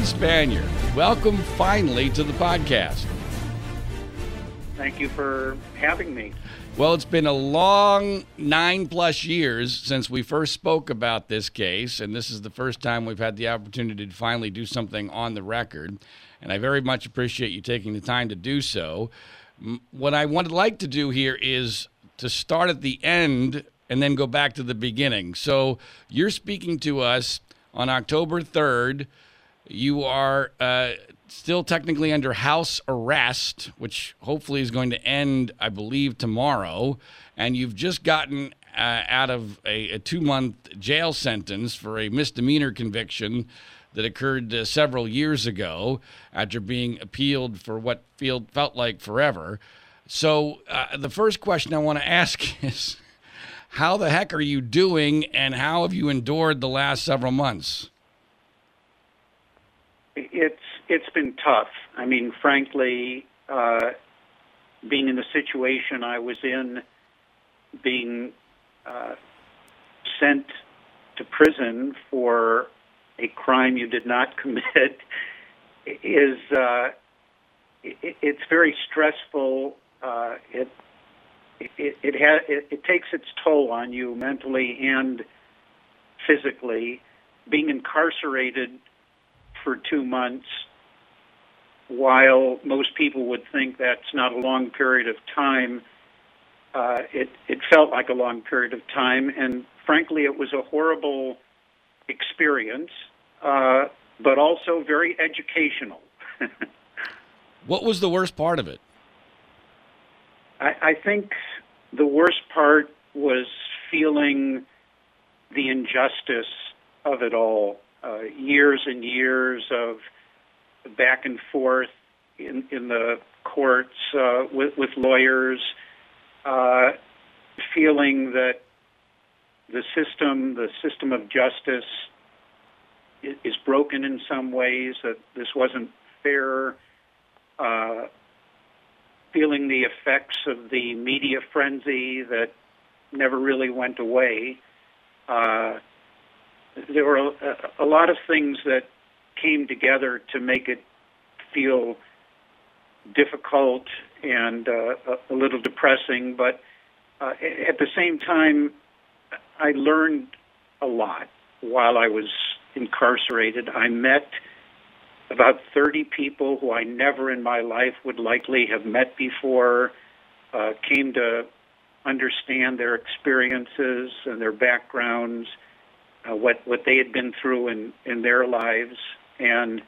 Dan Spanier, welcome finally to the podcast. Thank you for having me. Well, it's been a long nine plus years since we first spoke about this case, and this is the first time we've had the opportunity to finally do something on the record. And I very much appreciate you taking the time to do so. What I would like to do here is to start at the end and then go back to the beginning. So you're speaking to us on October 3rd. You are uh, still technically under house arrest, which hopefully is going to end, I believe, tomorrow. And you've just gotten uh, out of a, a two month jail sentence for a misdemeanor conviction that occurred uh, several years ago after being appealed for what felt like forever. So, uh, the first question I want to ask is how the heck are you doing and how have you endured the last several months? It's it's been tough. I mean, frankly, uh, being in the situation I was in, being uh, sent to prison for a crime you did not commit is uh, it, it's very stressful. Uh, it it it, ha- it it takes its toll on you mentally and physically. Being incarcerated for two months while most people would think that's not a long period of time, uh, it, it felt like a long period of time. And frankly, it was a horrible experience, uh, but also very educational. what was the worst part of it? I, I think the worst part was feeling the injustice of it all. Uh, years and years of back and forth in, in the courts uh, with, with lawyers, uh, feeling that the system, the system of justice, is, broken in some ways, that this wasn't fair, uh, feeling the effects of the media frenzy that never really went away. Uh, there were a, a lot of things that came together to make it feel difficult and uh, a, little depressing. But uh, at the same time, I learned a lot while I was incarcerated. I met about 30 people who I never in my life would likely have met before, uh, came to understand their experiences and their backgrounds, uh, what, what they had been through in, in their lives. And,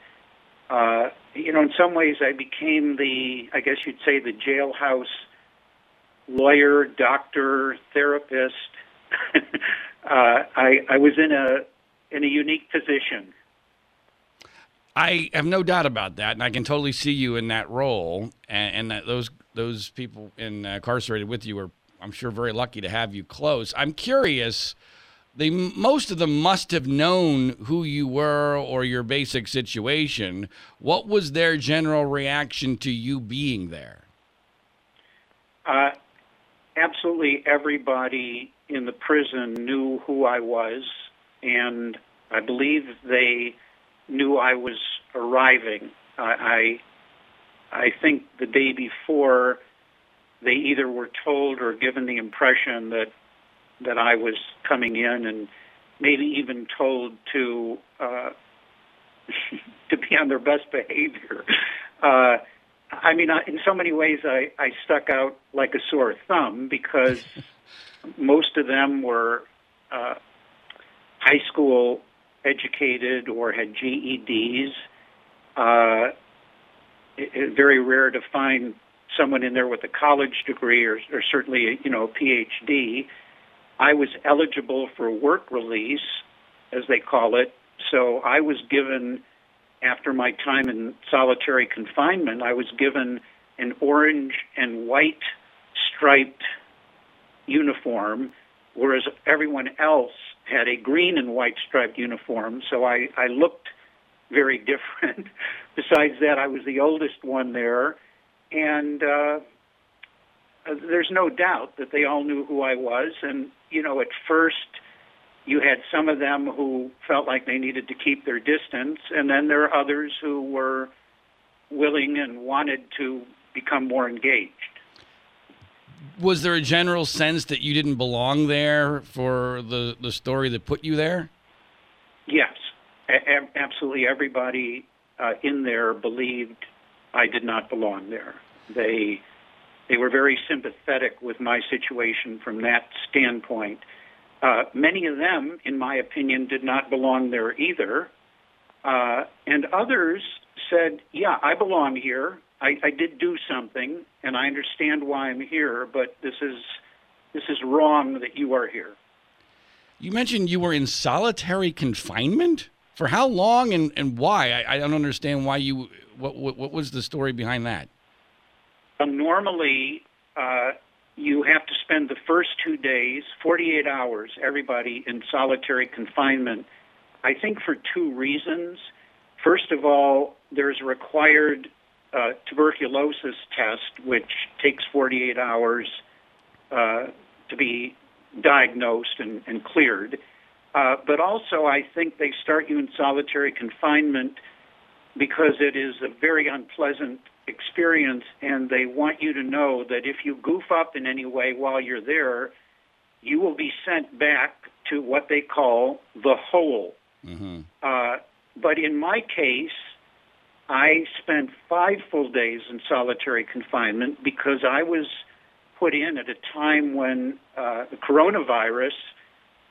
uh, you know, in some ways I became the, I guess you'd say, the jailhouse lawyer, doctor, therapist. uh, I, I was in a, in a unique position. I have no doubt about that, and I can totally see you in that role, and, and that those those people uh, incarcerated with you are, I'm sure, very lucky to have you close. I'm curious they most of them must have known who you were or your basic situation. What was their general reaction to you being there? Uh, absolutely everybody in the prison knew who I was, and I believe they knew I was arriving. I, I, I think the day before, they either were told or given the impression that that I was coming in, and maybe even told to uh, to be on their best behavior. Uh, I mean, I, in so many ways, I, I stuck out like a sore thumb because most of them were uh, high school educated or had GEDs. Uh, it, it, very rare to find someone in there with a college degree or, or certainly, you know, a PhD. I was eligible for work release, as they call it. So I was given, after my time in solitary confinement, I was given an orange and white striped uniform, whereas everyone else had a green and white striped uniform. So I, I looked very different. Besides that, I was the oldest one there. And uh, there's no doubt that they all knew who I was. And, you know, at first, you had some of them who felt like they needed to keep their distance, and then there are others who were willing and wanted to become more engaged. Was there a general sense that you didn't belong there for the, the story that put you there? Yes, a- absolutely. Everybody uh, in there believed I did not belong there. They they were very sympathetic with my situation from that standpoint. Uh, many of them, in my opinion, did not belong there either. Uh, and others said, yeah, I belong here. I, I did do something, and I understand why I'm here, but this is this is wrong that you are here. You mentioned you were in solitary confinement for how long and, and why? I, I don't understand why you. What, what, what was the story behind that? Uh, normally, uh, you have to spend the first two days, 48 hours, everybody in solitary confinement. I think for two reasons. First of all, there's a required uh, tuberculosis test, which takes 48 hours uh, to be diagnosed and, and cleared. Uh, but also, I think they start you in solitary confinement because it is a very unpleasant experience, and they want you to know that if you goof up in any way while you're there, you will be sent back to what they call the hole. Mm-hmm. Uh, but in my case, I spent five full days in solitary confinement because I was put in at a time when uh, the coronavirus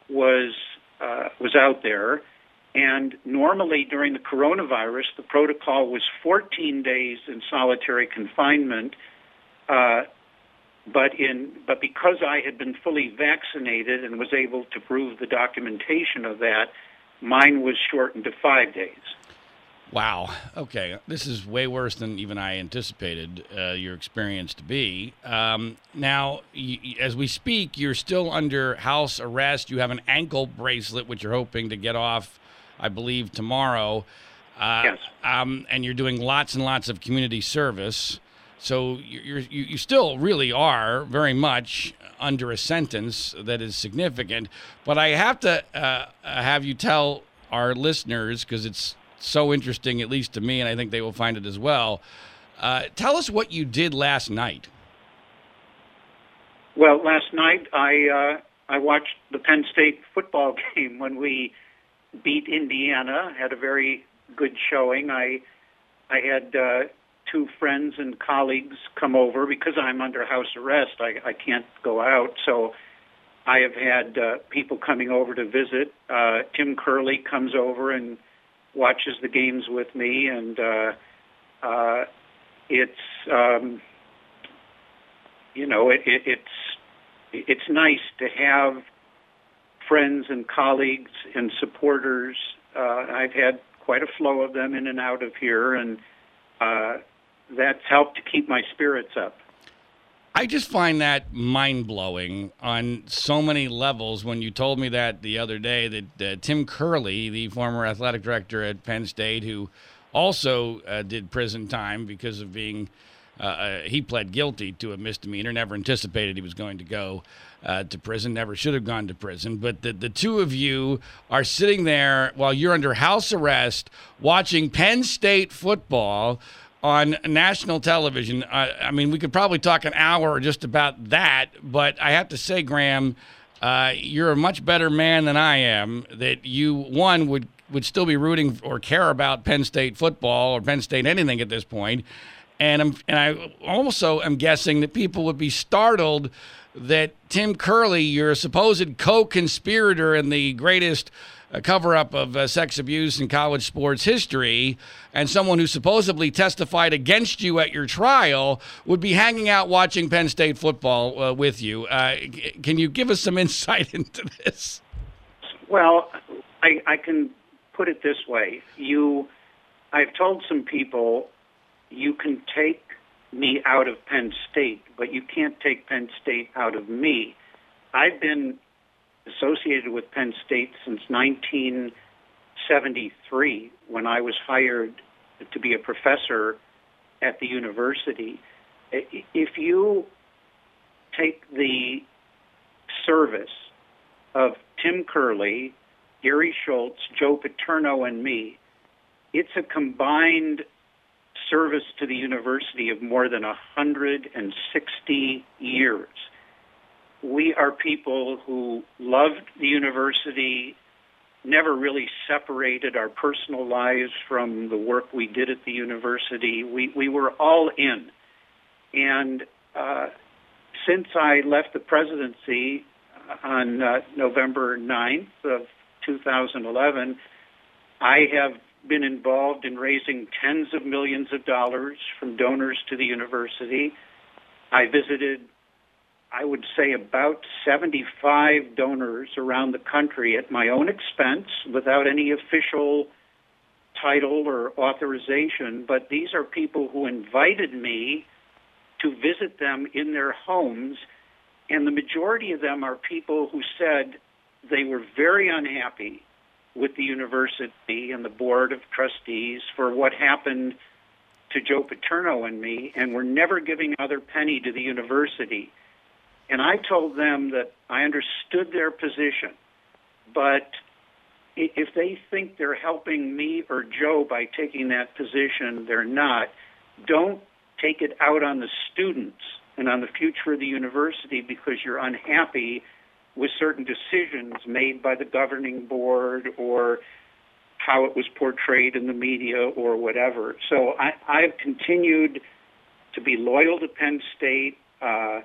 was uh, was out there, and normally during the coronavirus, the protocol was 14 days in solitary confinement. Uh, but in but because I had been fully vaccinated and was able to prove the documentation of that, mine was shortened to five days. Wow. Okay. This is way worse than even I anticipated uh, your experience to be. Um, now, y- as we speak, you're still under house arrest. You have an ankle bracelet, which you're hoping to get off I believe, tomorrow. Uh, yes. Um, and you're doing lots and lots of community service. So you're, you you still really are very much under a sentence that is significant. But I have to uh, have you tell our listeners, because it's so interesting, at least to me, and I think they will find it as well. Uh, tell us what you did last night. Well, last night I uh, I watched the Penn State football game when we beat Indiana, had a very good showing. I I had uh, two friends and colleagues come over because I'm under house arrest. I, I can't go out, so I have had uh, people coming over to visit. Uh, Tim Curley comes over and watches the games with me, and uh, uh, it's um, you know it, it, it's it's nice to have friends and colleagues and supporters. Uh, I've had quite a flow of them in and out of here, and uh, that's helped to keep my spirits up. I just find that mind blowing on so many levels. When you told me that the other day, that uh, Tim Curley, the former athletic director at Penn State, who also uh, did prison time because of being uh, uh, he pled guilty to a misdemeanor, never anticipated he was going to go uh, to prison, never should have gone to prison. But the, the two of you are sitting there while you're under house arrest watching Penn State football on national television. Uh, I mean, we could probably talk an hour just about that, but I have to say, Graham, uh, you're a much better man than I am. That you, one, would would still be rooting or care about Penn State football or Penn State anything at this point. And I'm and I also am guessing that people would be startled that Tim Curley, your supposed co-conspirator in the greatest uh, cover-up of uh, sex abuse in college sports history, and someone who supposedly testified against you at your trial, would be hanging out watching Penn State football uh, with you. Uh, can you give us some insight into this? Well, I, I can put it this way: you, I've told some people you can take me out of Penn State, but you can't take Penn State out of me. I've been associated with Penn State since 1973 when I was hired to be a professor at the university. If you take the service of Tim Curley, Gary Schultz, Joe Paterno, and me, it's a combined service to the university of more than 160 years. We are people who loved the university, never really separated our personal lives from the work we did at the university. We, we were all in. And uh, since I left the presidency on uh, November 9th of 2011, I have been involved in raising tens of millions of dollars from donors to the university. I visited, I would say, about 75 donors around the country at my own expense without any official title or authorization, but these are people who invited me to visit them in their homes, and the majority of them are people who said they were very unhappy with the university and the board of trustees for what happened to Joe Paterno and me, and we're never giving another penny to the university. And I told them that I understood their position, but if they think they're helping me or Joe by taking that position, they're not. Don't take it out on the students and on the future of the university because you're unhappy with certain decisions made by the governing board or how it was portrayed in the media or whatever. So I, I've continued to be loyal to Penn State. Uh,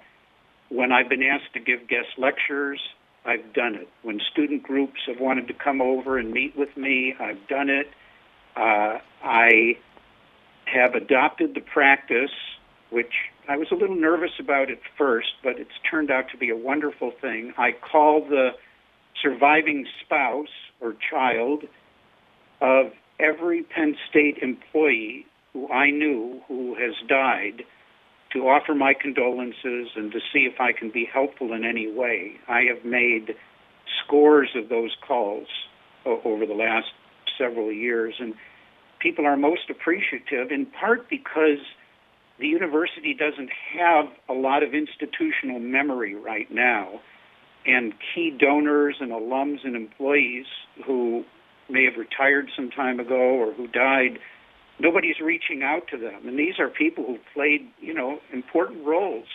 when I've been asked to give guest lectures, I've done it. When student groups have wanted to come over and meet with me, I've done it. Uh, I have adopted the practice, which I was a little nervous about at first, but it's turned out to be a wonderful thing. I call the surviving spouse or child of every Penn State employee who I knew who has died to offer my condolences and to see if I can be helpful in any way. I have made scores of those calls over the last several years, and people are most appreciative in part because the university doesn't have a lot of institutional memory right now. And key donors and alums and employees who may have retired some time ago or who died, nobody's reaching out to them. And these are people who played, you know, important roles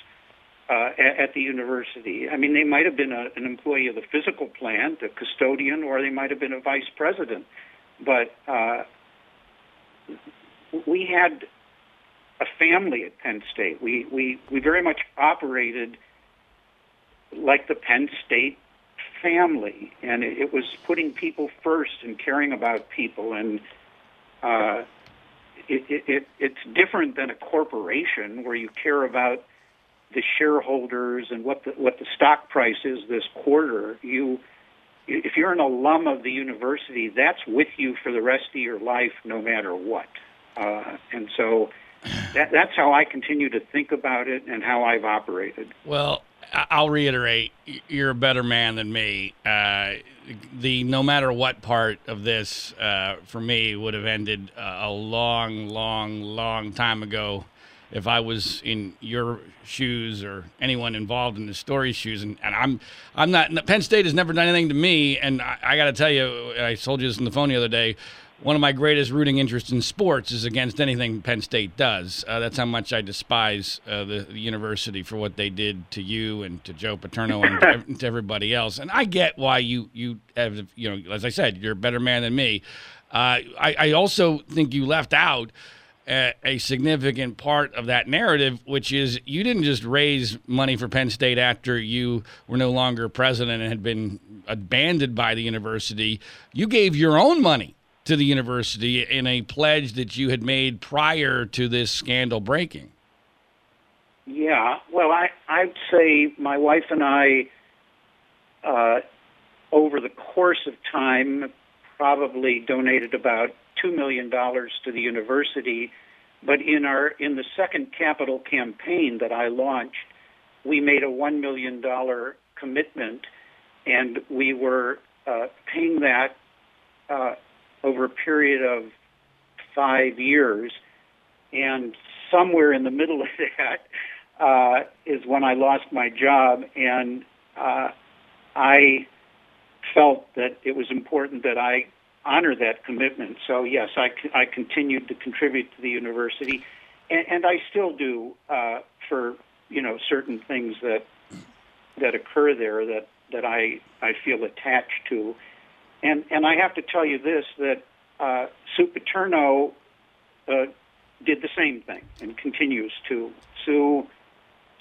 uh, at, at, the university. I mean, they might have been a, an employee of the physical plant, a custodian, or they might have been a vice president. But uh, we had a family at Penn State. We we we very much operated like the Penn State family, and it, it was putting people first and caring about people, and uh, it, it, it it's different than a corporation where you care about the shareholders and what the what the stock price is this quarter. You if you're an alum of the university, that's with you for the rest of your life, no matter what. Uh, and so that, that's how I continue to think about it and how I've operated. Well, I'll reiterate, you're a better man than me. Uh, the no matter what part of this uh, for me would have ended a long, long, long time ago if I was in your shoes or anyone involved in the story's shoes. And, and I'm I'm not Penn State has never done anything to me. And I, I got to tell you, I told you this on the phone the other day one of my greatest rooting interests in sports is against anything Penn State does. Uh, that's how much I despise uh, the, the, university for what they did to you and to Joe Paterno and to everybody else. And I get why you you have you know, as I said, you're a better man than me. Uh, I, I, also think you left out. A, a significant part of that narrative, which is you didn't just raise money for Penn State after you were no longer president and had been abandoned by the university. You gave your own money to the university in a pledge that you had made prior to this scandal breaking. Yeah, well, I, I'd say my wife and I, uh, over the course of time, probably donated about two million dollars to the university. But in our in the second capital campaign that I launched, we made a one million dollar commitment, and we were uh, paying that uh, over a period of five years. And somewhere in the middle of that uh, is when I lost my job, and uh, I felt that it was important that I honor that commitment. So yes, I, I continued to contribute to the university, and, and I still do uh, for you know certain things that that occur there that that I I feel attached to, and and I have to tell you this that uh, Sue Paterno uh, did the same thing and continues to. Sue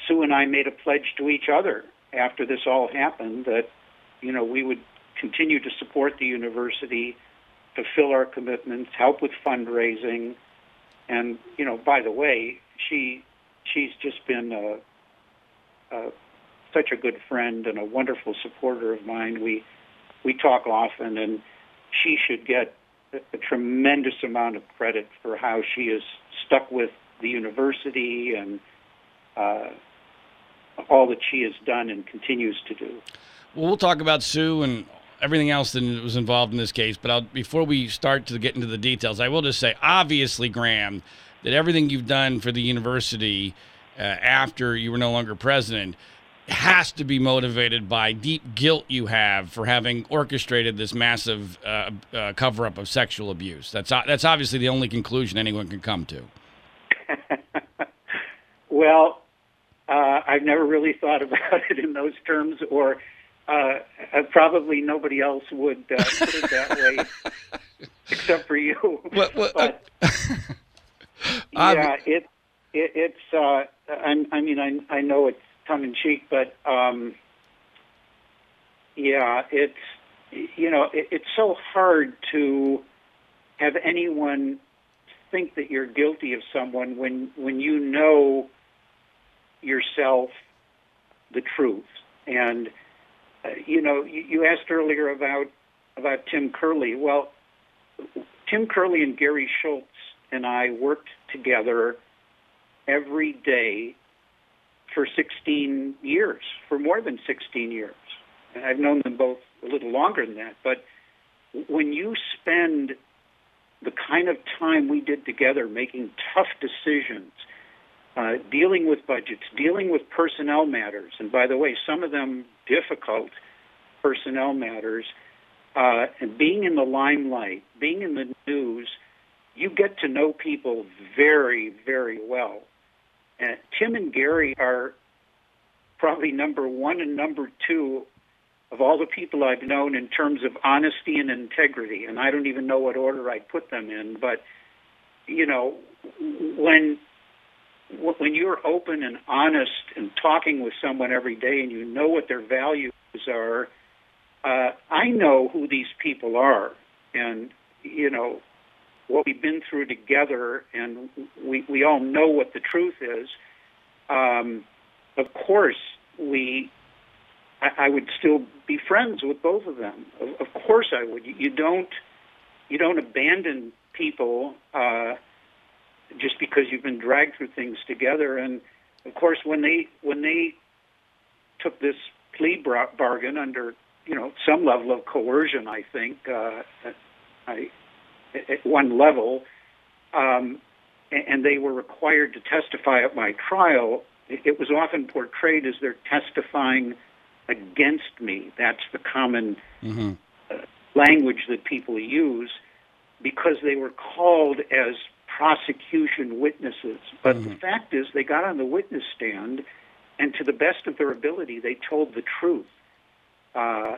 Sue and I made a pledge to each other after this all happened that you know we would continue to support the university, fulfill our commitments, help with fundraising, and you know by the way she she's just been a, a such a good friend and a wonderful supporter of mine. We we talk often, and she should get a, a tremendous amount of credit for how she has stuck with the university and uh, all that she has done and continues to do. Well, we'll talk about Sue and everything else that was involved in this case. But I'll, before we start to get into the details, I will just say, obviously, Graham, that everything you've done for the university uh, after you were no longer president has to be motivated by deep guilt you have for having orchestrated this massive uh, uh, cover up of sexual abuse. That's that's obviously the only conclusion anyone can come to. well, uh, I've never really thought about it in those terms, or uh, probably nobody else would uh, put it that way, except for you. What, what, but, yeah, it, it it's. Uh, I, I mean, I I know it's tongue in cheek, but um, yeah, it's you know it, it's so hard to have anyone think that you're guilty of someone when when you know yourself the truth. And uh, you know, you, you asked earlier about about Tim Curley. Well, Tim Curley and Gary Schultz and I worked together every day for 16 years, for more than 16 years. And I've known them both a little longer than that. But when you spend the kind of time we did together making tough decisions, uh, dealing with budgets, dealing with personnel matters, and by the way, some of them difficult personnel matters, uh, and being in the limelight, being in the news, you get to know people very, very well. And Tim and Gary are probably number one and number two of all the people I've known in terms of honesty and integrity. And I don't even know what order I'd put them in, but you know, when when you're open and honest and talking with someone every day and you know what their values are, uh, I know who these people are. And, you know, what we've been through together, and we, we all know what the truth is. Um, of course, we, I, I would still be friends with both of them. Of, of course, I would. You, don't, you don't abandon people uh, just because you've been dragged through things together. And of course, when they when they took this plea bargain under you know some level of coercion, I think uh, I at one level, um, and they were required to testify at my trial, it was often portrayed as they're testifying against me. That's the common mm-hmm. uh, language that people use because they were called as prosecution witnesses. But mm-hmm. the fact is, they got on the witness stand, and to the best of their ability, they told the truth. Uh,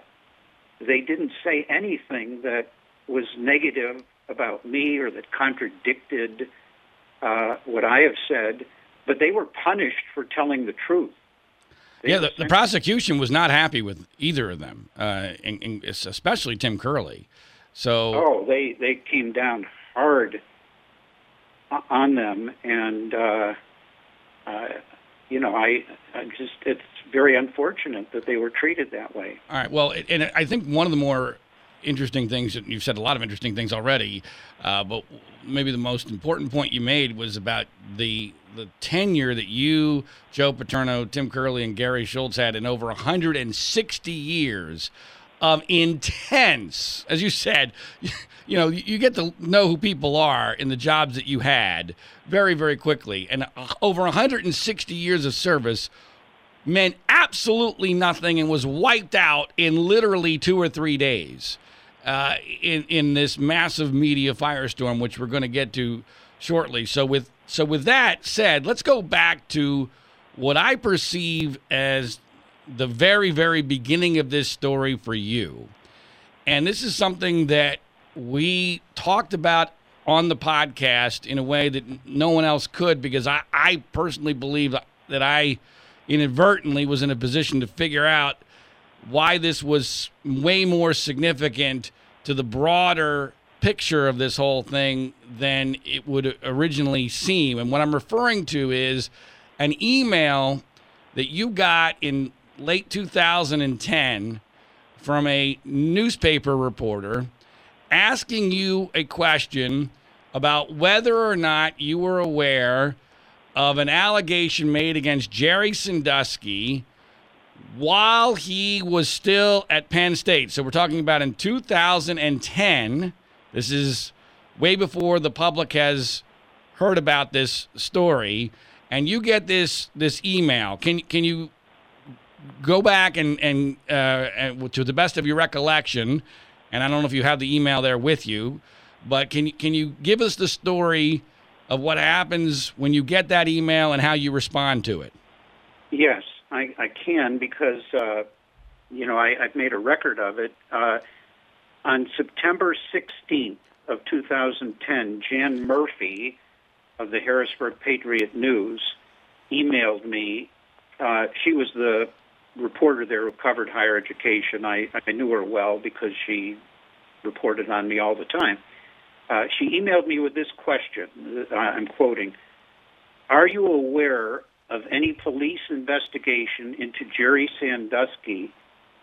they didn't say anything that was negative about me or that contradicted uh, what I have said, but they were punished for telling the truth. They yeah, the, the, prosecution was not happy with either of them, uh, and, and especially Tim Curley. So, oh, they they came down hard on them, and uh, uh, you know, I, I just it's very unfortunate that they were treated that way. All right, well, and I think one of the more interesting things. And you've said a lot of interesting things already, uh, but maybe the most important point you made was about the the tenure that you, Joe Paterno, Tim Curley, and Gary Schultz had in over 160 years of intense, as you said, you know, you get to know who people are in the jobs that you had very, very quickly. And uh, over 160 years of service, meant absolutely nothing and was wiped out in literally two or three days uh, in in this massive media firestorm, which we're going to get to shortly. So with so with that said, let's go back to what I perceive as the very very beginning of this story for you, and this is something that we talked about on the podcast in a way that no one else could because I, I personally believe that I inadvertently was in a position to figure out why this was way more significant to the broader picture of this whole thing than it would originally seem. And what I'm referring to is an email that you got in late 2010 from a newspaper reporter asking you a question about whether or not you were aware of an allegation made against Jerry Sandusky while he was still at Penn State. So we're talking about in 2010. This is way before the public has heard about this story. And you get this this email. Can can you go back and and, uh, and to the best of your recollection? And I don't know if you have the email there with you, but can can you give us the story of what happens when you get that email and how you respond to it? Yes. I, I can because uh, you know I, I've made a record of it. Uh, on September 16th of 2010, Jan Murphy of the Harrisburg Patriot News emailed me. Uh, she was the reporter there who covered higher education. I, I knew her well because she reported on me all the time. Uh, she emailed me with this question. Uh, I'm quoting Are you aware of any police investigation into Jerry Sandusky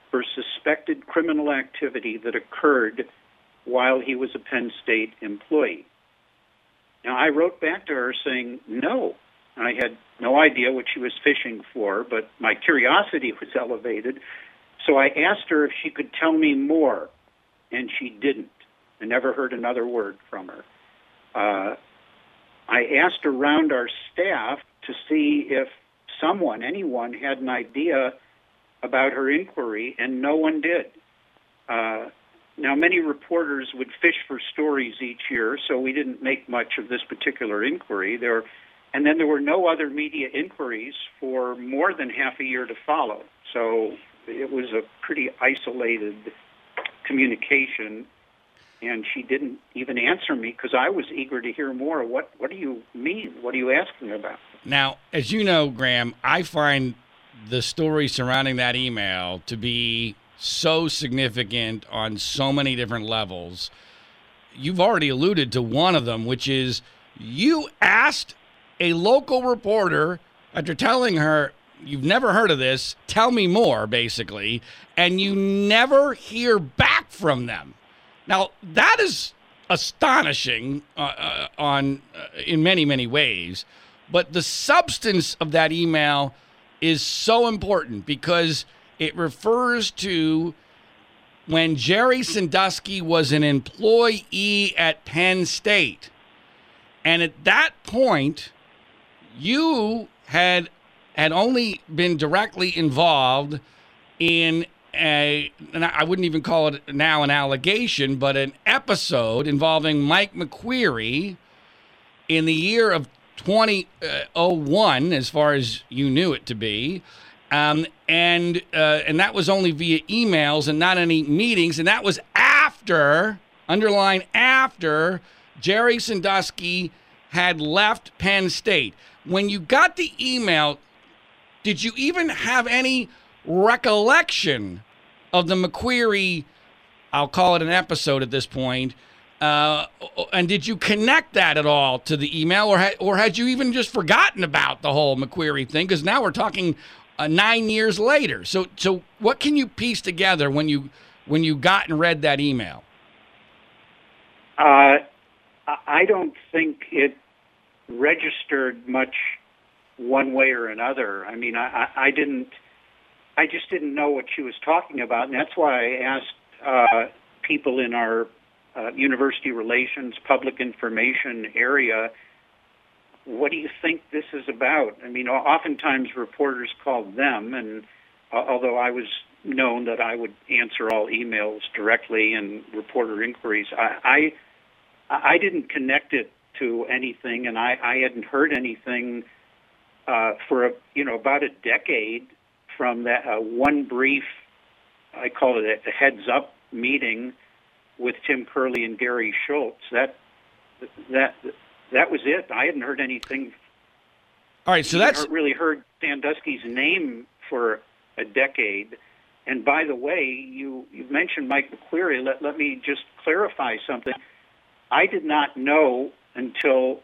for suspected criminal activity that occurred while he was a Penn State employee. Now, I wrote back to her saying no. I had no idea what she was fishing for, but my curiosity was elevated. So I asked her if she could tell me more, and she didn't. I never heard another word from her. Uh, I asked around our staff to see if someone, anyone, had an idea about her inquiry, and no one did. Uh, now, many reporters would fish for stories each year, so we didn't make much of this particular inquiry. There, and then there were no other media inquiries for more than half a year to follow. So it was a pretty isolated communication and she didn't even answer me because I was eager to hear more. What What do you mean? What are you asking about? Now, as you know, Graham, I find the story surrounding that email to be so significant on so many different levels. You've already alluded to one of them, which is you asked a local reporter after telling her you've never heard of this, tell me more, basically, and you never hear back from them. Now, that is astonishing uh, uh, on uh, in many many ways, but the substance of that email is so important because it refers to when Jerry Sandusky was an employee at Penn State. And at that point, you had had only been directly involved in a, I wouldn't even call it now an allegation, but an episode involving Mike McQueary in the year of 2001, as far as you knew it to be. Um, and uh, and that was only via emails and not any meetings. And that was after, underline after, Jerry Sandusky had left Penn State. When you got the email, did you even have any recollection of the McQueary, I'll call it an episode at this point. Uh, and did you connect that at all to the email, or ha- or had you even just forgotten about the whole McQueary thing? Because now we're talking uh, nine years later. So so what can you piece together when you when you got and read that email? Uh, I don't think it registered much one way or another. I mean, I, I didn't. I just didn't know what she was talking about, and that's why I asked uh, people in our uh, university relations, public information area what do you think this is about? I mean, oftentimes reporters called them, and uh, although I was known that I would answer all emails directly and reporter inquiries, I I, I didn't connect it to anything, and I, I hadn't heard anything uh, for a, you know about a decade from that uh, one brief. I call it a, heads up meeting with Tim Curley and Gary Schultz. That that that was it. I hadn't heard anything. All right, so that's really heard Sandusky's name for a decade. And by the way, you you mentioned Mike McQueary. Let let me just clarify something. I did not know until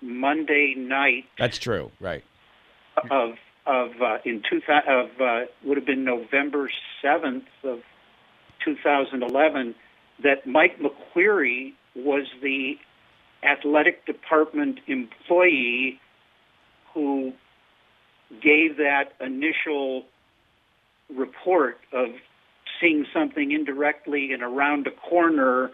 Monday night. That's true, right? Of of uh, in two of uh, would have been November seventh of 2011 that Mike McQueary was the athletic department employee who gave that initial report of seeing something indirectly and around a corner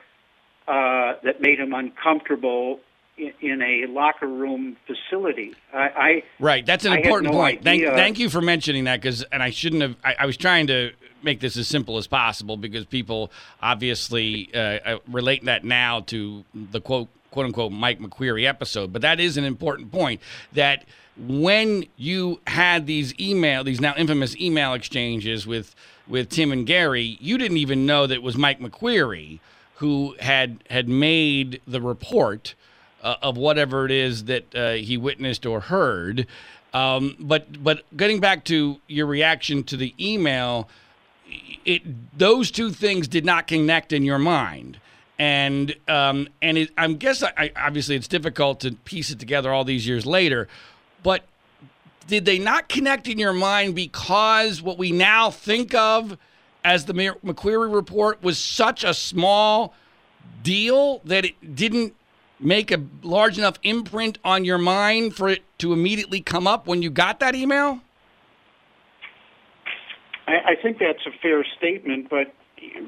uh, that made him uncomfortable in, a locker room facility. I, I right. That's an important no point. Thank, thank you for mentioning that because, and I shouldn't have. I, I was trying to make this as simple as possible because people obviously uh, uh relate that now to the quote quote unquote Mike McQueary episode. But that is an important point that when you had these email, these now infamous email exchanges with with Tim and Gary, you didn't even know that it was Mike McQueary who had had made the report uh, of whatever it is that uh, he witnessed or heard. Um, but but getting back to your reaction to the email, it those two things did not connect in your mind and um, and it, I guess I, obviously it's difficult to piece it together all these years later, but did they not connect in your mind because what we now think of as the McQueary report was such a small deal that it didn't make a large enough imprint on your mind for it to immediately come up when you got that email? I, I think that's a fair statement, but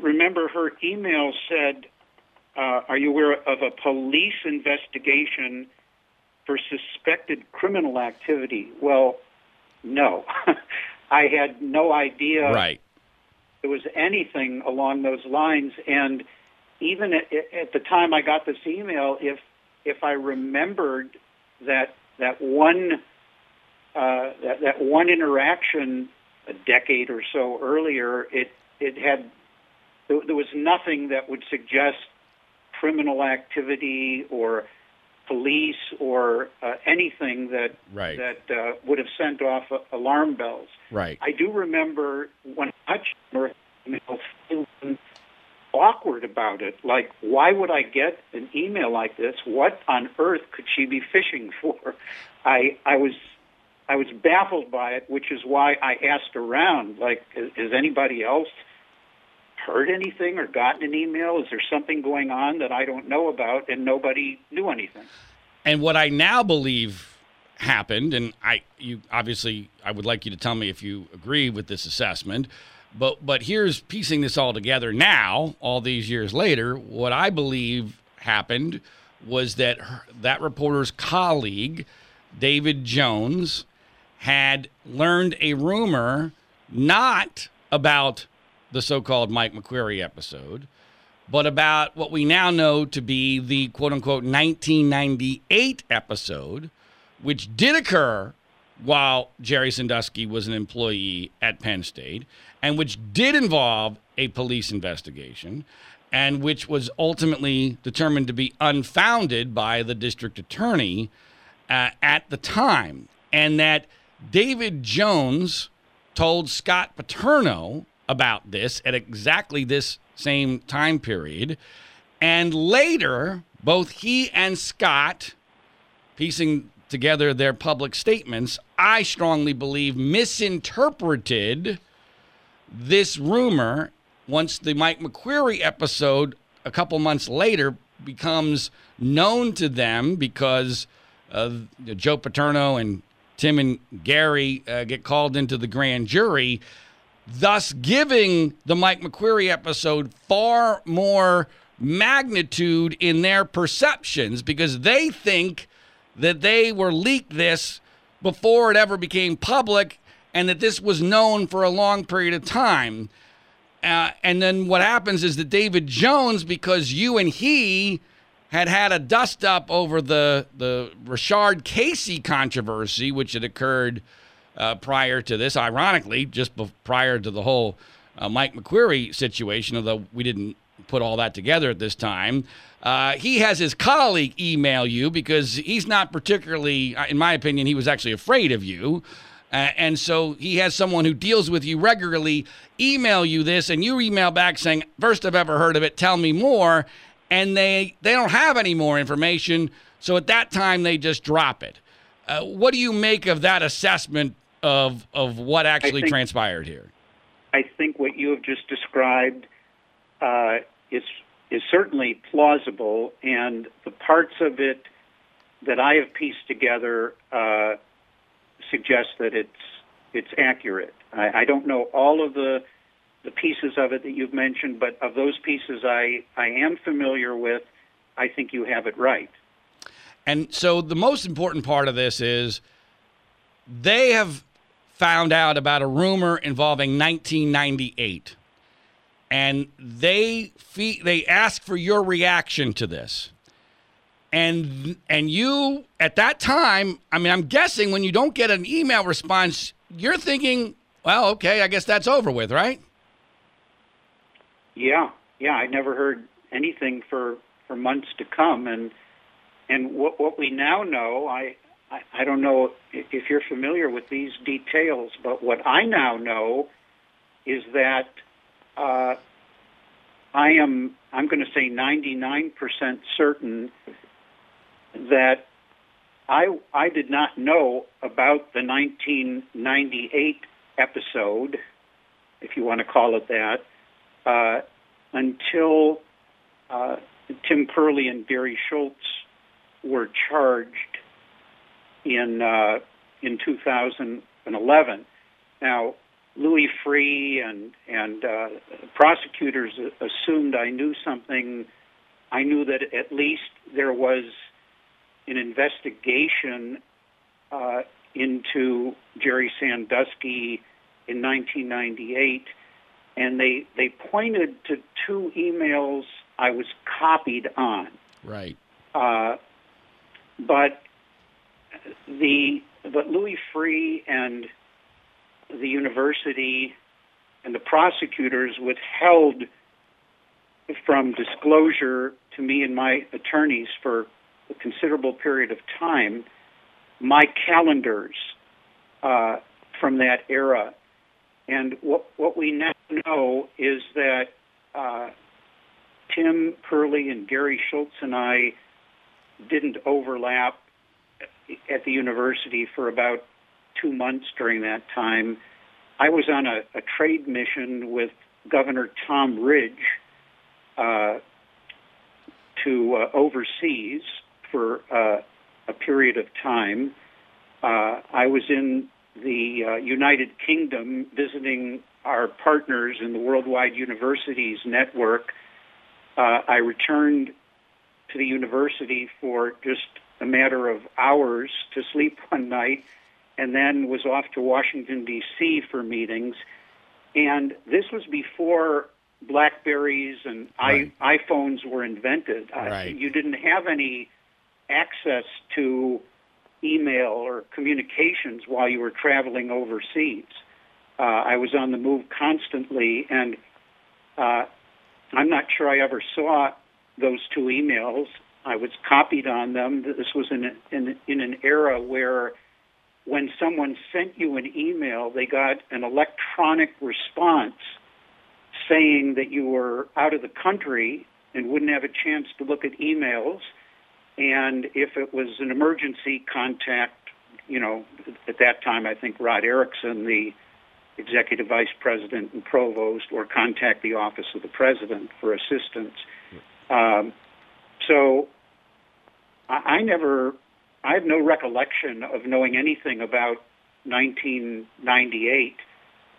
remember her email said uh, are you aware of a police investigation for suspected criminal activity? Well, no. I had no idea right. there was anything along those lines. And even at, at the time I got this email, if if I remembered that that one uh, that that one interaction a decade or so earlier, it it had there was nothing that would suggest criminal activity or police or uh, anything that right. that uh, would have sent off uh, alarm bells. Right. I do remember when I feeling awkward about it. Like, why would I get an email like this? What on earth could she be fishing for? I I was I was baffled by it, which is why I asked around. Like, is anybody else? heard anything or gotten an email? Is there something going on that I don't know about and nobody knew anything? And what I now believe happened, and I you obviously I would like you to tell me if you agree with this assessment, but but here's piecing this all together now, all these years later, what I believe happened was that her, that reporter's colleague, David Jones, had learned a rumor not about the so called Mike McQueary episode, but about what we now know to be the quote unquote 1998 episode, which did occur while Jerry Sandusky was an employee at Penn State, and which did involve a police investigation, and which was ultimately determined to be unfounded by the district attorney uh, at the time. And that David Jones told Scott Paterno about this at exactly this same time period. And later, both he and Scott, piecing together their public statements, I strongly believe misinterpreted this rumor once the Mike McQueary episode a couple months later becomes known to them because uh, Joe Paterno and Tim and Gary uh, get called into the grand jury thus giving the Mike McQueary episode far more magnitude in their perceptions because they think that they were leaked this before it ever became public and that this was known for a long period of time. Uh, and then what happens is that David Jones, because you and he had had a dust up over the the Rashard Casey controversy, which had occurred uh, prior to this, ironically, just be- prior to the whole uh, Mike McQueary situation, although we didn't put all that together at this time. Uh, he has his colleague email you because he's not particularly, uh, in my opinion, he was actually afraid of you. Uh, and so he has someone who deals with you regularly email you this, and you email back saying, First I've ever heard of it, tell me more. And they, they don't have any more information. So at that time, they just drop it. Uh, what do you make of that assessment of, of what actually think, transpired here? I think what you have just described uh, is is certainly plausible, and the parts of it that I have pieced together uh, suggest that it's it's accurate. I, I don't know all of the the pieces of it that you've mentioned, but of those pieces I, I am familiar with, I think you have it right. And so the most important part of this is they have found out about a rumor involving 1998 and they fee- they ask for your reaction to this. And and you at that time, I mean, I'm guessing when you don't get an email response, you're thinking, well, okay, I guess that's over with, right? Yeah, yeah. I never heard anything for for months to come, and and what what we now know, I I, I don't know if you're familiar with these details, but what I now know is that uh, I am I'm going to say 99% certain that I I did not know about the 1998 episode, if you want to call it that, uh, until uh, Tim Curley and Gary Schultz were charged in uh, in 2011. Now, Louis Freeh and and uh, prosecutors assumed I knew something. I knew that at least there was an investigation uh, into Jerry Sandusky in 1998, and they they pointed to two emails I was copied on. Right. Uh, but the but Louis Freeh and the university and the prosecutors withheld from disclosure to me and my attorneys for a considerable period of time my calendars uh, from that era. And what, what we now know is that uh, Tim Curley and Gary Schultz and I didn't overlap at the university for about two months during that time. I was on a, a trade mission with Governor Tom Ridge uh, to uh, overseas for uh, a period of time. Uh, I was in the uh, United Kingdom visiting our partners in the Worldwide Universities Network. Uh, I returned to the university for just a matter of hours to sleep one night and then was off to Washington, D.C. for meetings. And this was before Blackberries and right. I, iPhones were invented. Right. Uh, you didn't have any access to email or communications while you were traveling overseas. Uh, I was on the move constantly, and uh, I'm not sure I ever saw those two emails. I was copied on them. This was in, in, in an era where when someone sent you an email, they got an electronic response saying that you were out of the country and wouldn't have a chance to look at emails. And if it was an emergency contact, you know, at that time, I think Rod Erickson, the executive vice president and provost, or contact the office of the president for assistance. Um, so I, I never I have no recollection of knowing anything about 1998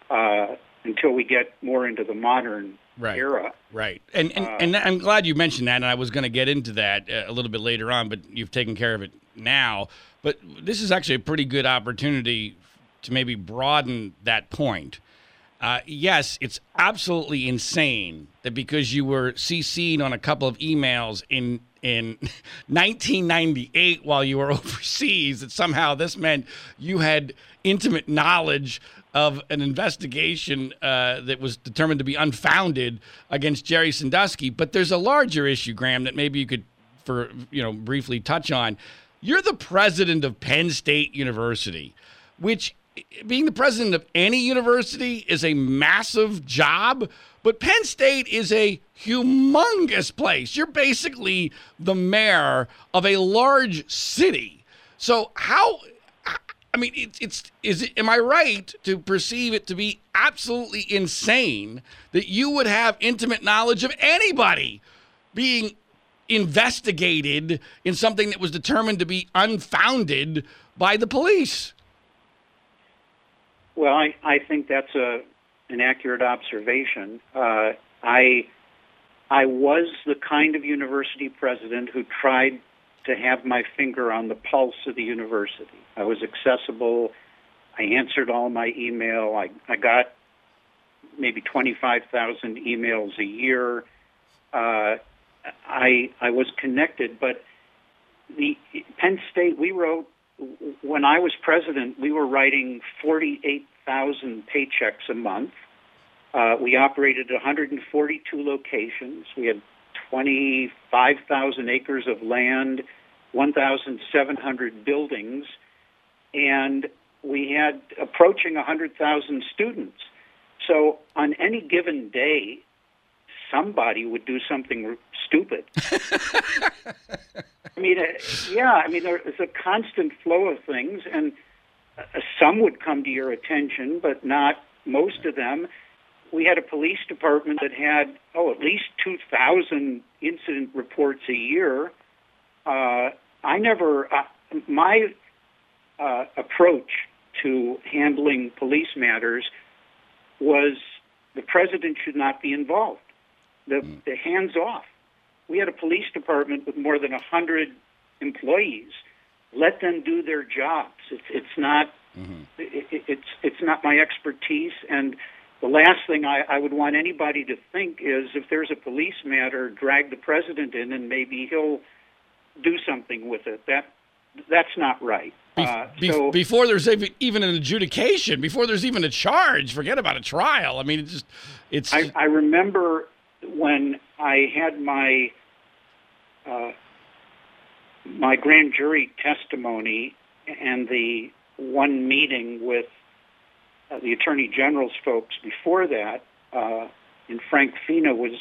uh, until we get more into the modern right. era. Right. And and, uh, and I'm glad you mentioned that, and I was going to get into that uh, a little bit later on, but you've taken care of it now. But this is actually a pretty good opportunity to maybe broaden that point. Uh, yes, it's absolutely insane that because you were CC'd on a couple of emails in in 1998 while you were overseas, that somehow this meant you had intimate knowledge of an investigation uh, that was determined to be unfounded against Jerry Sandusky. But there's a larger issue, Graham, that maybe you could, for you know, briefly touch on. You're the president of Penn State University, which being the president of any university is a massive job, but Penn State is a humongous place. You're basically the mayor of a large city. So how I mean, it's, it's is it, am I right to perceive it to be absolutely insane that you would have intimate knowledge of anybody being investigated in something that was determined to be unfounded by the police? Well, I, I think that's a an accurate observation. Uh, I I was the kind of university president who tried to have my finger on the pulse of the university. I was accessible. I answered all my email. I, I got maybe 25,000 emails a year. Uh, I I was connected, but the Penn State we wrote when I was president, we were writing 48,000 paychecks a month. Uh, we operated 142 locations. We had 25,000 acres of land, 1,700 buildings, and we had approaching 100,000 students. So on any given day, somebody would do something stupid. I mean, uh, yeah, I mean, there's a constant flow of things, and uh, some would come to your attention, but not most of them. We had a police department that had, oh, at least 2,000 incident reports a year. Uh, I never, uh, my uh, approach to handling police matters was the president should not be involved. The, mm. the hands off we had a police department with more than a hundred employees. Let them do their jobs. It's it's not mm-hmm. it, it's it's not my expertise. And the last thing I, I would want anybody to think is if there's a police matter, drag the president in, and maybe he'll do something with it. That that's not right. Uh, Be- so, before there's even an adjudication, before there's even a charge, forget about a trial. I mean, it's just it's. I, I remember when I had my uh, my grand jury testimony and the one meeting with uh, the attorney general's folks before that, uh, and Frank Fina was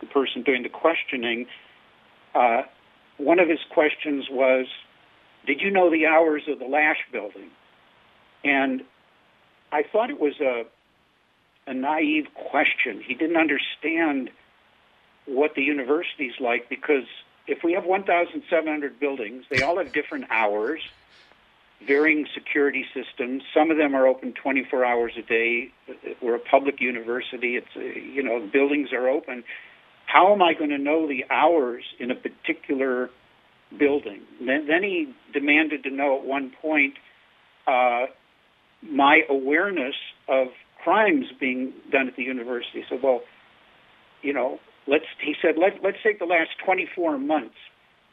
the person doing the questioning. Uh, one of his questions was, "Did you know the hours of the Lasch building?" And I thought it was a a naive question. He didn't understand what the university's like because if we have 1,700 buildings, they all have different hours, varying security systems. Some of them are open 24 hours a day. We're a public university. It's you know the buildings are open. How am I going to know the hours in a particular building? Then, then he demanded to know at one point uh, my awareness of crimes being done at the university. So, well, you know, let's he said let let's take the last 24 months.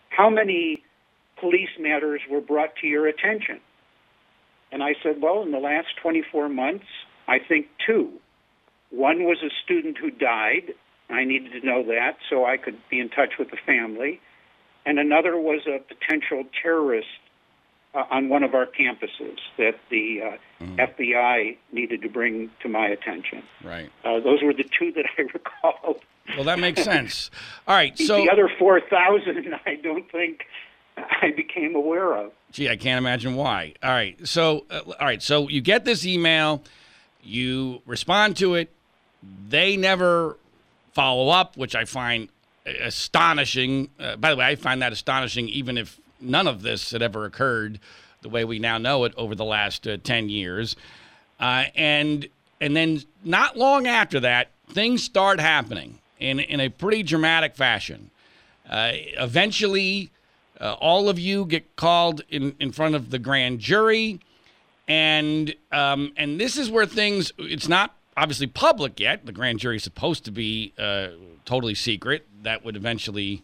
How many police matters were brought to your attention? And I said, well, in the last 24 months, I think two. One was a student who died. I needed to know that so I could be in touch with the family. And another was a potential terrorist uh, on one of our campuses that the uh, mm. FBI needed to bring to my attention. Right. Uh, those were the two that I recalled. Well, that makes sense. All right, so the other four thousand, I don't think I became aware of. Gee, I can't imagine why. All right, so uh, all right, so you get this email, you respond to it, they never follow up, which I find astonishing. Uh, by the way, I find that astonishing, even if none of this had ever occurred the way we now know it over the last uh, ten years, uh, and and then not long after that, things start happening in, in a pretty dramatic fashion. Uh, eventually, uh, all of you get called in, in front of the grand jury, and um, and this is where things. It's not obviously public yet. The grand jury is supposed to be uh, totally secret. That would eventually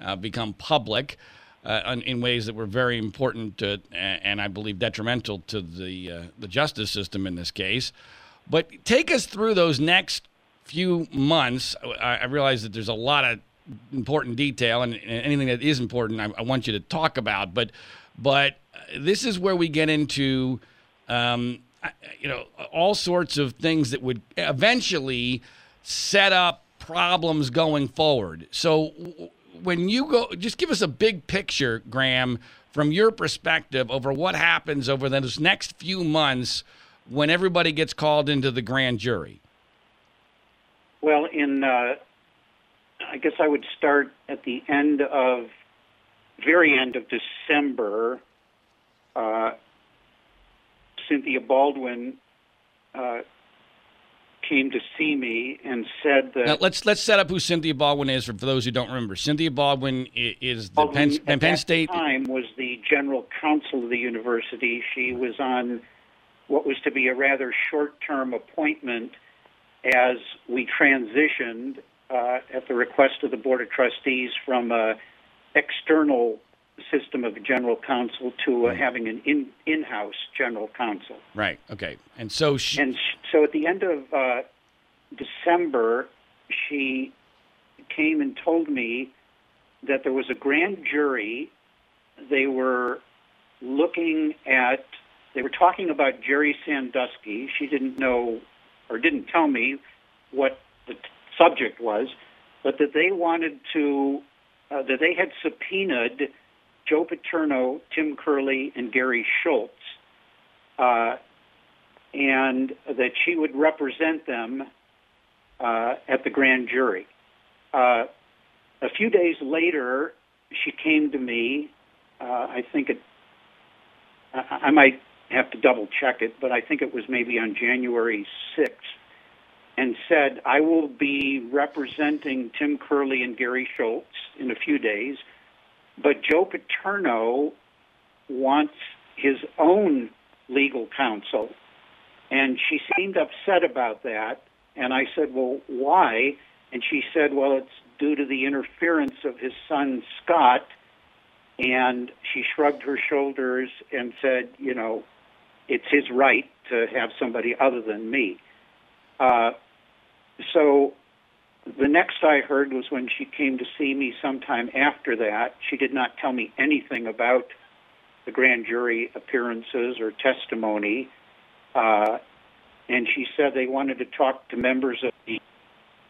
uh, become public uh, in ways that were very important to, and I believe detrimental to the uh, the justice system in this case. But take us through those next few months. I, I realize that there's a lot of important detail, and, and anything that is important, I, I, want you to talk about. But but this is where we get into. Um, you know, all sorts of things that would eventually set up problems going forward. So, when you go, just give us a big picture, Graham, from your perspective over what happens over those next few months when everybody gets called into the grand jury. Well, in uh, I guess I would start at the end of very end of December. Uh, Cynthia Baldwin uh, came to see me and said that. Now let's let's set up who Cynthia Baldwin is for, those who don't remember. Cynthia Baldwin is the Baldwin, Penn, at Penn that State. time was the general counsel of the university. She was on what was to be a rather short-term appointment as we transitioned uh, at the request of the board of trustees from a external system of general counsel to uh, having an in in-house general counsel. Right. Okay. And so she. And sh- so at the end of uh, December, she came and told me that there was a grand jury. They were looking at. They were talking about Jerry Sandusky. She didn't know or didn't tell me what the subject was, but that they wanted to. Uh, that they had subpoenaed Joe Paterno, Tim Curley, and Gary Schultz, uh, and that she would represent them uh, at the grand jury. Uh, a few days later, she came to me. Uh, I think it. I, I might have to double check it, but I think it was maybe on January 6th, and said, I will be representing Tim Curley and Gary Schultz in a few days but Joe Paterno wants his own legal counsel. And she seemed upset about that. And I said, Well, why? And she said, Well, it's due to the interference of his son, Scott. And she shrugged her shoulders and said, You know, it's his right to have somebody other than me. Uh, so the next I heard was when she came to see me sometime after that. She did not tell me anything about the grand jury appearances or testimony. Uh, and she said they wanted to talk to members of the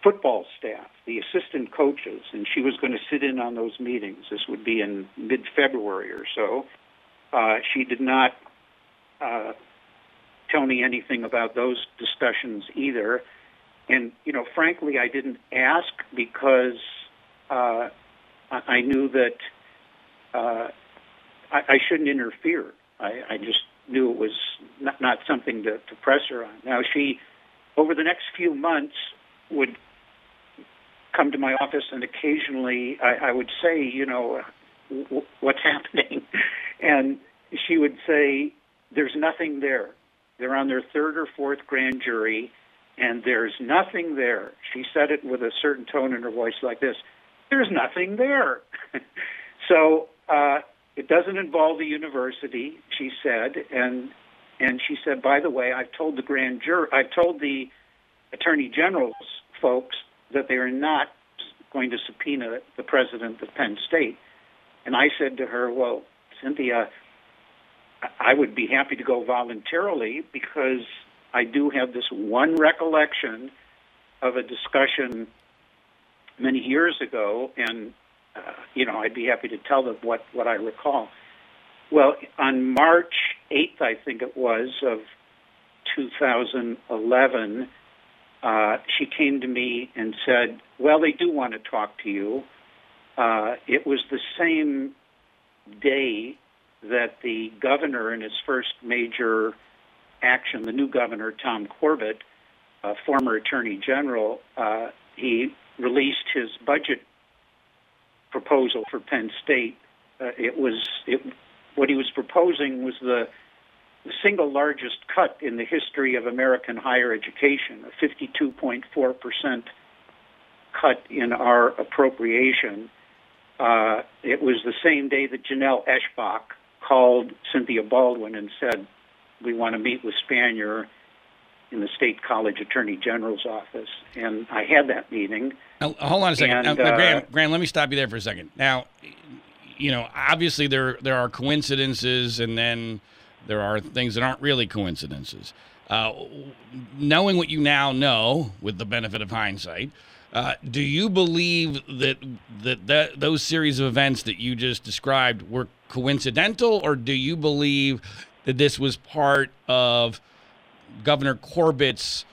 football staff, the assistant coaches, and she was going to sit in on those meetings. This would be in mid February or so. Uh, she did not uh, tell me anything about those discussions either. And you know, frankly, I didn't ask because uh, I knew that uh, I, I shouldn't interfere. I, I just knew it was not, not something to, to press her on. Now, she, over the next few months, would come to my office, and occasionally I, I would say, you know, what's happening, and she would say, "There's nothing there. They're on their third or fourth grand jury." and there's nothing there. She said it with a certain tone in her voice like this there's nothing there. so uh, it doesn't involve the university, she said, and and she said, by the way, I've told the grand jury, I've told the attorney general's folks that they are not going to subpoena the president of Penn State. And I said to her, well, Cynthia, I would be happy to go voluntarily because I do have this one recollection of a discussion many years ago, and uh, you know, I'd be happy to tell them what what I recall. Well, on March 8th, I think it was of 2011, uh, she came to me and said, "Well, they do want to talk to you." Uh, it was the same day that the governor, in his first major action, the new governor, Tom Corbett, former Attorney General, uh, he released his budget proposal for Penn State. Uh, it was it, what he was proposing was the, the single largest cut in the history of American higher education, a 52.4 percent cut in our appropriation. Uh, it was the same day that Jonelle Eshbach called Cynthia Baldwin and said, "We want to meet with Spanier." in the state college attorney general's office, and I had that meeting. Now, hold on a second, and, uh, Graham, Graham. Let me stop you there for a second. Now, you know, obviously there there are coincidences, and then there are things that aren't really coincidences. Uh, knowing what you now know, with the benefit of hindsight, uh, do you believe that, that that those series of events that you just described were coincidental, or do you believe that this was part of Governor Corbett's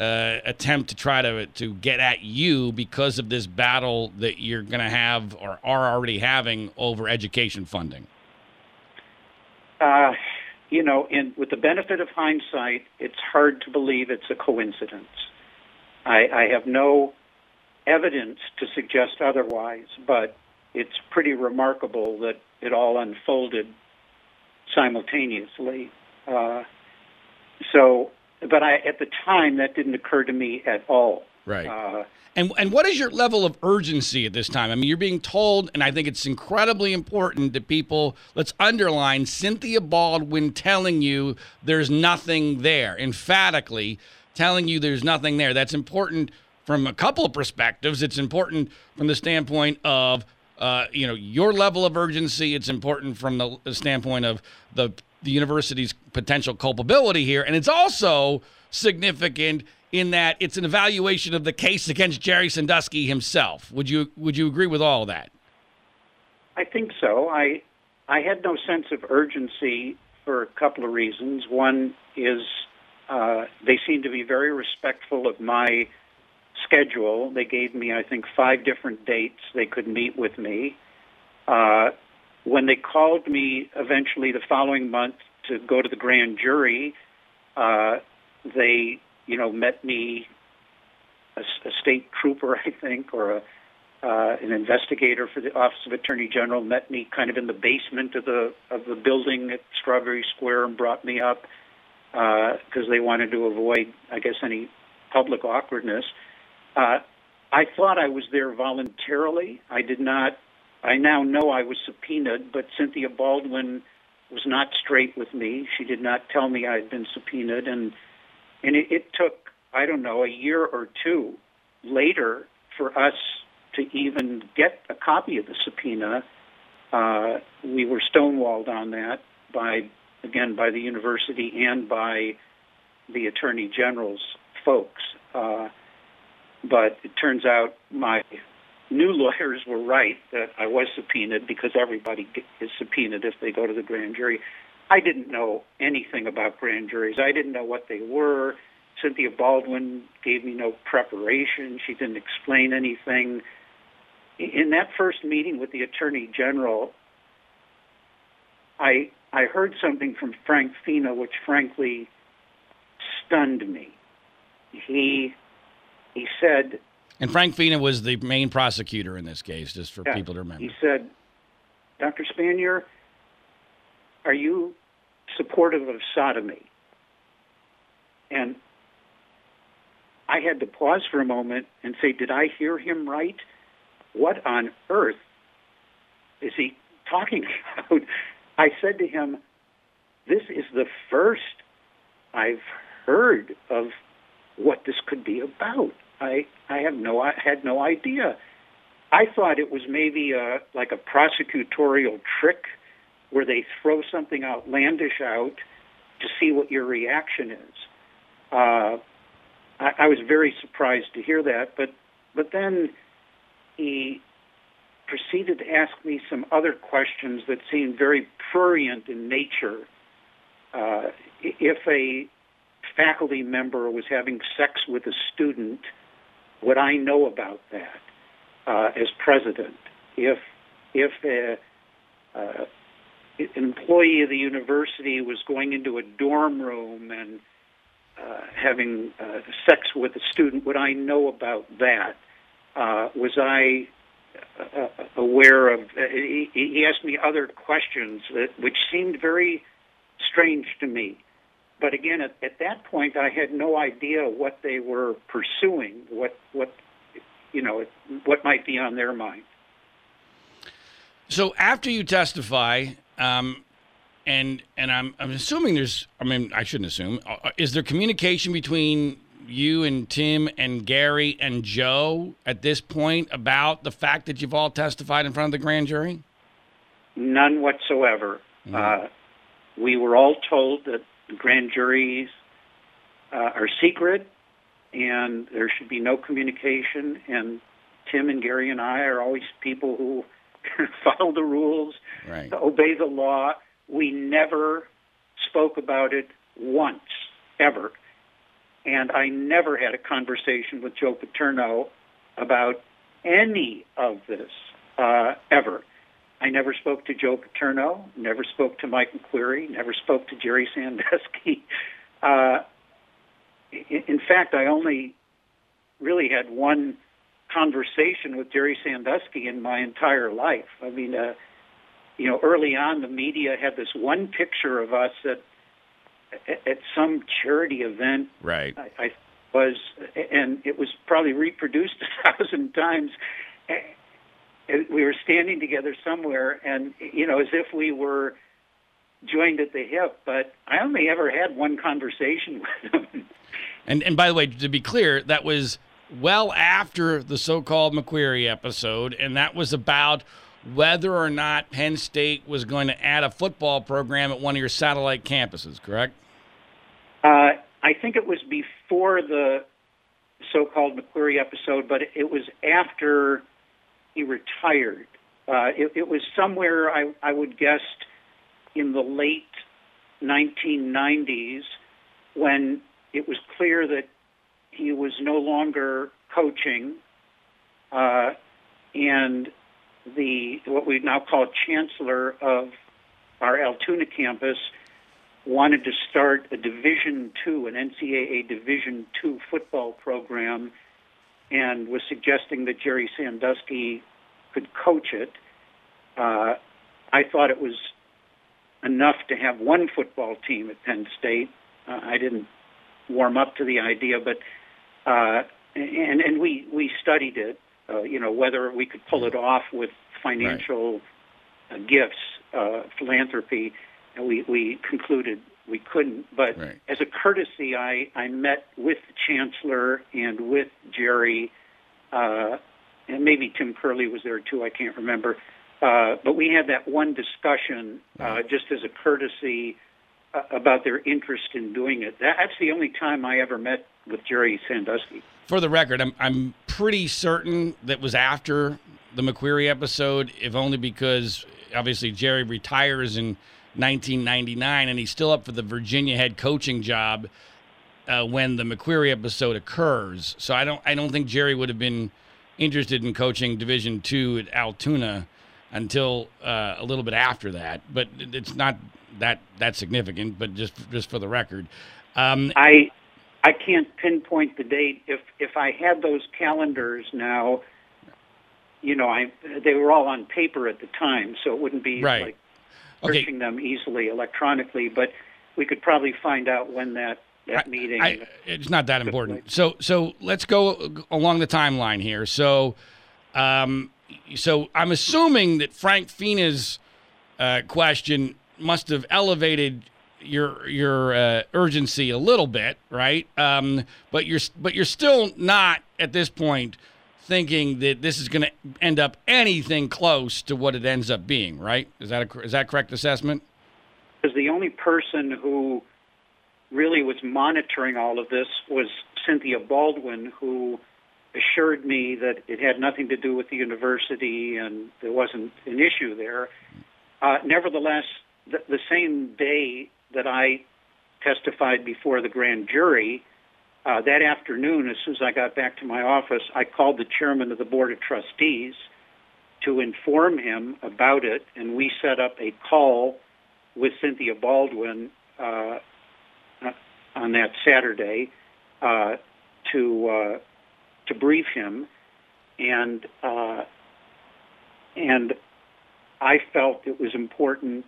uh, attempt to try to to get at you because of this battle that you're going to have or are already having over education funding? Uh, you know, in, with the benefit of hindsight, it's hard to believe it's a coincidence. I, I have no evidence to suggest otherwise, but it's pretty remarkable that it all unfolded simultaneously. Uh, so, but I at the time that didn't occur to me at all. Right. Uh, and and what is your level of urgency at this time? I mean, you're being told, and I think it's incredibly important that people let's underline Cynthia Baldwin telling you there's nothing there, emphatically telling you there's nothing there. That's important from a couple of perspectives. It's important from the standpoint of uh, you know your level of urgency. It's important from the, standpoint of the the university's potential culpability here. And it's also significant in that it's an evaluation of the case against Jerry Sandusky himself. Would you would you agree with all that? I think so. I I had no sense of urgency for a couple of reasons. One is uh, they seem to be very respectful of my schedule. They gave me, I think, five different dates they could meet with me. Uh, when they called me eventually the following month to go to the grand jury, uh, they, you know, met me, a, a state trooper, I think, or a, uh, an investigator for the Office of Attorney General, met me kind of in the basement of the of the building at Strawberry Square and brought me up because uh, they wanted to avoid, I guess, any public awkwardness. Uh, I thought I was there voluntarily. I did not I now know I was subpoenaed, but Cynthia Baldwin was not straight with me. She did not tell me I had been subpoenaed, and and it, it took I don't know a year or two later for us to even get a copy of the subpoena. Uh, we were stonewalled on that by again by the university and by the attorney general's folks. Uh, but it turns out my new lawyers were right that I was subpoenaed because everybody is subpoenaed if they go to the grand jury. I didn't know anything about grand juries. I didn't know what they were. Cynthia Baldwin gave me no preparation. She didn't explain anything. In that first meeting with the Attorney General, I I heard something from Frank Fina which frankly stunned me. He he said and Frank Fina was the main prosecutor in this case, just for yeah. people to remember. He said, Dr. Spanier, are you supportive of sodomy? And I had to pause for a moment and say, did I hear him right? What on earth is he talking about? I said to him, this is the first I've heard of what this could be about. I I have no I had no idea. I thought it was maybe a like a prosecutorial trick where they throw something outlandish out to see what your reaction is. Uh, I, I was very surprised to hear that, but but then he proceeded to ask me some other questions that seemed very prurient in nature. Uh, if a faculty member was having sex with a student, would I know about that uh, as president? If if a, uh, employee of the university was going into a dorm room and uh, having uh, sex with a student, would I know about that? Uh, was I uh, aware of? Uh, he, he asked me other questions that, which seemed very strange to me. But again, at, at that point, I had no idea what they were pursuing, what what you know, what might be on their mind. So after you testify, um, and and I'm I'm assuming there's I mean I shouldn't assume uh, is there communication between you and Tim and Gary and Joe at this point about the fact that you've all testified in front of the grand jury? None whatsoever. Mm-hmm. Uh, we were all told that grand juries uh, are secret and there should be no communication. And Tim and Gary and I are always people who follow the rules, right. obey the law. We never spoke about it once, ever. And I never had a conversation with Joe Paterno about any of this, uh, ever. I never spoke to Joe Paterno, never spoke to Mike McQueary, never spoke to Jerry Sandusky. Uh, in fact, I only really had one conversation with Jerry Sandusky in my entire life. I mean, uh, you know, early on, the media had this one picture of us at at some charity event. Right. I, I was, and it was probably reproduced a thousand times. We were standing together somewhere, and you know, as if we were joined at the hip. But I only ever had one conversation with him. And and by the way, to be clear, that was well after the so-called McQueary episode, and that was about whether or not Penn State was going to add a football program at one of your satellite campuses. Correct? Uh, I think it was before the so-called McQueary episode, but it was after he retired. Uh, it, it was somewhere I, I would guess in the late 1990s when it was clear that he was no longer coaching, uh, and the what we now call chancellor of our Altoona campus wanted to start a Division two, an NCAA Division two football program, and was suggesting that Jerry Sandusky could coach it. Uh, I thought it was enough to have one football team at Penn State. Uh, I didn't warm up to the idea, but uh, and and we we studied it, uh, you know, whether we could pull it off with financial right. uh, gifts, uh, philanthropy, and we we concluded we couldn't. But right. as a courtesy, I I met with the chancellor and with Jerry, uh, and maybe Tim Curley was there too. I can't remember. Uh, but we had that one discussion uh, just as a courtesy uh, about their interest in doing it. That's the only time I ever met with Jerry Sandusky. For the record, I'm I'm pretty certain that was after the McQueary episode, if only because obviously Jerry retires in 1999 and he's still up for the Virginia head coaching job uh, when the McQueary episode occurs. So I don't I don't think Jerry would have been interested in coaching Division two at Altoona until uh, a little bit after that. But it's not that that significant. But just just for the record, um, I I can't pinpoint the date. If if I had those calendars now, you know, I they were all on paper at the time, so it wouldn't be right. like searching okay. them easily electronically. But we could probably find out when that that I, meeting. I, it's not that important. So so let's go along the timeline here. So. Um, so I'm assuming that Frank Fina's uh, question must have elevated your your uh, urgency a little bit, right? Um, but you're but you're still not at this point thinking that this is going to end up anything close to what it ends up being, right? Is that a, is that correct assessment? Because the only person who really was monitoring all of this was Cynthia Baldwin, who assured me that it had nothing to do with the university and there wasn't an issue there. Uh, nevertheless, the, the same day that I testified before the grand jury, uh, that afternoon, as soon as I got back to my office, I called the chairman of the board of trustees to inform him about it, and we set up a call with Cynthia Baldwin uh, on that Saturday uh, to uh, to brief him, and uh, and I felt it was important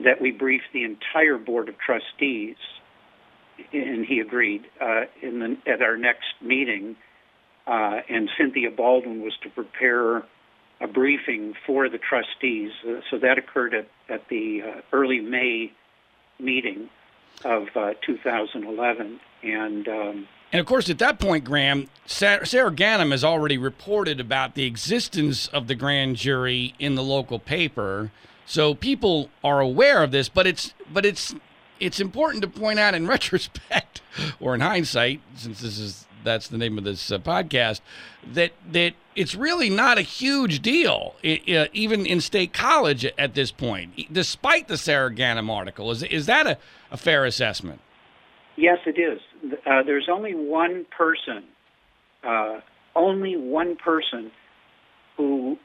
that we brief the entire board of trustees, and he agreed uh, in the, at our next meeting. Uh, and Cynthia Baldwin was to prepare a briefing for the trustees. Uh, so that occurred at, at the uh, early May meeting of uh, 2011. And um, and of course, at that point, Graham, Sara, Ganim has already reported about the existence of the grand jury in the local paper, so people are aware of this. But it's but it's it's important to point out in retrospect, or in hindsight, since this is that's the name of this uh, podcast, that that it's really not a huge deal, it, uh, even in state college at, this point, despite the Sara Ganim article. Is is that a, a fair assessment? Yes, it is. Uh, there's only one person, uh, only one person who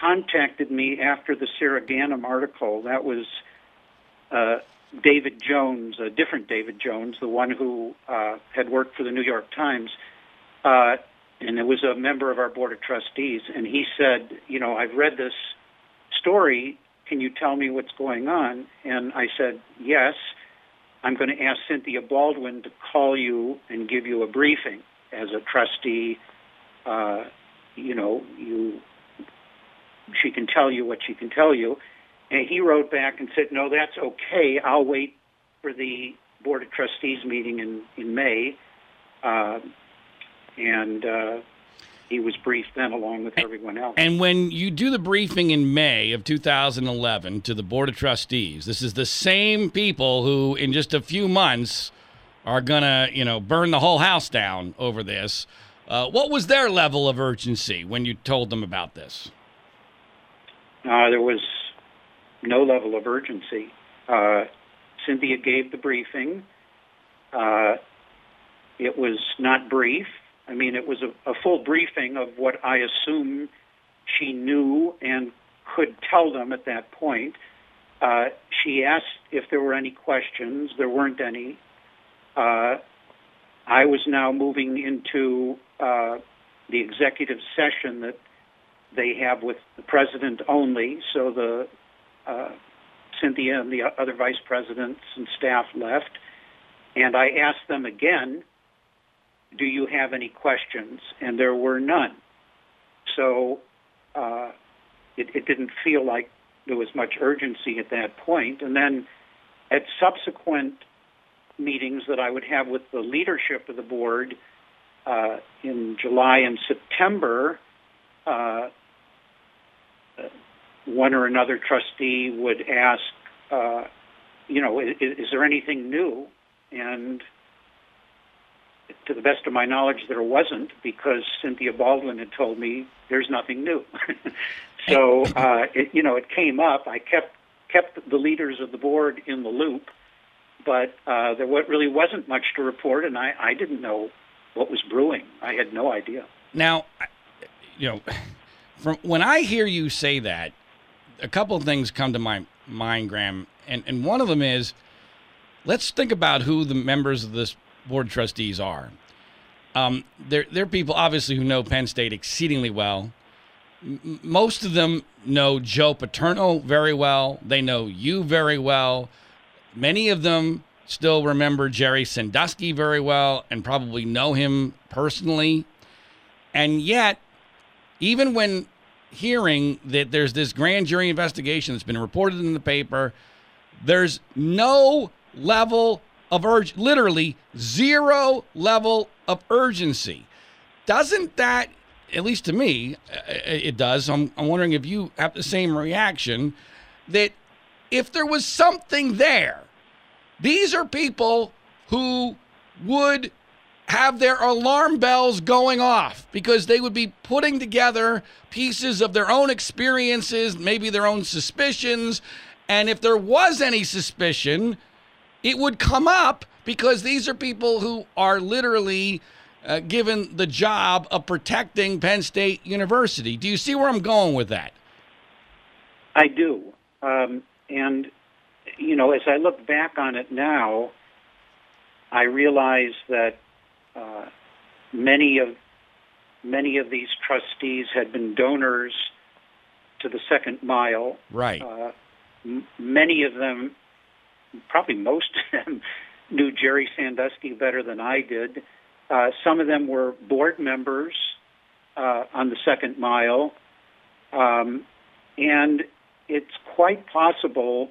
contacted me after the Sara Ganim article. That was uh, David Jones, a different David Jones, the one who uh, had worked for the New York Times. Uh, and it was a member of our board of trustees. And he said, You know, I've read this story. Can you tell me what's going on? And I said, Yes. I'm going to ask Cynthia Baldwin to call you and give you a briefing as a trustee. Uh, you know, you she can tell you what she can tell you. And he wrote back and said, "No, that's okay. I'll wait for the board of trustees meeting in in May." Uh, and uh, he was briefed then along with everyone else. And when you do the briefing in May of 2011 to the Board of Trustees, this is the same people who, in just a few months, are going to, you know, burn the whole house down over this. Uh, what was their level of urgency when you told them about this? Uh, there was no level of urgency. Uh, Cynthia gave the briefing. Uh, it was not brief. I mean, it was a, a full briefing of what I assume she knew and could tell them at that point. Uh, she asked if there were any questions. There weren't any. Uh, I was now moving into uh, the executive session that they have with the president only. So the uh, Cynthia and the other vice presidents and staff left, and I asked them again do you have any questions? And there were none. So uh, it, it didn't feel like there was much urgency at that point. And then at subsequent meetings that I would have with the leadership of the board uh, in July and September, uh, one or another trustee would ask, uh, you know, is, is, there anything new? And to the best of my knowledge, there wasn't because Cynthia Baldwin had told me there's nothing new. so uh, it, you know, it came up. I kept kept the leaders of the board in the loop, but uh, there really wasn't much to report, and I, I didn't know what was brewing. I had no idea. Now, you know, from when I hear you say that, a couple of things come to my mind, Graham, and and one of them is, let's think about who the members of this board of trustees are. Um, they're, they're people, obviously, who know Penn State exceedingly well. M- most of them know Joe Paterno very well. They know you very well. Many of them still remember Jerry Sandusky very well and probably know him personally. And yet, even when hearing that there's this grand jury investigation that's been reported in the paper, there's no level of urge, literally zero level of urgency. Doesn't that, at least to me, uh, it does. I'm, I'm wondering if you have the same reaction that if there was something there, these are people who would have their alarm bells going off because they would be putting together pieces of their own experiences, maybe their own suspicions. And if there was any suspicion, it would come up because these are people who are literally uh, given the job of protecting Penn State University. Do you see where I'm going with that? I do. Um, and, you know, as I look back on it now, I realize that uh, many of many of these trustees had been donors to the second mile. Right. Uh, m- many of them, probably most of them, knew Jerry Sandusky better than I did. Uh, some of them were board members uh, on the second mile. Um, and it's quite possible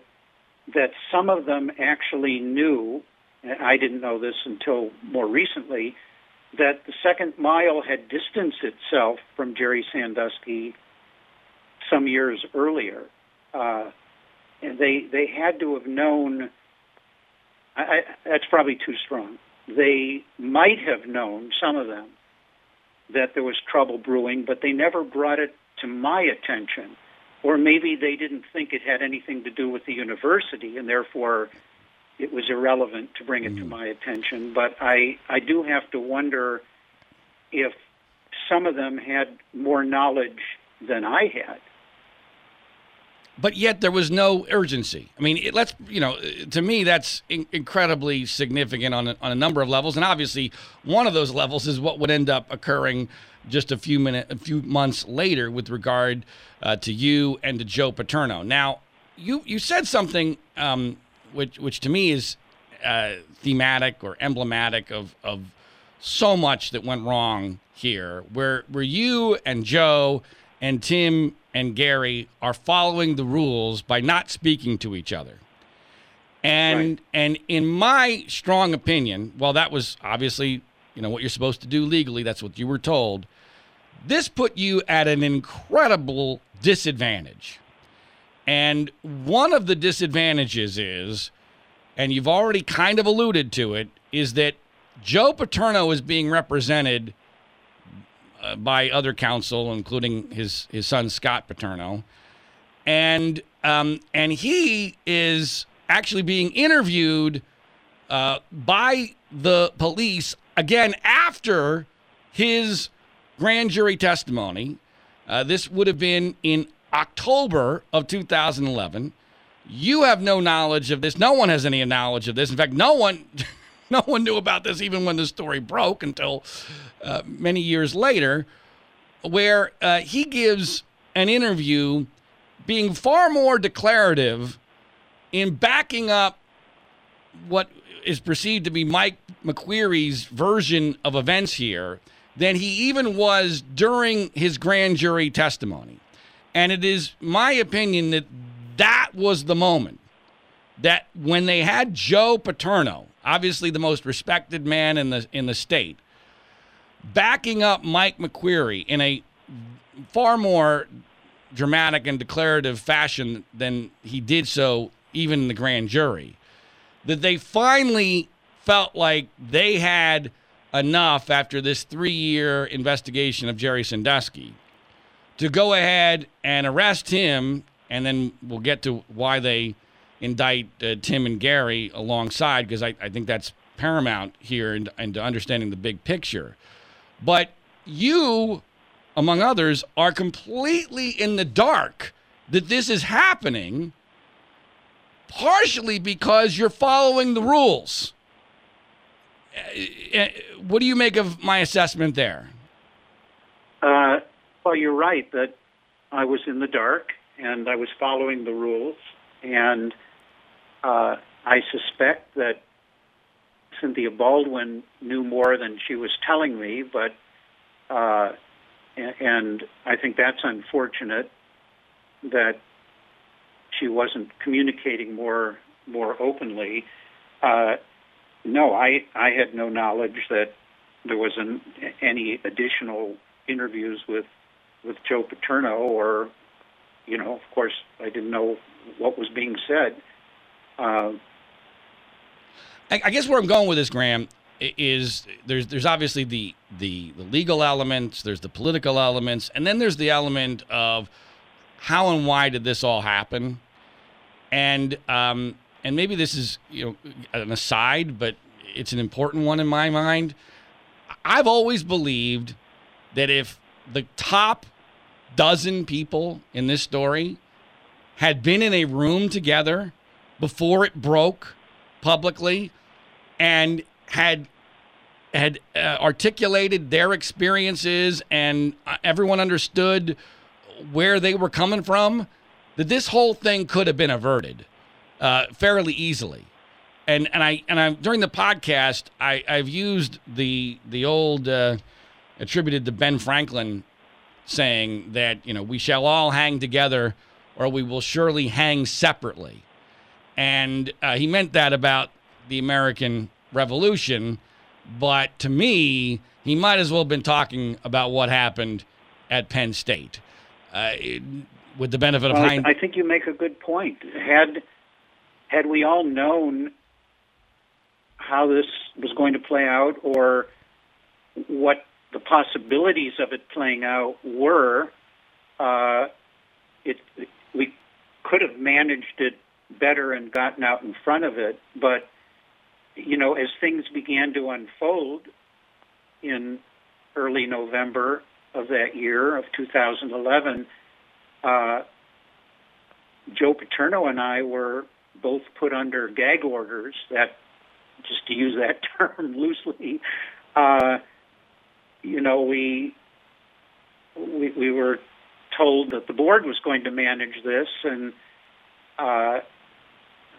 that some of them actually knew, and I didn't know this until more recently, that the second mile had distanced itself from Jerry Sandusky some years earlier. Uh, and they, they had to have known, I, I, that's probably too strong. They might have known, some of them, that there was trouble brewing, but they never brought it to my attention. Or maybe they didn't think it had anything to do with the university, and therefore it was irrelevant to bring it mm. to my attention. But I, I do have to wonder if some of them had more knowledge than I had but yet there was no urgency. I mean, it, let's you know, to me that's in- incredibly significant on a, on a number of levels, and obviously one of those levels is what would end up occurring just a few minute, a few months later with regard uh, to you and to Joe Paterno. Now, you you said something um, which which to me is uh, thematic or emblematic of of so much that went wrong here, where where you and Joe and Tim and Gary are following the rules by not speaking to each other. And right. and in my strong opinion, while that was obviously, you know, what you're supposed to do legally, that's what you were told. This put you at an incredible disadvantage. And one of the disadvantages is, and you've already kind of alluded to it, is that Joe Paterno is being represented uh, by other counsel, including his his son Scott Paterno, and um, and he is actually being interviewed uh, by the police again after his grand jury testimony. Uh, this would have been in October of 2011. You have no knowledge of this. No one has any knowledge of this. In fact, no one. no one knew about this even when the story broke until uh, many years later, where uh, he gives an interview being far more declarative in backing up what is perceived to be Mike McQueary's version of events here than he even was during his grand jury testimony. And it is my opinion that that was the moment that when they had Joe Paterno, obviously the most respected man in the in the state, backing up Mike McQueary in a far more dramatic and declarative fashion than he did so even in the grand jury. That they finally felt like they had enough after this three year investigation of Jerry Sandusky to go ahead and arrest him. And then we'll get to why they indict uh, Tim and Gary alongside, because I, I think that's paramount here and, and understanding the big picture. But you, among others, are completely in the dark that this is happening, partially because you're following the rules. Uh, uh, what do you make of my assessment there? Uh, well, you're right that I was in the dark and I was following the rules, and uh, I suspect that Cynthia Baldwin knew more than she was telling me, but uh, and I think that's unfortunate that she wasn't communicating more more openly. Uh, no, I I had no knowledge that there was an, any additional interviews with with Joe Paterno, or you know, of course, I didn't know what was being said. Uh, I, I guess where I'm going with this, Graham, is there's there's obviously the, the the legal elements, there's the political elements, and then there's the element of how and why did this all happen, and um, and maybe this is you know an aside, but it's an important one in my mind. I've always believed that if the top dozen people in this story had been in a room together before it broke publicly and had had uh, articulated their experiences and uh, everyone understood where they were coming from, that this whole thing could have been averted uh, fairly easily. And and I and I during the podcast I I've used the the old uh, attributed to Ben Franklin saying that you know we shall all hang together or we will surely hang separately, and uh, he meant that about the American Revolution. But to me, he might as well have been talking about what happened at Penn State. Uh, with the benefit of hindsight, I think you make a good point. Had had we all known how this was going to play out, or what the possibilities of it playing out were, uh, it we could have managed it better and gotten out in front of it. But you know, as things began to unfold in early November of that year of 2011, uh, Joe Paterno and I were both put under gag orders. That, just to use that term loosely, uh, you know, we, we we were told that the board was going to manage this, and uh,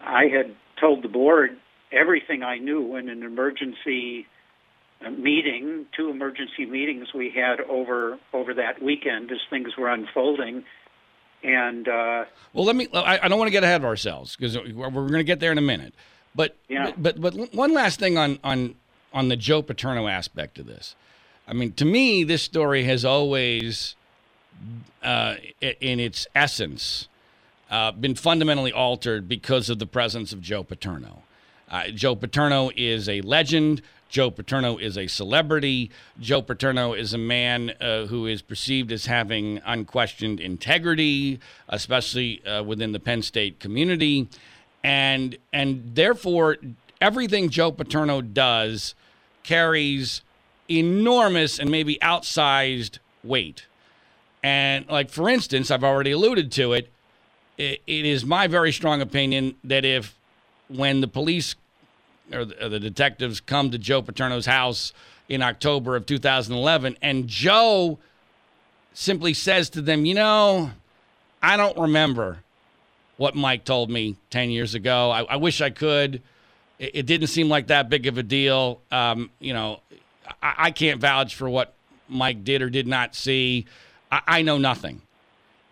I had told the board everything I knew in an emergency meeting, two emergency meetings we had over over that weekend as things were unfolding. And uh, well, let me. I, I don't want to get ahead of ourselves because we're, we're going to get there in a minute. But Yeah. but but one last thing on on on the Joe Paterno aspect of this. I mean, to me, this story has always, uh, in its essence, uh, been fundamentally altered because of the presence of Joe Paterno. Uh, Joe Paterno is a legend. Joe Paterno is a celebrity. Joe Paterno is a man uh, who is perceived as having unquestioned integrity, especially uh, within the Penn State community, and and therefore everything Joe Paterno does carries enormous and maybe outsized weight. And like for instance, I've already alluded to it. It, it is my very strong opinion that if when the police or the, or the detectives come to Joe Paterno's house in October of 2011, and Joe simply says to them, "You know, I don't remember what Mike told me 10 years ago. I, I wish I could. It, it didn't seem like that big of a deal. Um, you know, I, I can't vouch for what Mike did or did not see. I, I know nothing.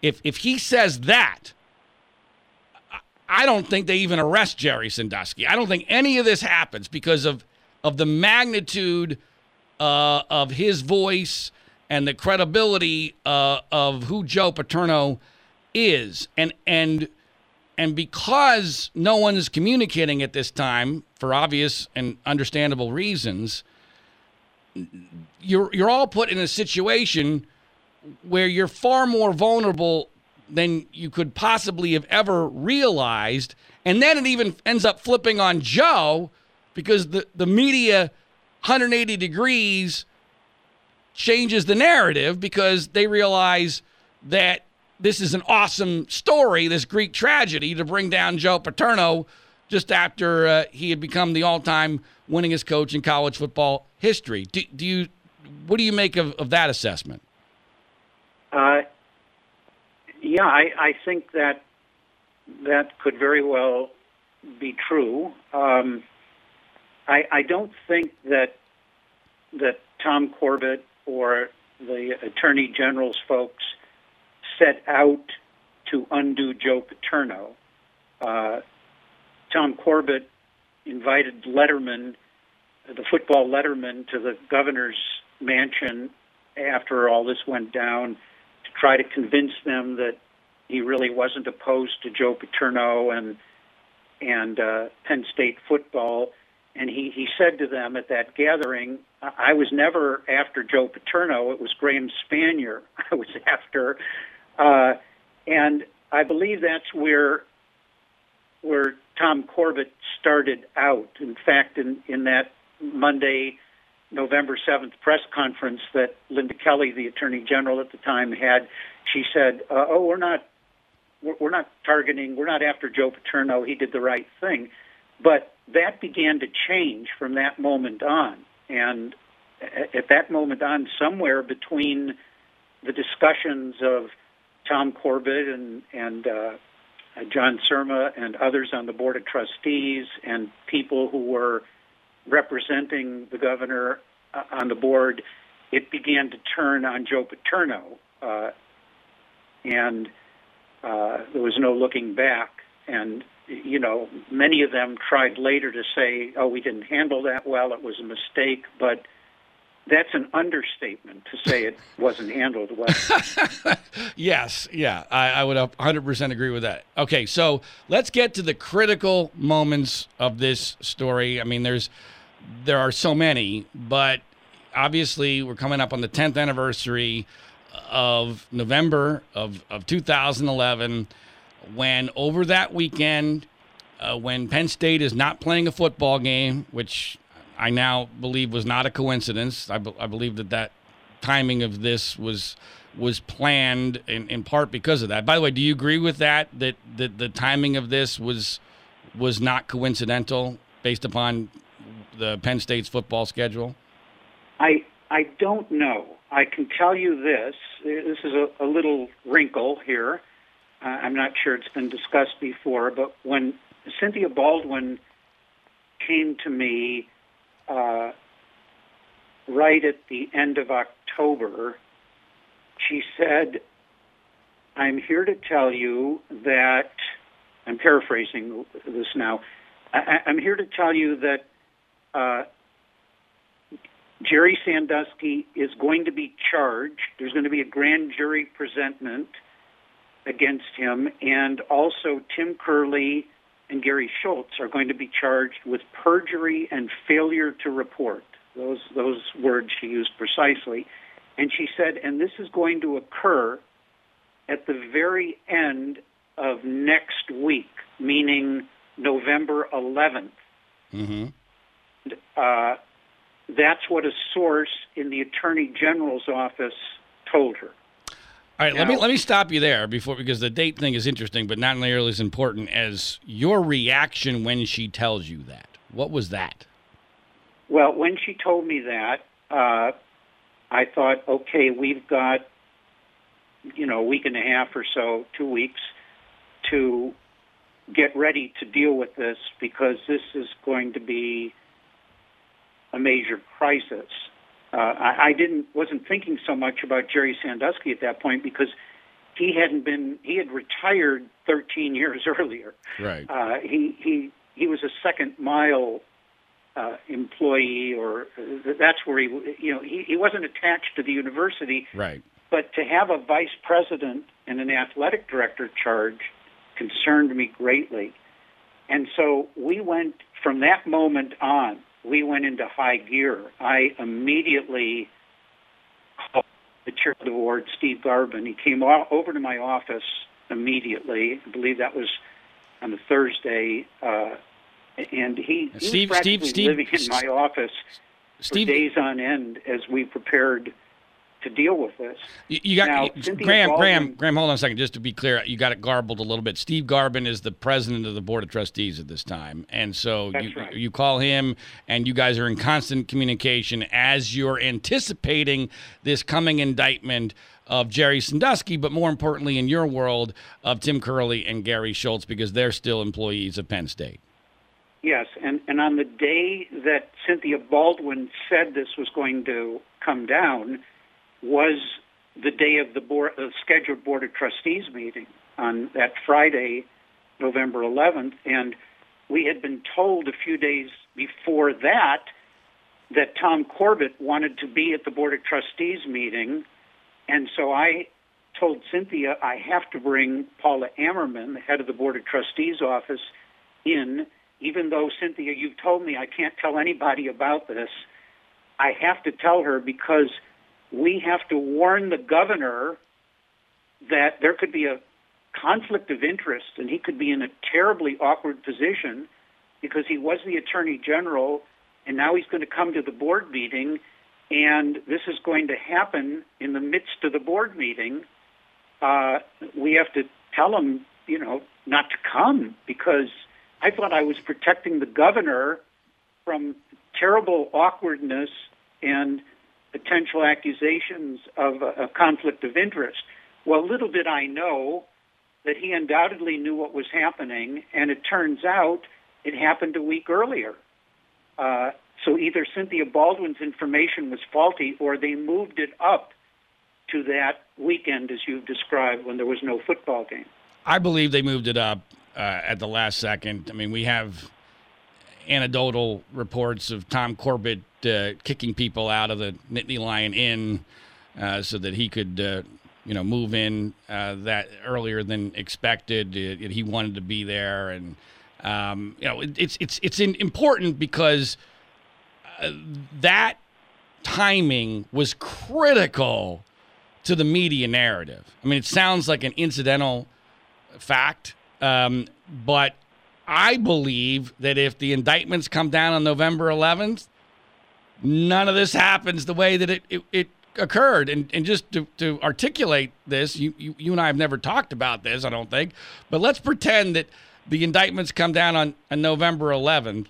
If if he says that." I don't think they even arrest Jerry Sandusky. I don't think any of this happens because of of the magnitude uh, of his voice and the credibility uh, of who Joe Paterno is, and and and because no one is communicating at this time for obvious and understandable reasons, you're you're all put in a situation where you're far more vulnerable than you could possibly have ever realized. And then it even ends up flipping on Joe because the, the media 180 degrees changes the narrative because they realize that this is an awesome story, this Greek tragedy, to bring down Joe Paterno just after uh, he had become the all-time winningest coach in college football history. Do, do you, what do you make of, of that assessment? Uh, yeah, I, I think that that could very well be true. Um, I, I don't think that that Tom Corbett or the Attorney General's folks set out to undo Joe Paterno. Uh, Tom Corbett invited Letterman, the football Letterman, to the governor's mansion after all this went down to try to convince them that he really wasn't opposed to Joe Paterno and and uh, Penn State football. And he, he said to them at that gathering, I was never after Joe Paterno. It was Graham Spanier I was after. Uh, and I believe that's where where Tom Corbett started out. In fact, in, in that Monday, November 7th press conference that Linda Kelly, the Attorney General at the time, had, she said, uh, "Oh, we're not, we're, we're not targeting, we're not after Joe Paterno. He did the right thing." But that began to change from that moment on. And at that moment on, somewhere between the discussions of Tom Corbett and, and uh, John Surma and others on the Board of Trustees and people who were representing the governor uh, on the board, it began to turn on Joe Paterno. Uh, and uh, there was no looking back. And, you know, many of them tried later to say, oh, we didn't handle that well, it was a mistake. But that's an understatement to say it wasn't handled well. yes, yeah, I, I, would 100% agree with that. Okay, so let's get to the critical moments of this story. I mean, there's there are so many, but obviously we're coming up on the 10th anniversary of November of, of 2011 when over that weekend, uh, when Penn State is not playing a football game, which I now believe was not a coincidence. I, be, I believe that that timing of this was was planned in, in part because of that. By the way, do you agree with that? That that the timing of this was was not coincidental based upon the Penn State's football schedule? I I don't know. I can tell you this. This is a, a little wrinkle here. Uh, I'm not sure it's been discussed before, but when Cynthia Baldwin came to me uh, right at the end of October, she said, I'm here to tell you that, I'm paraphrasing this now, I, am here to tell you that uh, Jerry Sandusky is going to be charged. There's going to be a grand jury presentment against him, and also Tim Curley and Gary Schultz are going to be charged with perjury and failure to report. Those those words she used precisely. And she said, and this is going to occur at the very end of next week, meaning November 11th. Mm-hmm. Uh, that's what a source in the Attorney General's office told her. All right, now, let me let me stop you there before because the date thing is interesting, but not nearly as important as your reaction when she tells you that. What was that? Well, when she told me that, uh, I thought, okay, we've got you know a week and a half or so, two weeks, to get ready to deal with this because this is going to be a major crisis. Uh, I, I didn't wasn't thinking so much about Jerry Sandusky at that point because he hadn't been he had retired 13 years earlier. Right. Uh, he he he was a second mile uh, employee, or uh, that's where he you know he, he wasn't attached to the university. Right. But to have a vice president and an athletic director charge concerned me greatly. And so we went from that moment on we went into high gear. I immediately called the chair of the board, Steve Garban. He came over to my office immediately. I believe that was on a Thursday, uh, and he, he was practically Steve, living in my office Steve, for days on end as we prepared to deal with this. You, you got now, Graham. Baldwin, Graham. Graham. Hold on a second, just to be clear. You got it garbled a little bit. Steve Garban is the president of the board of trustees at this time, and so you right. you call him, and you guys are in constant communication as you're anticipating this coming indictment of Jerry Sandusky, but more importantly, in your world, of Tim Curley and Gary Schultz, because they're still employees of Penn State. Yes, and, and on the day that Cynthia Baldwin said this was going to come down, was the day of the board, uh, scheduled Board of Trustees meeting on that Friday, November 11th, and we had been told a few days before that that Tom Corbett wanted to be at the Board of Trustees meeting, and so I told Cynthia I have to bring Paula Ammerman, the head of the Board of Trustees office, in, even though Cynthia, you've told me I can't tell anybody about this. I have to tell her because we have to warn the governor that there could be a conflict of interest and he could be in a terribly awkward position because he was the attorney general and now he's going to come to the board meeting and this is going to happen in the midst of the board meeting. Uh, we have to tell him, you know, not to come because I thought I was protecting the governor from terrible awkwardness and potential accusations of a, conflict of interest. Well, little did I know that he undoubtedly knew what was happening, and it turns out it happened a week earlier. Uh, so either Cynthia Baldwin's information was faulty, or they moved it up to that weekend, as you've described, when there was no football game. I believe they moved it up uh, at the last second. I mean, we have anecdotal reports of Tom Corbett uh, kicking people out of the Nittany Lion Inn uh, so that he could, uh, you know, move in uh, that earlier than expected. It, it, he wanted to be there, and um, you know, it, it's it's it's important because uh, that timing was critical to the media narrative. I mean, it sounds like an incidental fact, um, but I believe that if the indictments come down on November 11th, none of this happens the way that it, it, it occurred. And, and just to, to articulate this, you, you, you and I have never talked about this, I don't think, but let's pretend that the indictments come down on, on November 11th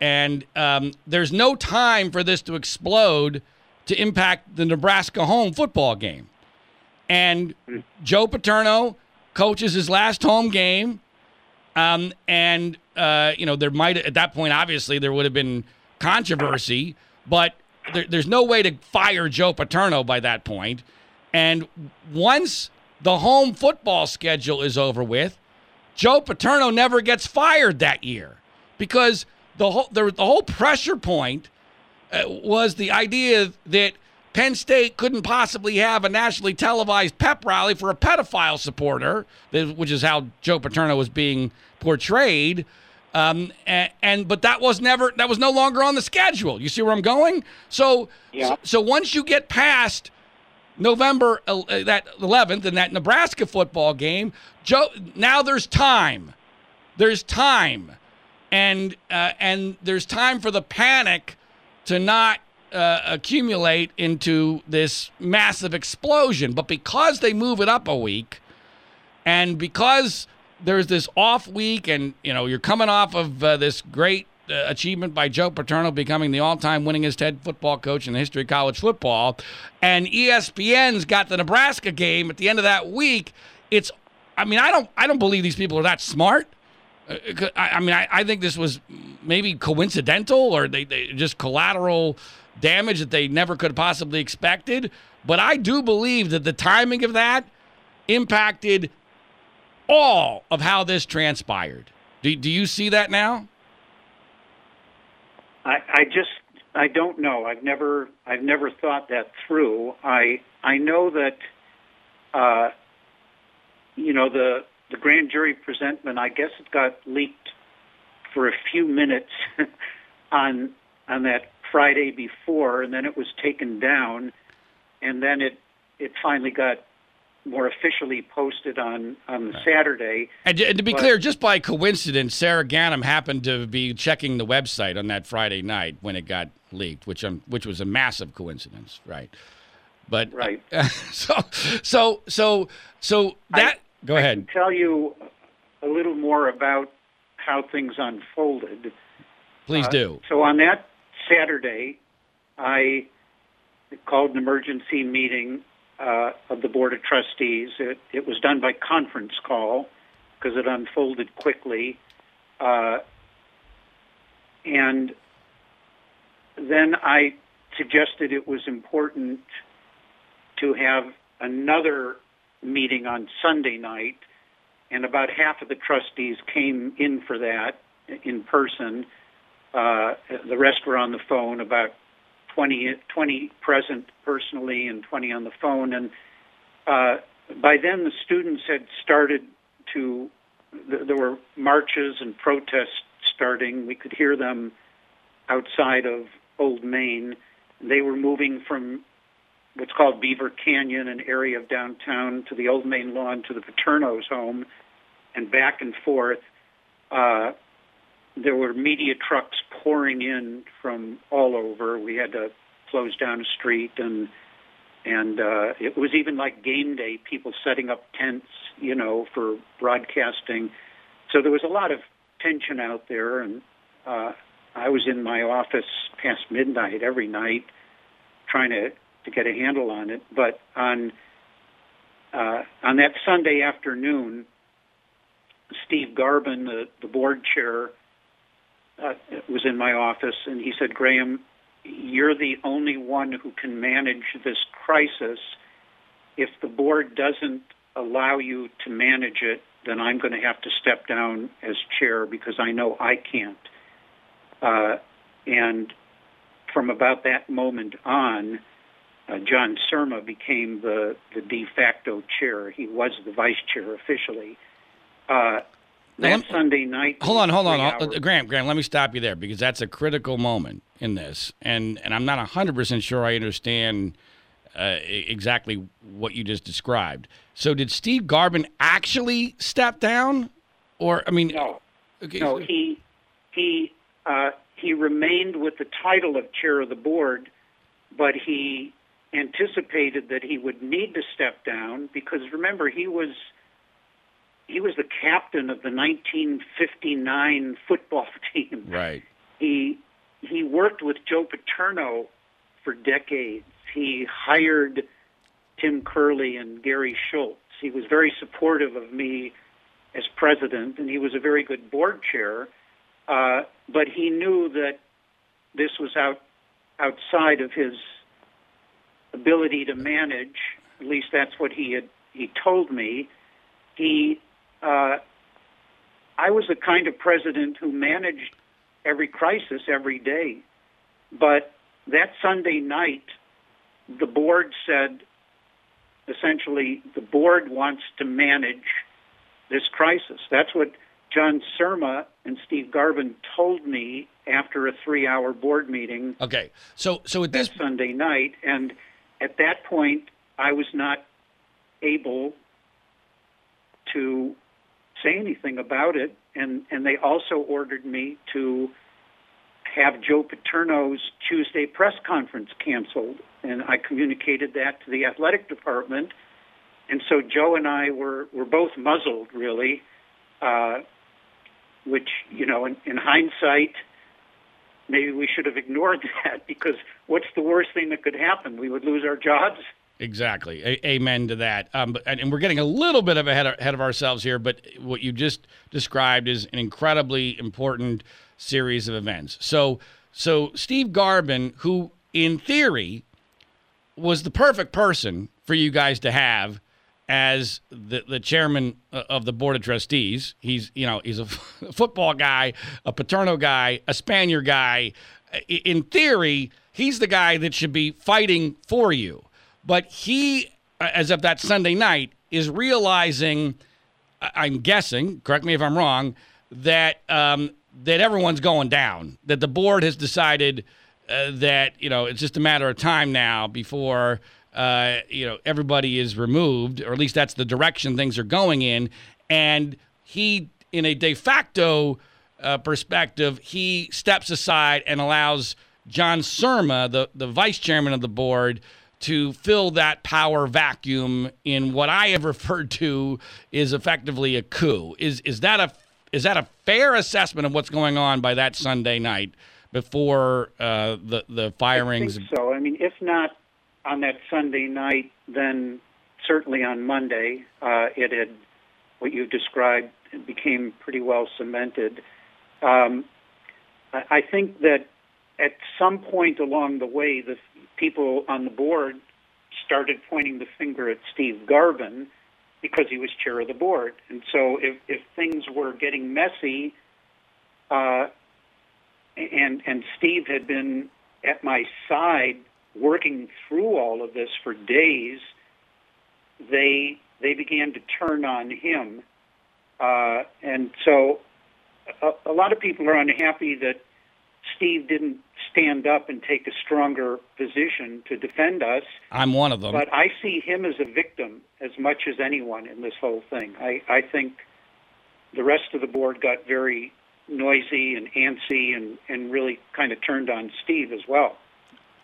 and um, there's no time for this to explode to impact the Nebraska home football game. And Joe Paterno coaches his last home game um, and uh, you know, there might at that point, obviously, there would have been controversy, but there, there's no way to fire Joe Paterno by that point. And once the home football schedule is over with, Joe Paterno never gets fired that year because the whole the, the whole pressure point uh, was the idea that Penn State couldn't possibly have a nationally televised pep rally for a pedophile supporter, which is how Joe Paterno was being portrayed. Um, and, and, but that was never that was no longer on the schedule. You see where I'm going? So yeah. so, so once you get past November uh, that 11th and that Nebraska football game, Joe now there's time. There's time, and uh, and there's time for the panic to not uh, accumulate into this massive explosion. But because they move it up a week, and because there's this off week, and you know you're coming off of uh, this great uh, achievement by Joe Paterno becoming the all-time winningest head football coach in the history of college football, and ESPN's got the Nebraska game at the end of that week. It's, I mean, I don't, I don't believe these people are that smart. Uh, I, I mean, I, I think this was maybe coincidental or they, they just collateral damage that they never could have possibly expected. But I do believe that the timing of that impacted all of how this transpired. Do, do you see that now? I, I just I don't know. I've never I've never thought that through. I I know that uh, you know the the grand jury presentment. I guess it got leaked for a few minutes on on that Friday before, and then it was taken down, and then it it finally got more officially posted on on right. Saturday. And, and to be but, clear, just by coincidence, Sara Ganim happened to be checking the website on that Friday night when it got leaked, which um, which was a massive coincidence, right? But right. so so so so that I, go I ahead. tell you a little more about how things unfolded. Please uh, do. So on that Saturday, I called an emergency meeting uh, of the Board of Trustees. It, it was done by conference call because it unfolded quickly. Uh, and then I suggested it was important to have another meeting on Sunday night, and about half of the trustees came in for that in person. Uh, the rest were on the phone, about 20, 20 present personally and 20 on the phone. And uh, by then, the students had started to, th- there were marches and protests starting. We could hear them outside of Old Main. They were moving from what's called Beaver Canyon, an area of downtown, to the Old Main lawn to the Paterno's home, and back and forth. Uh, there were media trucks pouring in from all over. We had to close down a street, and and uh, it was even like game day. People setting up tents, you know, for broadcasting. So there was a lot of tension out there, and uh, I was in my office past midnight every night trying to, to get a handle on it. But on uh, on that Sunday afternoon, Steve Garban, the, the board chair, uh, was in my office, and he said, "Graham, you're the only one who can manage this crisis. If the board doesn't allow you to manage it, then I'm going to have to step down as chair because I know I can't." Uh, and from about that moment on, uh, John Surma became the, the de facto chair. He was the vice chair officially. Uh, that Sunday night. Hold on, hold on, uh, Graham. Graham, let me stop you there because that's a critical moment in this, and and I'm not hundred percent sure I understand uh, exactly what you just described. So, did Steve Garban actually step down, or I mean, no, okay, no, so, he he uh, he remained with the title of chair of the board, but he anticipated that he would need to step down because remember he was he was the captain of the 1959 football team. Right. He he worked with Joe Paterno for decades. He hired Tim Curley and Gary Schultz. He was very supportive of me as president, and he was a very good board chair. Uh, but he knew that this was out outside of his ability to manage. At least that's what he had he told me. He uh, I was the kind of president who managed every crisis every day. But that Sunday night, the board said essentially the board wants to manage this crisis. That's what John Surma and Steve Garban told me after a three-hour board meeting. Okay, so so at this Sunday night, and at that point, I was not able to say anything about it, and and they also ordered me to have Joe Paterno's Tuesday press conference canceled, and I communicated that to the athletic department, and so Joe and I were were both muzzled really. Uh, which you know, in, in hindsight, maybe we should have ignored that because what's the worst thing that could happen? We would lose our jobs. Exactly. A- amen to that. Um, but, and we're getting a little bit of ahead of, ahead of ourselves here, but what you just described is an incredibly important series of events. So, so Steve Garban, who in theory was the perfect person for you guys to have as the, the chairman uh, of the board of trustees. He's you know he's a football guy, a Paterno guy, a Spanier guy. In theory, he's the guy that should be fighting for you. But he, uh, as of that Sunday night, is realizing. I'm guessing. Correct me if I'm wrong. That um, that everyone's going down. That the board has decided uh, that you know it's just a matter of time now before uh, you know, everybody is removed, or at least that's the direction things are going in. And he, in a de facto uh, perspective, he steps aside and allows John Surma, the, the vice chairman of the board, to fill that power vacuum in what I have referred to is effectively a coup. Is is that a is that a fair assessment of what's going on by that Sunday night before uh, the the firings? I think so. I mean, if not on that Sunday night, then certainly on Monday, uh, it had what you described became pretty well cemented. Um, I think that at some point along the way, the people on the board started pointing the finger at Steve Garban because he was chair of the board. And so if, if things were getting messy, uh, and and Steve had been at my side working through all of this for days, they they began to turn on him, uh, and so a, a lot of people are unhappy that Steve didn't stand up and take a stronger position to defend us. I'm one of them. But I see him as a victim as much as anyone in this whole thing. I, I think the rest of the board got very noisy and antsy and, and really kind of turned on Steve as well.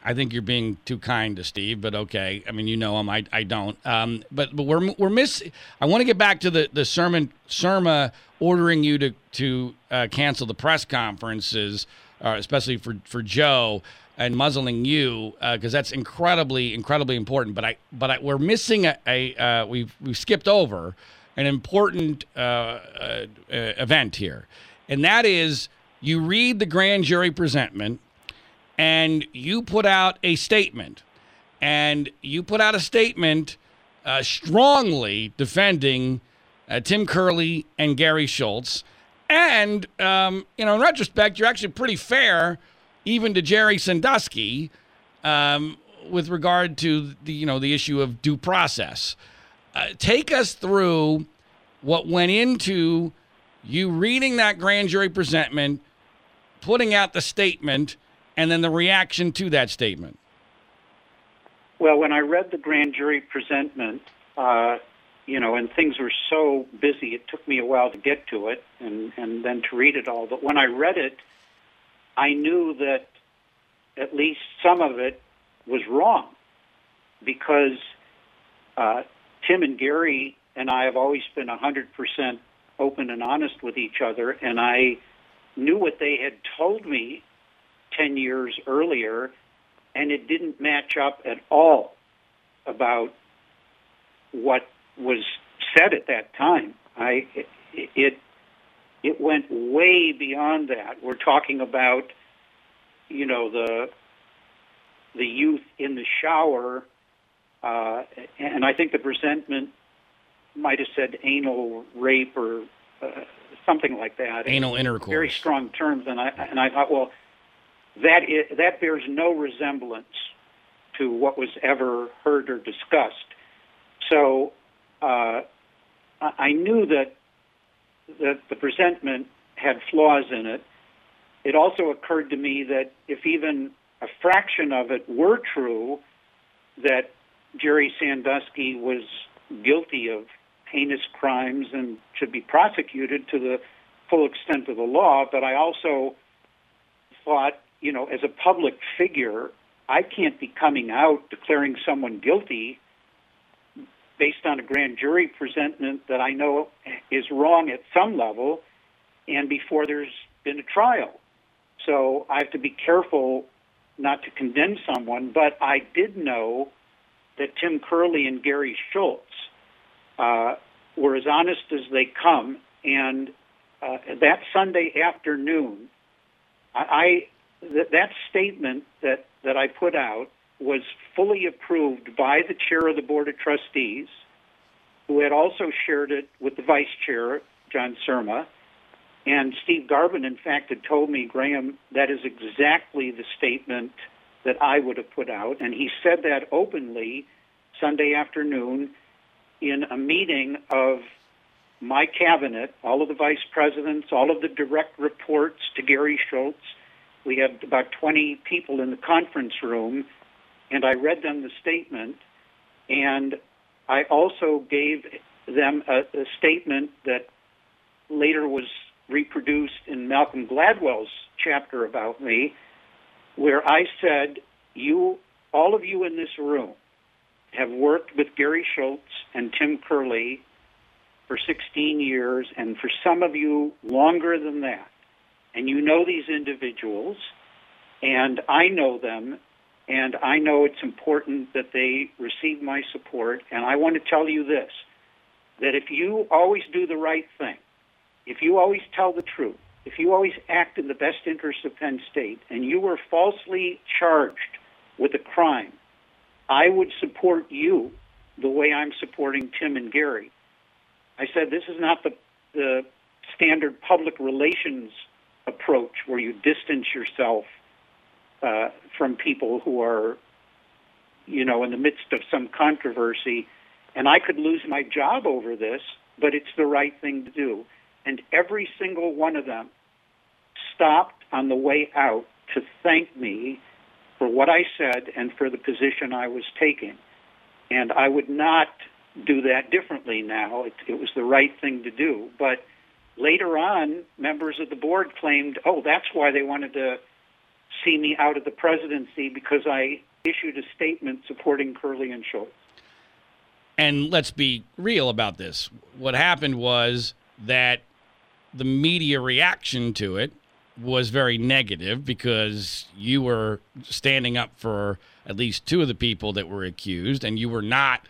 I think you're being too kind to Steve, but okay. I mean, you know him. I, I don't. Um, but but we're we're miss. I want to get back to the the sermon Surma ordering you to to uh, cancel the press conferences, uh, especially for for Joe and muzzling you because uh, that's incredibly incredibly important. But I but I, we're missing a, a uh, we've we've skipped over an important uh, uh, event here, and that is you read the grand jury presentment and you put out a statement, and you put out a statement uh, strongly defending uh, Tim Curley and Gary Schultz. And, um, you know, in retrospect, you're actually pretty fair even to Jerry Sandusky um, with regard to the, you know, the issue of due process. Uh, take us through what went into you reading that grand jury presentment, putting out the statement, and then the reaction to that statement. Well, when I read the grand jury presentment, uh, you know, and things were so busy, it took me a while to get to it and, and then to read it all. But when I read it, I knew that at least some of it was wrong because uh, Tim and Gary and I have always been 100% open and honest with each other, and I knew what they had told me 10 years earlier, and it didn't match up at all about what was said at that time. I it it went way beyond that. We're talking about you know the the youth in the shower, uh, and I think the presentment might have said anal rape or uh, something like that. Anal intercourse. Very strong terms, and I and I thought, well, that is, that bears no resemblance to what was ever heard or discussed. So uh, I knew that that the presentment had flaws in it. It also occurred to me that if even a fraction of it were true, that Jerry Sandusky was guilty of heinous crimes and should be prosecuted to the full extent of the law. But I also thought you know, as a public figure, I can't be coming out declaring someone guilty based on a grand jury presentment that I know is wrong at some level and before there's been a trial. So I have to be careful not to condemn someone, but I did know that Tim Curley and Gary Schultz uh, were as honest as they come. And uh, that Sunday afternoon, I, that, that statement that, that I put out was fully approved by the chair of the Board of Trustees, who had also shared it with the vice chair, John Surma. And Steve Garban, in fact, had told me, Graham, that is exactly the statement that I would have put out. And he said that openly Sunday afternoon in a meeting of my cabinet, all of the vice presidents, all of the direct reports to Gary Schultz, we had about 20 people in the conference room, and I read them the statement, and I also gave them a, a statement that later was reproduced in Malcolm Gladwell's chapter about me, where I said, "You, all of you in this room, have worked with Gary Schultz and Tim Curley for 16 years, and for some of you longer than that. And you know these individuals, and I know them, and I know it's important that they receive my support. And I want to tell you this that if you always do the right thing, if you always tell the truth, if you always act in the best interest of Penn State, and you were falsely charged with a crime, I would support you the way I'm supporting Tim and Gary. I said this is not the, the standard public relations approach where you distance yourself uh, from people who are, you know, in the midst of some controversy. And I could lose my job over this, but it's the right thing to do. And every single one of them stopped on the way out to thank me for what I said and for the position I was taking. And I would not do that differently now. It, it was the right thing to do. But Later on, members of the board claimed, oh, that's why they wanted to see me out of the presidency because I issued a statement supporting Curley and Schultz. And let's be real about this. What happened was that the media reaction to it was very negative because you were standing up for at least two of the people that were accused and you were not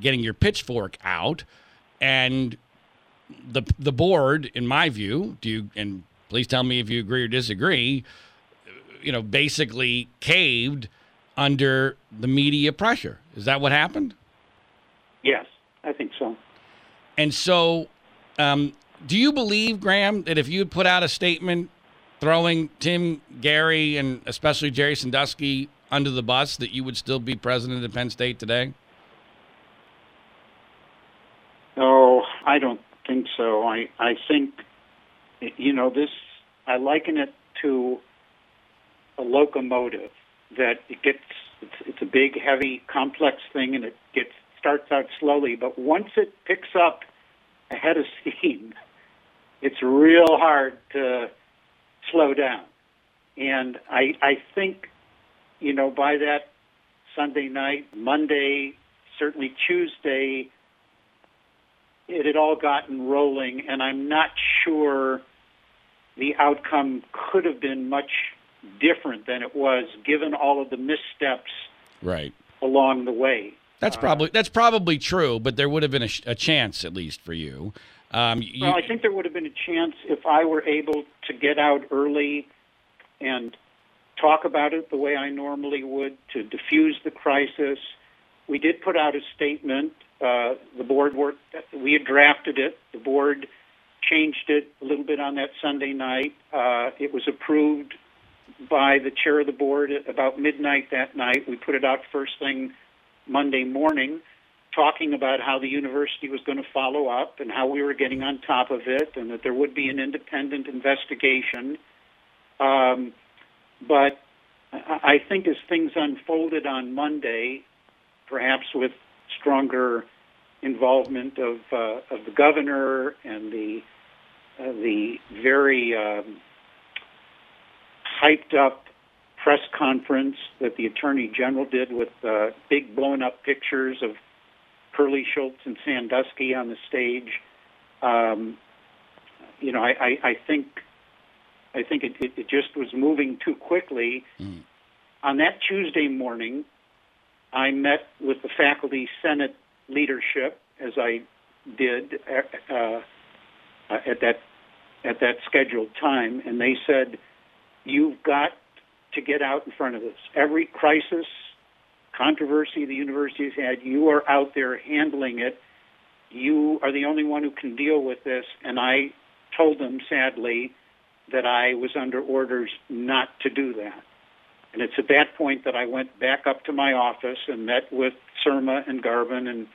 getting your pitchfork out and the the board in my view do you and please tell me if you agree or disagree you know basically caved under the media pressure. Is that what happened? Yes i think so. And so um, do you believe graham that if you had put out a statement throwing tim gary and especially jerry sandusky under the bus that you would still be president of penn state today? No, i don't think so. I i think you know this i liken it to a locomotive that it gets it's, it's a big heavy complex thing and it gets starts out slowly but once it picks up a head of steam it's real hard to slow down. And i i think you know by that sunday night monday certainly tuesday it had all gotten rolling and i'm not sure the outcome could have been much different than it was given all of the missteps right along the way. That's probably that's probably true, but there would have been a, a chance at least for you. Um, you. Well, I think there would have been a chance if I were able to get out early and talk about it the way I normally would to diffuse the crisis. We did put out a statement. Uh, the board worked. We had drafted it. The board changed it a little bit on that Sunday night. Uh, it was approved by the chair of the board about midnight that night. We put it out first thing Monday morning, talking about how the university was going to follow up and how we were getting on top of it, and that there would be an independent investigation. Um, but I think as things unfolded on Monday, perhaps with stronger involvement of uh, of the governor and the uh, the very um, hyped up press conference that the attorney general did with uh, big blown up pictures of Curley Schultz and Sandusky on the stage. Um, you know, I, I, I think I think it, it, it just was moving too quickly. Mm. On that Tuesday morning, I met with the faculty senate leadership as I did uh, uh, at that at that scheduled time, and they said You've got to get out in front of this. Every crisis, controversy the university has had, you are out there handling it. You are the only one who can deal with this. And I told them, sadly, that I was under orders not to do that. And it's at that point that I went back up to my office and met with Surma and Garvin and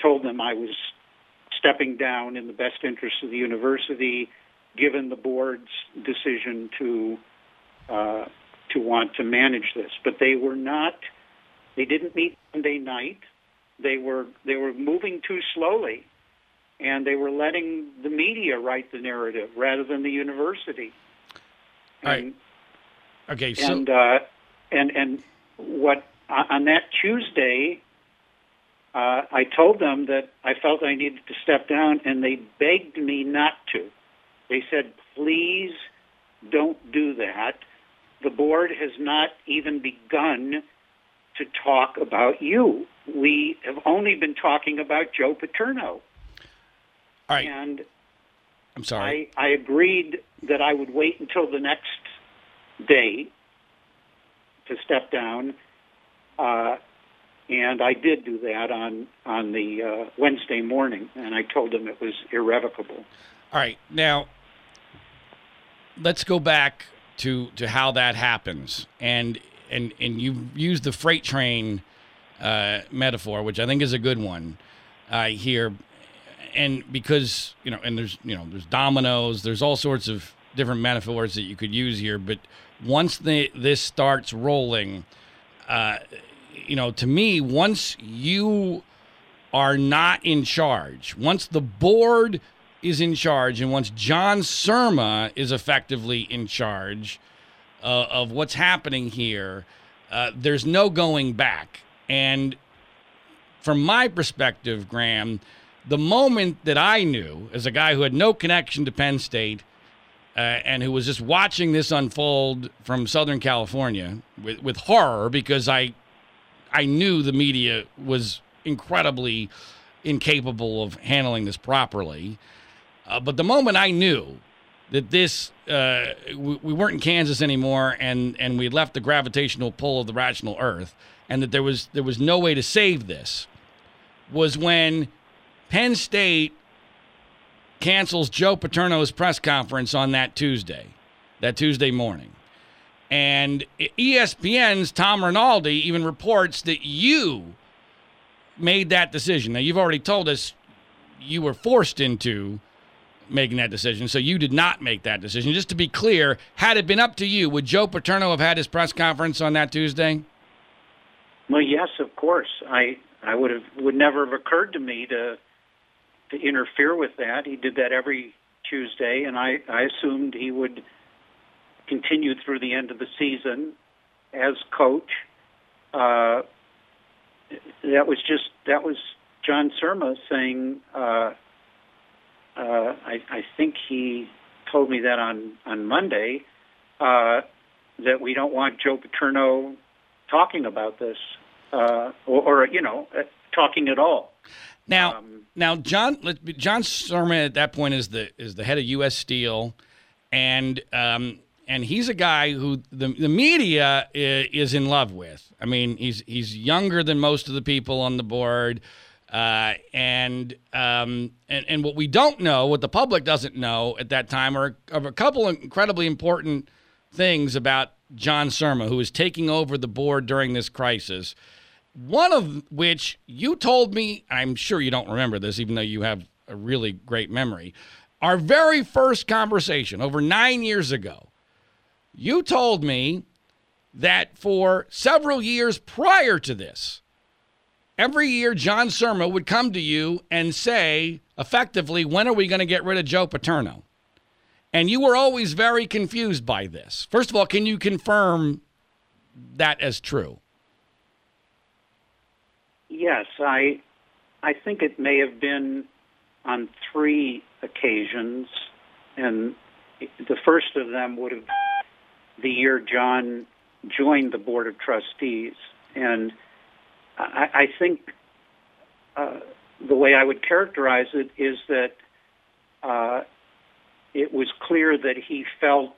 told them I was stepping down in the best interest of the university, given the board's decision to uh, to want to manage this. But they were not. They didn't meet Monday night. They were they were moving too slowly, and they were letting the media write the narrative rather than the university. And, Okay. So and uh, and and what on that Tuesday, uh, I told them that I felt I needed to step down, and they begged me not to. They said, "Please, don't do that." the board has not even begun to talk about you. We have only been talking about Joe Paterno. All right. And I'm sorry. I, I agreed that I would wait until the next day to step down. Uh, and I did do that on on the uh, Wednesday morning, and I told him it was irrevocable. All right, now let's go back to to how that happens. And and and you use the freight train uh, metaphor, which I think is a good one uh, here. And because you know, and there's you know, there's dominoes, there's all sorts of different metaphors that you could use here. But once the this starts rolling, uh, you know, to me, once you are not in charge, once the board is in charge, and once John Surma is effectively in charge, uh, of what's happening here, uh, there's no going back. And from my perspective, Graham, the moment that I knew, as a guy who had no connection to Penn State uh, and who was just watching this unfold from Southern California with, with horror, because I, I knew the media was incredibly incapable of handling this properly. Uh, but the moment I knew that this uh, we, we, weren't in Kansas anymore, and and we left the gravitational pull of the rational Earth, and that there was there was no way to save this, was when Penn State cancels Joe Paterno's press conference on that Tuesday, that Tuesday morning. And ESPN's Tom Rinaldi even reports that you made that decision. Now, you've already told us you were forced into making that decision, so you did not make that decision. Just to be clear, had it been up to you, would Joe Paterno have had his press conference on that Tuesday? Well, yes, of course. I I would have would never have occurred to me to to interfere with that. He did that every Tuesday, and I I assumed he would continue through the end of the season as coach. Uh, that was just that was John Surma saying. Uh, uh, I, I think he told me that on on Monday uh, that we don't want Joe Paterno talking about this, uh, or, or you know, uh, talking at all. Now, um, now, John John Surma at that point is the is the head of U.S. Steel, and um, and he's a guy who the the media is in love with. I mean, he's he's younger than most of the people on the board. Uh, and, um, and and what we don't know, what the public doesn't know at that time, are, are a couple incredibly important things about John Surma, who is taking over the board during this crisis. One of which you told me, I'm sure you don't remember this, even though you have a really great memory. Our very first conversation over nine years ago, you told me that for several years prior to this, every year John Surma would come to you and say, effectively, when are we going to get rid of Joe Paterno? And you were always very confused by this. First of all, can you confirm that as true? Yes, I I think it may have been on three occasions, and the first of them would have the year John joined the board of trustees, and I, I think uh, the way I would characterize it is that uh, it was clear that he felt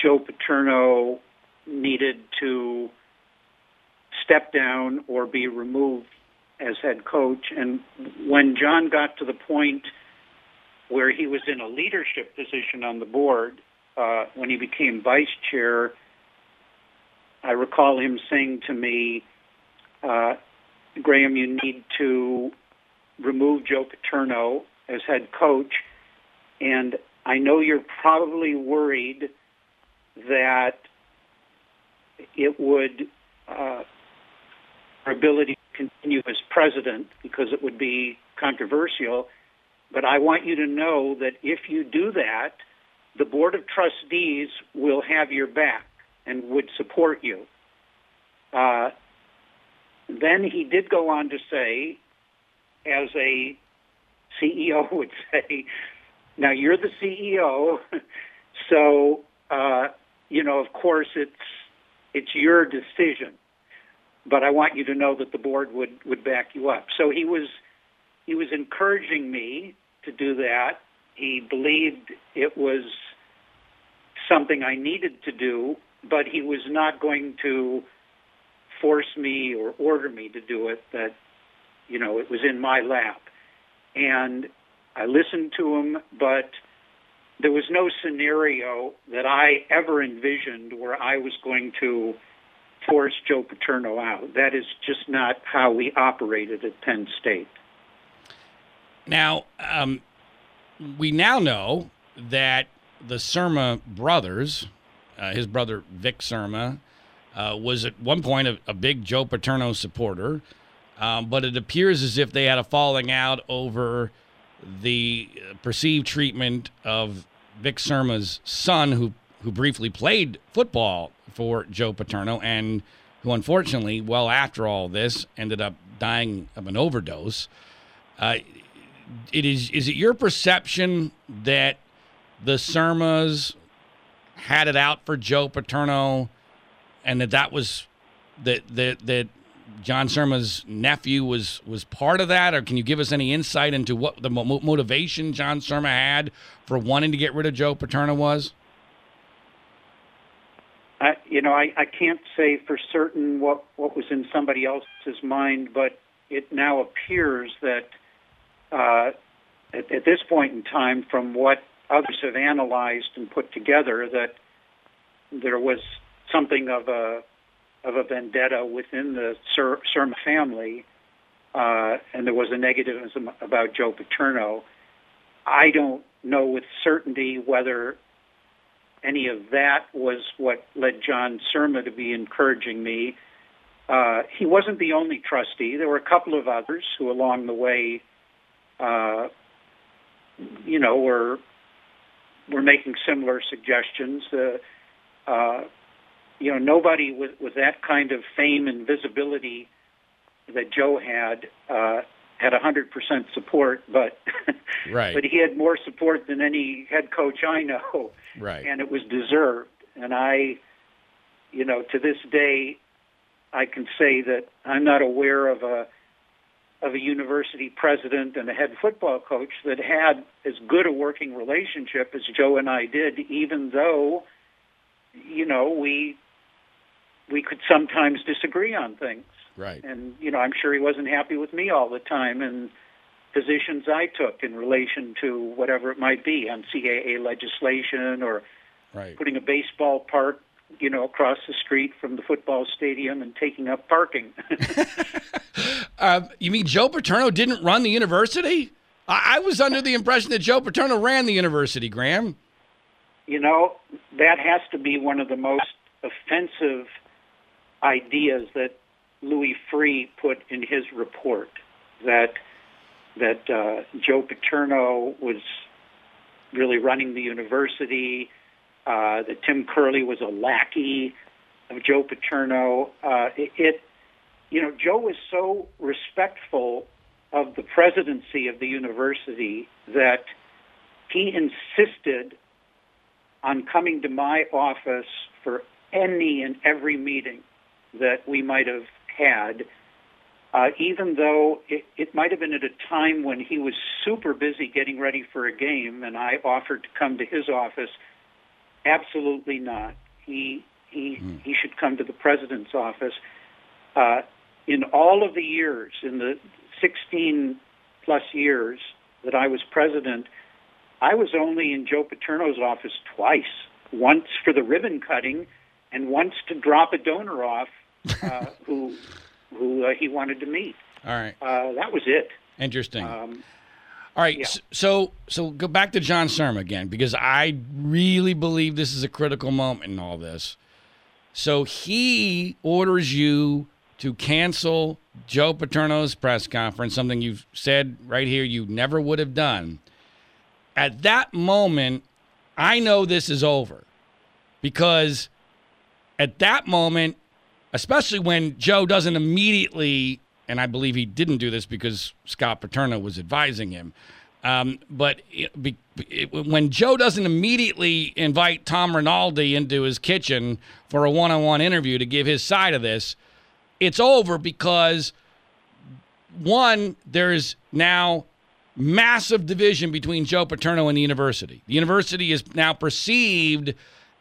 Joe Paterno needed to step down or be removed as head coach. And when John got to the point where he was in a leadership position on the board, uh, when he became vice chair, I recall him saying to me, uh, Graham, you need to remove Joe Paterno as head coach. And I know you're probably worried that it would, uh, our ability to continue as president because it would be controversial. But I want you to know that if you do that, the Board of Trustees will have your back and would support you. Uh, then he did go on to say, as a CEO would say, now you're the CEO, so uh, you know, of course, it's it's your decision, but I want you to know that the board would would back you up. So he was he was encouraging me to do that. He believed it was something I needed to do, but he was not going to force me or order me to do it, that, you know, it was in my lap. And I listened to him, but there was no scenario that I ever envisioned where I was going to force Joe Paterno out. That is just not how we operated at Penn State. Now, um, we now know that the Surma brothers, uh, his brother Vic Surma, uh, was at one point a, a, big Joe Paterno supporter, um, but it appears as if they had a falling out over the perceived treatment of Vic Surma's son, who who briefly played football for Joe Paterno and who unfortunately, well after all this, ended up dying of an overdose. Uh, it is is it your perception that the Surmas had it out for Joe Paterno, and that that was that that that John Surma's nephew was was part of that, or can you give us any insight into what the mo- motivation John Surma had for wanting to get rid of Joe Paterno was? I, you know, I, I can't say for certain what, what was in somebody else's mind, but it now appears that uh, at, at this point in time, from what others have analyzed and put together, that there was something of a of a vendetta within the Sur- Surma family, uh, and there was a negativism about Joe Paterno. I don't know with certainty whether any of that was what led John Surma to be encouraging me. Uh, he wasn't the only trustee. There were a couple of others who, along the way, uh, you know, were were making similar suggestions. Uh, uh, you know, nobody with, with that kind of fame and visibility that Joe had uh, had 100% support, but right. but he had more support than any head coach I know, right. and it was deserved. And I, you know, to this day, I can say that I'm not aware of a of a university president and a head football coach that had as good a working relationship as Joe and I did, even though, you know, we we could sometimes disagree on things. Right. And you know, I'm sure he wasn't happy with me all the time and positions I took in relation to whatever it might be on CAA legislation or right. putting a baseball park, you know, across the street from the football stadium and taking up parking. uh, you mean Joe Paterno didn't run the university? I-, I was under the impression that Joe Paterno ran the university, Graham. You know, that has to be one of the most offensive ideas that Louis Freeh put in his report that that uh, Joe Paterno was really running the university, uh, that Tim Curley was a lackey of Joe Paterno. Uh, it, it, you know, Joe was so respectful of the presidency of the university that he insisted on coming to my office for any and every meeting that we might have had, uh, even though it, it might have been at a time when he was super busy getting ready for a game, and I offered to come to his office. Absolutely not. He he mm. he should come to the president's office. Uh, in all of the years, in the 16 plus years that I was president, I was only in Joe Paterno's office twice. Once for the ribbon cutting, and once to drop a donor off uh, who who uh, he wanted to meet. All right. Uh, that was it. Interesting. Um, all right. Yeah. So so go back to John Surma again because I really believe this is a critical moment in all this. So he orders you to cancel Joe Paterno's press conference, something you've said right here you never would have done. At that moment, I know this is over because at that moment, especially when Joe doesn't immediately, and I believe he didn't do this because Scott Paterno was advising him. Um, but it, it, when Joe doesn't immediately invite Tom Rinaldi into his kitchen for a one on one interview to give his side of this, it's over because one, there's now massive division between Joe Paterno and the university. The university is now perceived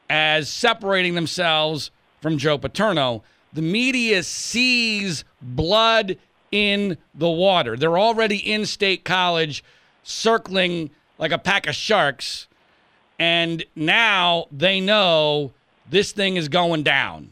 as separating themselves from Joe Paterno. The media sees blood in the water. They're already in state college circling like a pack of sharks. And now they know this thing is going down.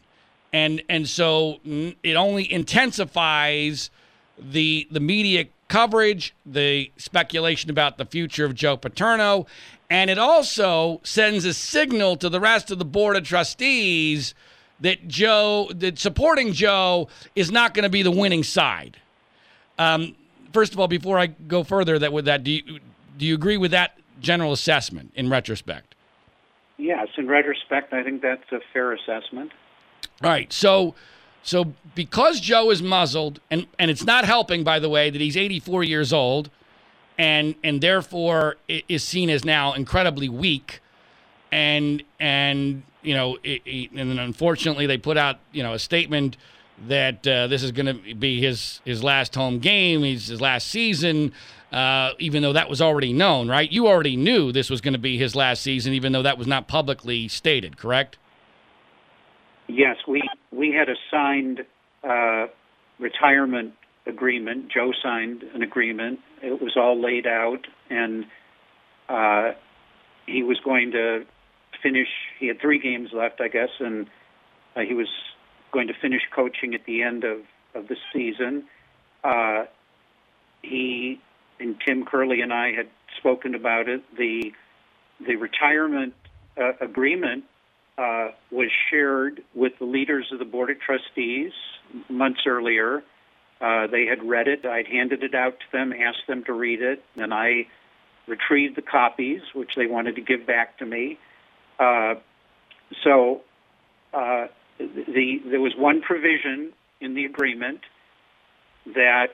And and so it only intensifies the the media coverage, the speculation about the future of Joe Paterno, and it also sends a signal to the rest of the board of trustees that Joe, that supporting Joe is not going to be the winning side. Um, first of all, before I go further, that with that, do you do you agree with that general assessment in retrospect? Yes, in retrospect, I think that's a fair assessment. All right. So, so because Joe is muzzled, and and it's not helping, by the way, that he's 84 years old, and and therefore is seen as now incredibly weak, and and you know, it, it, and then unfortunately they put out you know a statement that uh, this is going to be his his last home game, he's his last season. Uh, even though that was already known, right? You already knew this was going to be his last season, even though that was not publicly stated, correct? Yes, we we had a signed uh, retirement agreement. Joe signed an agreement. It was all laid out, and uh, he was going to finish. He had three games left, I guess, and uh, he was going to finish coaching at the end of of the season. Uh, he and Tim Curley and I had spoken about it. The the retirement uh, agreement uh, was shared with the leaders of the board of trustees months earlier. Uh, they had read it. I'd handed it out to them, asked them to read it, and I retrieved the copies, which they wanted to give back to me. Uh, so uh, the there was one provision in the agreement that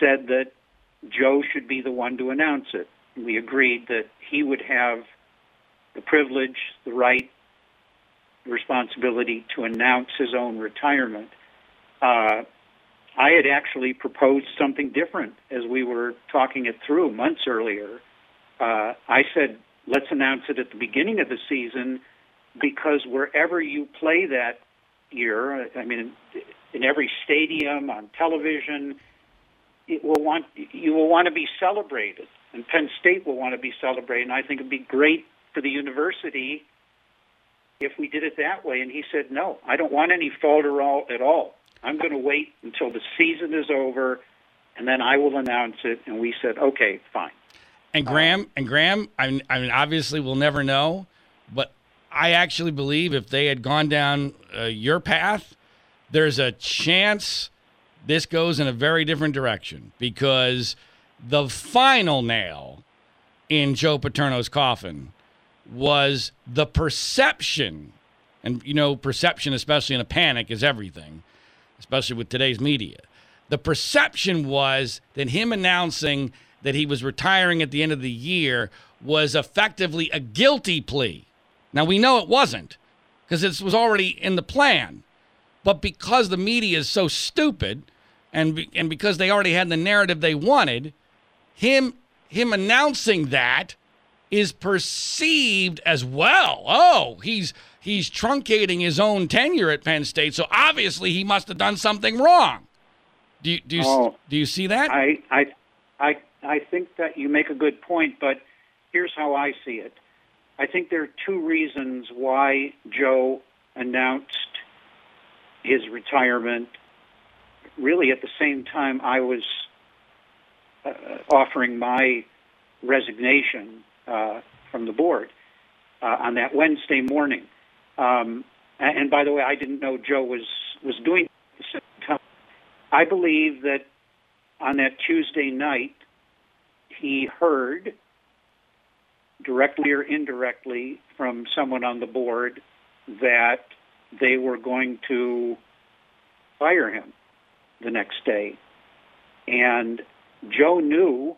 said that Joe should be the one to announce it. We agreed that he would have the privilege, the right, responsibility to announce his own retirement. Uh, I had actually proposed something different as we were talking it through months earlier. Uh, I said, let's announce it at the beginning of the season because wherever you play that year, I mean, in, every stadium, on television, it will want you will want to be celebrated, and Penn State will want to be celebrated. And I think it'd be great for the university if we did it that way. And he said, no, I don't want any falter all at all. I'm going to wait until the season is over, and then I will announce it. And we said, okay, fine. And Graham, um, and Graham, I mean, I mean, obviously we'll never know, but I actually believe if they had gone down uh, your path, there's a chance this goes in a very different direction because the final nail in Joe Paterno's coffin was the perception, and you know, perception, especially in a panic, is everything, especially with today's media. The perception was that him announcing that he was retiring at the end of the year was effectively a guilty plea. Now, we know it wasn't because it was already in the plan. But because the media is so stupid, and be, and because they already had the narrative they wanted, him him announcing that is perceived as well. Oh, he's he's truncating his own tenure at Penn State, so obviously he must have done something wrong. Do you do you, oh, do you see that? I I I I think that you make a good point, but here's how I see it. I think there are two reasons why Joe announced his retirement really at the same time I was uh, offering my resignation uh, from the board uh, on that Wednesday morning. Um, and by the way, I didn't know Joe was was doing the time. I believe that on that Tuesday night, he heard directly or indirectly from someone on the board that they were going to fire him the next day. And Joe knew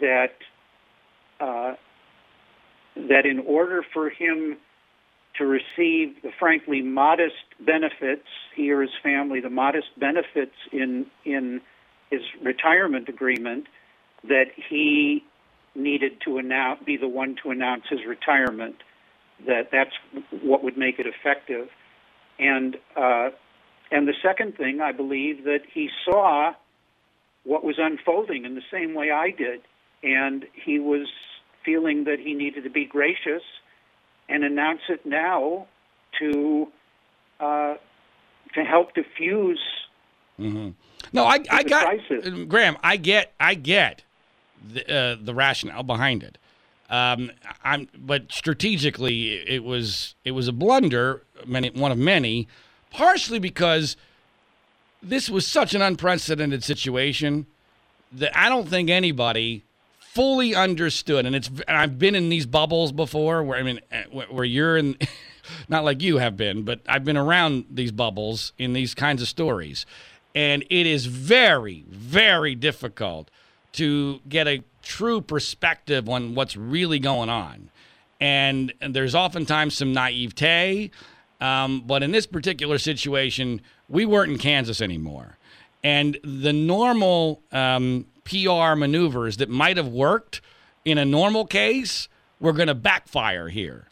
that uh, that in order for him to receive the frankly modest benefits, he or his family, the modest benefits in in his retirement agreement, that he needed to announce, be the one to announce his retirement. That that's what would make it effective. And uh, and the second thing, I believe that he saw what was unfolding in the same way I did, and he was feeling that he needed to be gracious and announce it now to uh, to help diffuse. Mm-hmm. No, I, I got crisis. Graham. I get, I get the, uh, the rationale behind it. Um, I'm, but strategically, it was it was a blunder, many, one of many partially because this was such an unprecedented situation that I don't think anybody fully understood, and it's and I've been in these bubbles before, where I mean, eh, where you're in, not like you have been, but I've been around these bubbles in these kinds of stories, and it is very, very difficult to get a true perspective on what's really going on. And, and there's oftentimes some naivete. Um, but in this particular situation, we weren't in Kansas anymore. And the normal um, PR maneuvers that might have worked in a normal case were going to backfire here.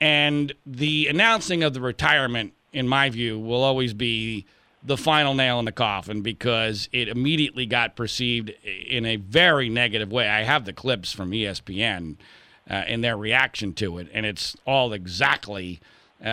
And the announcing of the retirement, in my view, will always be the final nail in the coffin because it immediately got perceived in a very negative way. I have the clips from ESPN uh, and their reaction to it, and it's all exactly uh,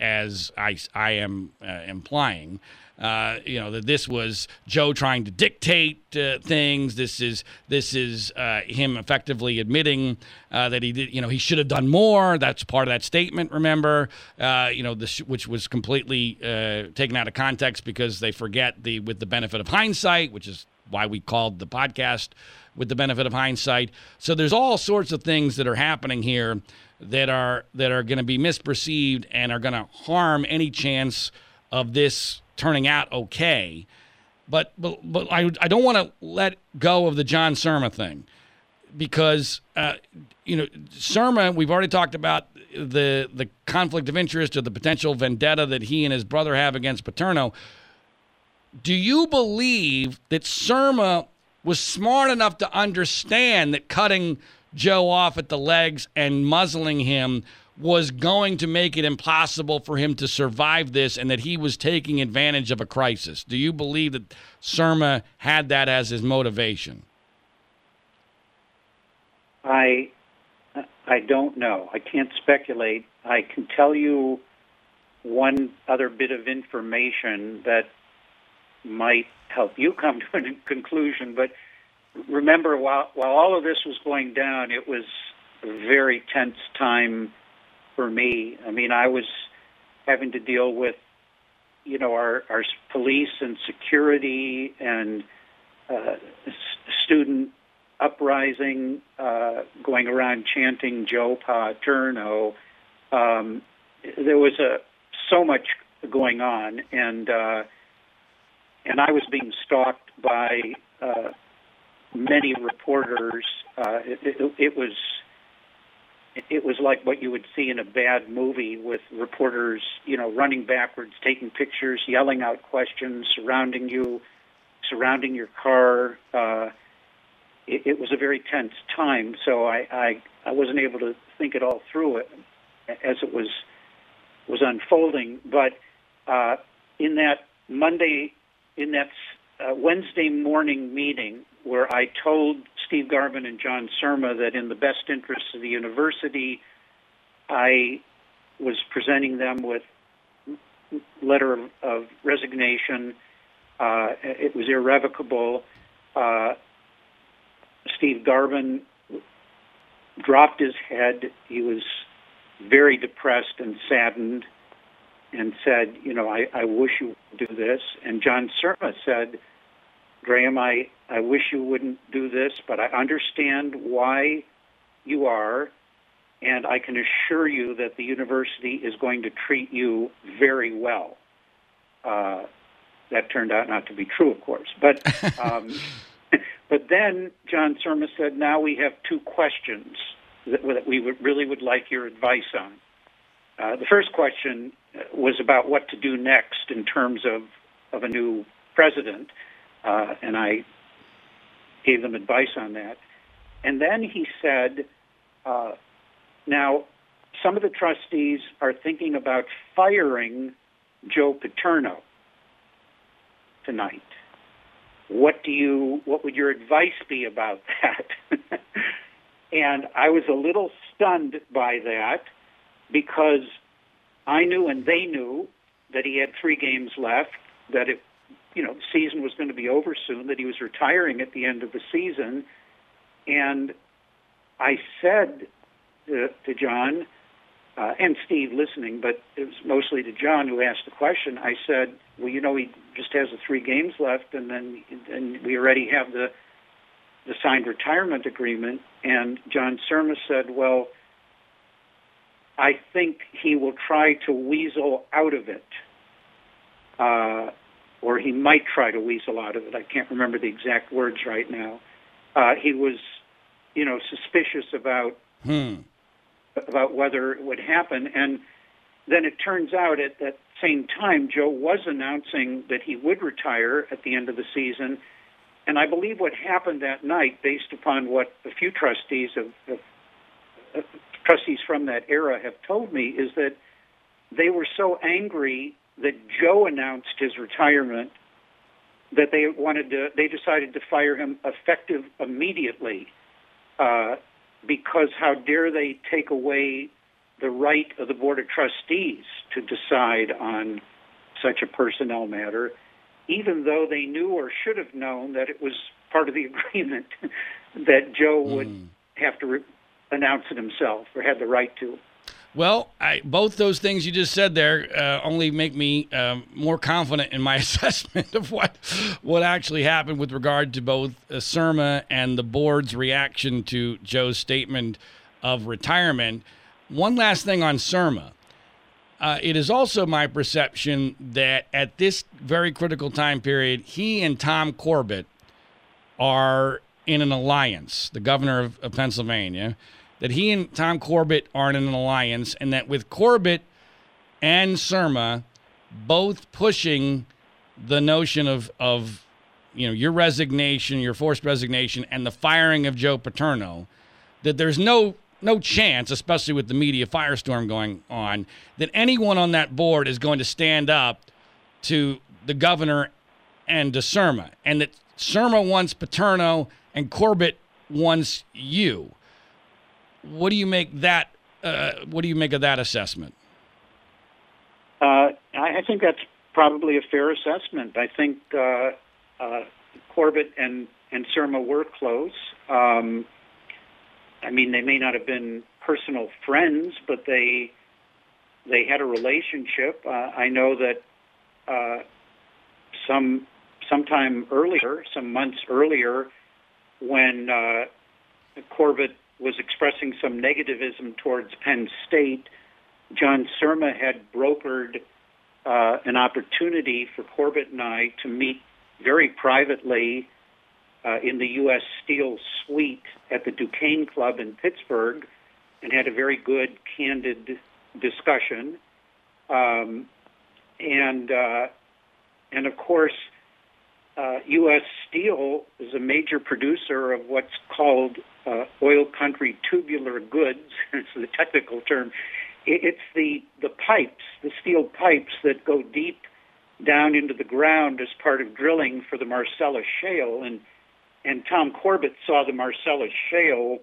as I, I am uh, implying. Uh, you know that this was Joe trying to dictate uh, things. This is this is uh, him effectively admitting uh, that he did. You know he should have done more. That's part of that statement. Remember, uh, you know this, which was completely uh, taken out of context because they forget the with the benefit of hindsight, which is why we called the podcast with the benefit of hindsight. So there's all sorts of things that are happening here that are that are going to be misperceived and are going to harm any chance of this turning out okay. But but, but I, I don't want to let go of the John Surma thing because uh, you know Surma we've already talked about the the conflict of interest or the potential vendetta that he and his brother have against Paterno. Do you believe that Surma was smart enough to understand that cutting Joe off at the legs and muzzling him was going to make it impossible for him to survive this and that he was taking advantage of a crisis. Do you believe that Surma had that as his motivation? I I don't know. I can't speculate. I can tell you one other bit of information that might help you come to a conclusion, but remember while while all of this was going down, it was a very tense time for me. I mean, I was having to deal with, you know, our, our police and security and uh, student uprising, uh, going around chanting Joe Paterno. Um, there was a so much going on, and uh, and I was being stalked by uh, many reporters. Uh, it, it, it was it was like what you would see in a bad movie with reporters, you know, running backwards, taking pictures, yelling out questions, surrounding you, surrounding your car. Uh, it, it was a very tense time, so I, I I wasn't able to think it all through it as it was was unfolding. But uh, in that Monday, in that uh, Wednesday morning meeting where I told Steve Garvin and John Surma that in the best interests of the university, I was presenting them with letter of, of resignation. Uh, it was irrevocable. Uh, Steve Garvin dropped his head. He was very depressed and saddened and said, you know, I, I wish you would do this. And John Surma said, Graham, I, I wish you wouldn't do this, but I understand why you are, and I can assure you that the university is going to treat you very well. Uh, that turned out not to be true, of course. But um, but then John Surma said, now we have two questions that, that we would, really would like your advice on. Uh, the first question was about what to do next in terms of, of a new president, uh, and I gave them advice on that. And then he said, uh, now, some of the trustees are thinking about firing Joe Paterno tonight. What do you? What would your advice be about that? and I was a little stunned by that because I knew and they knew that he had three games left, that it, you know, the season was going to be over soon, that he was retiring at the end of the season, and I said to, to John uh, and Steve listening, but it was mostly to John who asked the question. I said, "Well, you know, he just has the three games left, and then and we already have the the signed retirement agreement, and John Surma said, "Well, I think he will try to weasel out of it, uh, or he might try to weasel out of it. I can't remember the exact words right now. Uh, he was, you know, suspicious about Hmm. about whether it would happen, and then it turns out at that same time, Joe was announcing that he would retire at the end of the season." And I believe what happened that night, based upon what a few trustees of, of, of trustees from that era have told me, is that they were so angry that Joe announced his retirement that they wanted to. They decided to fire him effective immediately, uh, because how dare they take away the right of the board of trustees to decide on such a personnel matter even though they knew or should have known that it was part of the agreement that Joe would Mm. have to re- announce it himself or had the right to. Well, I, both those things you just said there uh, only make me um, more confident in my assessment of what what actually happened with regard to both uh, Surma and the board's reaction to Joe's statement of retirement. One last thing on Surma. Uh, it is also my perception that at this very critical time period, he and Tom Corbett are in an alliance, the governor of, of Pennsylvania, that he and Tom Corbett aren't in an alliance, and that with Corbett and Surma both pushing the notion of, of you know, your resignation, your forced resignation, and the firing of Joe Paterno, that there's no no chance, especially with the media firestorm going on, that anyone on that board is going to stand up to the governor and to Surma, and that Surma wants Paterno and Corbett wants you. What do you make that? Uh, what do you make of that assessment? Uh, I, think that's probably a fair assessment. I think uh, uh, Corbett and and Surma were close. Um, I mean, they may not have been personal friends, but they they had a relationship. Uh, I know that uh, some sometime earlier, some months earlier, when uh, Corbett was expressing some negativism towards Penn State, John Surma had brokered uh, an opportunity for Corbett and I to meet very privately uh, in the U.S. Steel suite at the Duquesne Club in Pittsburgh and had a very good, candid discussion. Um, and uh, and of course, uh, U.S. Steel is a major producer of what's called uh, oil country tubular goods. it's the technical term. It's the the pipes, the steel pipes that go deep down into the ground as part of drilling for the Marcellus Shale. And and Tom Corbett saw the Marcellus Shale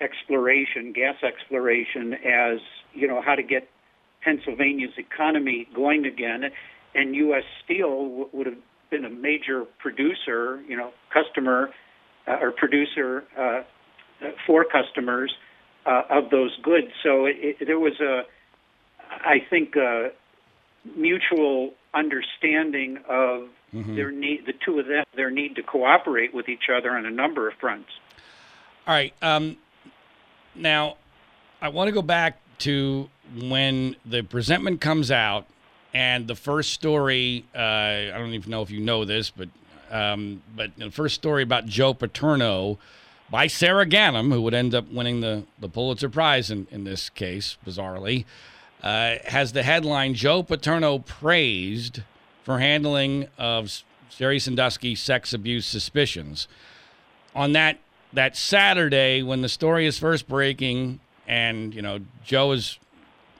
exploration, gas exploration, as you know how to get Pennsylvania's economy going again. And U.S. Steel w- would have been a major producer, you know, customer uh, or producer uh, for customers uh, of those goods. So it, it, there was a, I think, a mutual understanding of Mhm. their need, the two of them, their need to cooperate with each other on a number of fronts. All right. Um, now, I want to go back to when the presentment comes out, and the first story. Uh, I don't even know if you know this, but um, but the first story about Joe Paterno by Sara Ganim, who would end up winning the, the Pulitzer Prize in, in this case, bizarrely, uh, has the headline Joe Paterno praised for handling of Jerry Sandusky sex abuse suspicions. On that that Saturday when the story is first breaking and you know Joe is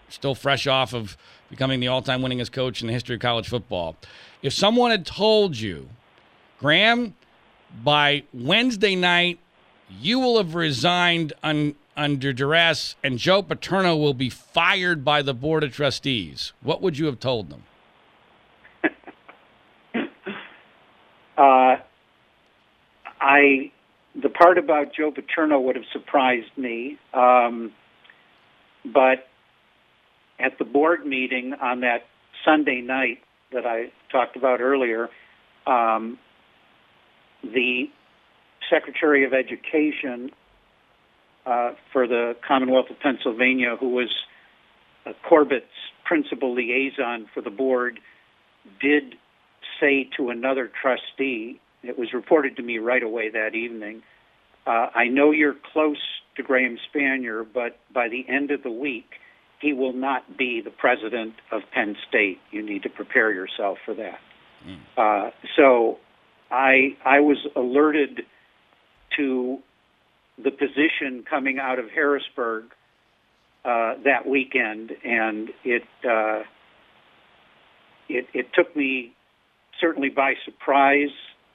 still fresh off of becoming the all-time winningest coach in the history of college football. If someone had told you, Graham, by Wednesday night you will have resigned un, under duress and Joe Paterno will be fired by the board of trustees, what would you have told them? Uh, I the part about Joe Paterno would have surprised me, um, but at the board meeting on that Sunday night that I talked about earlier, um, the Secretary of Education uh, for the Commonwealth of Pennsylvania, who was uh, Corbett's principal liaison for the board, did say to another trustee, it was reported to me right away that evening, uh, I know you're close to Graham Spanier, but by the end of the week, he will not be the president of Penn State. You need to prepare yourself for that. Mm. Uh, so I I was alerted to the position coming out of Harrisburg uh, that weekend, and it uh, it it took me certainly by surprise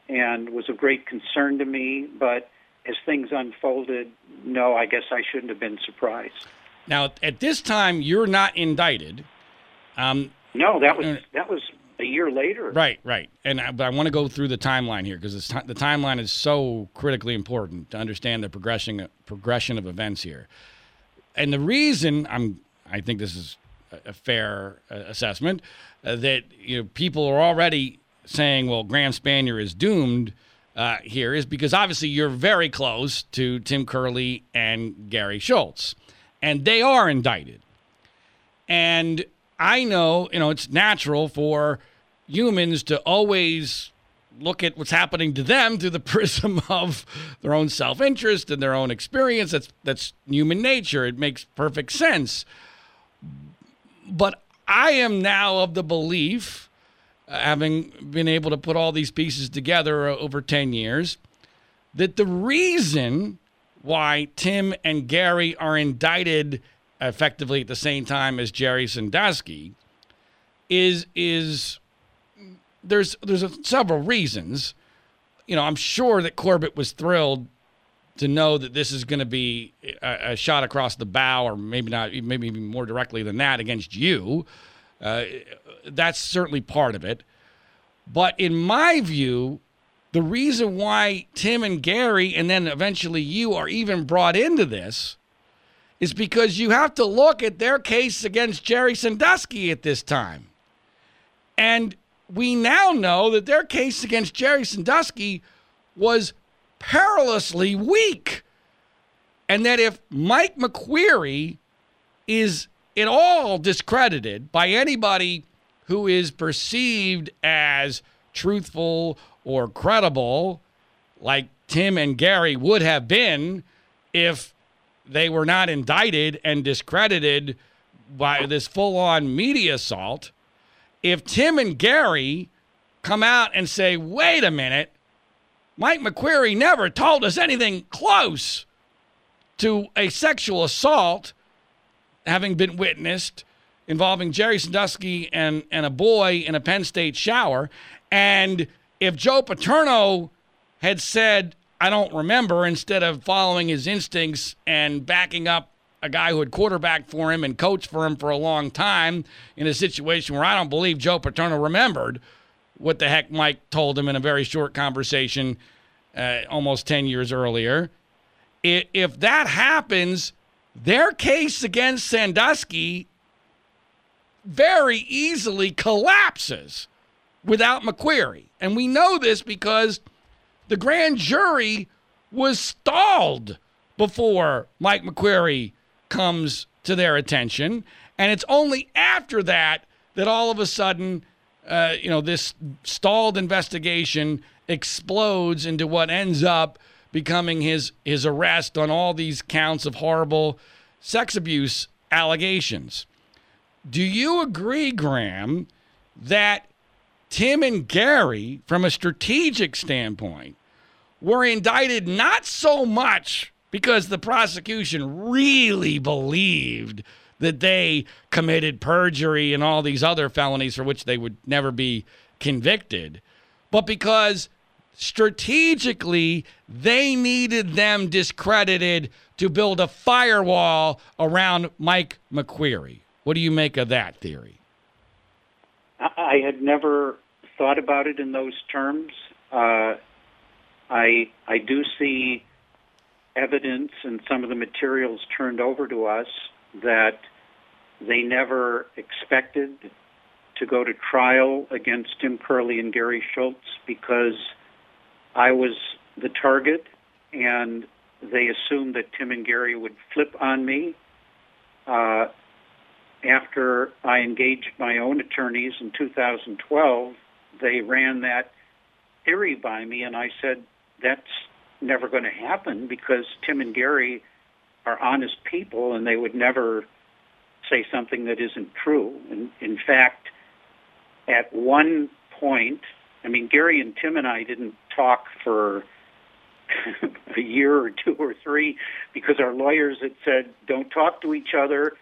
and was of great concern to me. But as things unfolded, no, I guess I shouldn't have been surprised. Now, at this time, you're not indicted. Um, no, that was uh, that was a year later. Right, right. And I, but I want to go through the timeline here because t- the timeline is so critically important to understand the progression progression of events here. And the reason I'm I think this is a, a fair uh, assessment uh, that you know people are already saying, well, Graham Spanier is doomed. Uh, here is because obviously you're very close to Tim Curley and Gary Schultz, and they are indicted. And I know, you know, it's natural for humans to always look at what's happening to them through the prism of their own self-interest and their own experience. That's that's human nature. It makes perfect sense. But I am now of the belief, uh, having been able to put all these pieces together over 10 years, that the reason why Tim and Gary are indicted effectively at the same time as Jerry Sandusky is is there's there's a, several reasons. You know, I'm sure that Corbett was thrilled to know that this is going to be a, a, shot across the bow, or maybe not, maybe even more directly than that against you. Uh, that's certainly part of it. But in my view, the reason why Tim and Gary, and then eventually you, are even brought into this is because you have to look at their case against Jerry Sandusky at this time. And we now know that their case against Jerry Sandusky was perilously weak. And that if Mike McQueary is at all discredited by anybody who is perceived as truthful or credible, like Tim and Gary would have been if they were not indicted and discredited by this full on media assault, if Tim and Gary come out and say, wait a minute, Mike McQueary never told us anything close to a sexual assault having been witnessed involving Jerry Sandusky and, and a boy in a Penn State shower. And if Joe Paterno had said, I don't remember, instead of following his instincts and backing up a guy who had quarterbacked for him and coached for him for a long time in a situation where I don't believe Joe Paterno remembered what the heck Mike told him in a very short conversation uh, almost 10 years earlier. If that happens, their case against Sandusky very easily collapses without McQueary. And we know this because the grand jury was stalled before Mike McQueary comes to their attention. And it's only after that that all of a sudden, uh, you know, this stalled investigation explodes into what ends up becoming his, his arrest on all these counts of horrible sex abuse allegations. Do you agree, Graham, that Tim and Gary, from a strategic standpoint, were indicted not so much because the prosecution really believed that they committed perjury and all these other felonies for which they would never be convicted, but because strategically they needed them discredited to build a firewall around Mike McQueary. What do you make of that theory? I had never thought about it in those terms. Uh, I I do see evidence and some of the materials turned over to us that they never expected to go to trial against Tim Curley and Gary Schultz because I was the target and they assumed that Tim and Gary would flip on me. Uh, after I engaged my own attorneys in 2012, they ran that theory by me, and I said, that's never going to happen because Tim and Gary are honest people and they would never say something that isn't true. And in fact, at one point, I mean, Gary and Tim and I didn't talk for a year or two or three because our lawyers had said, don't talk to each other.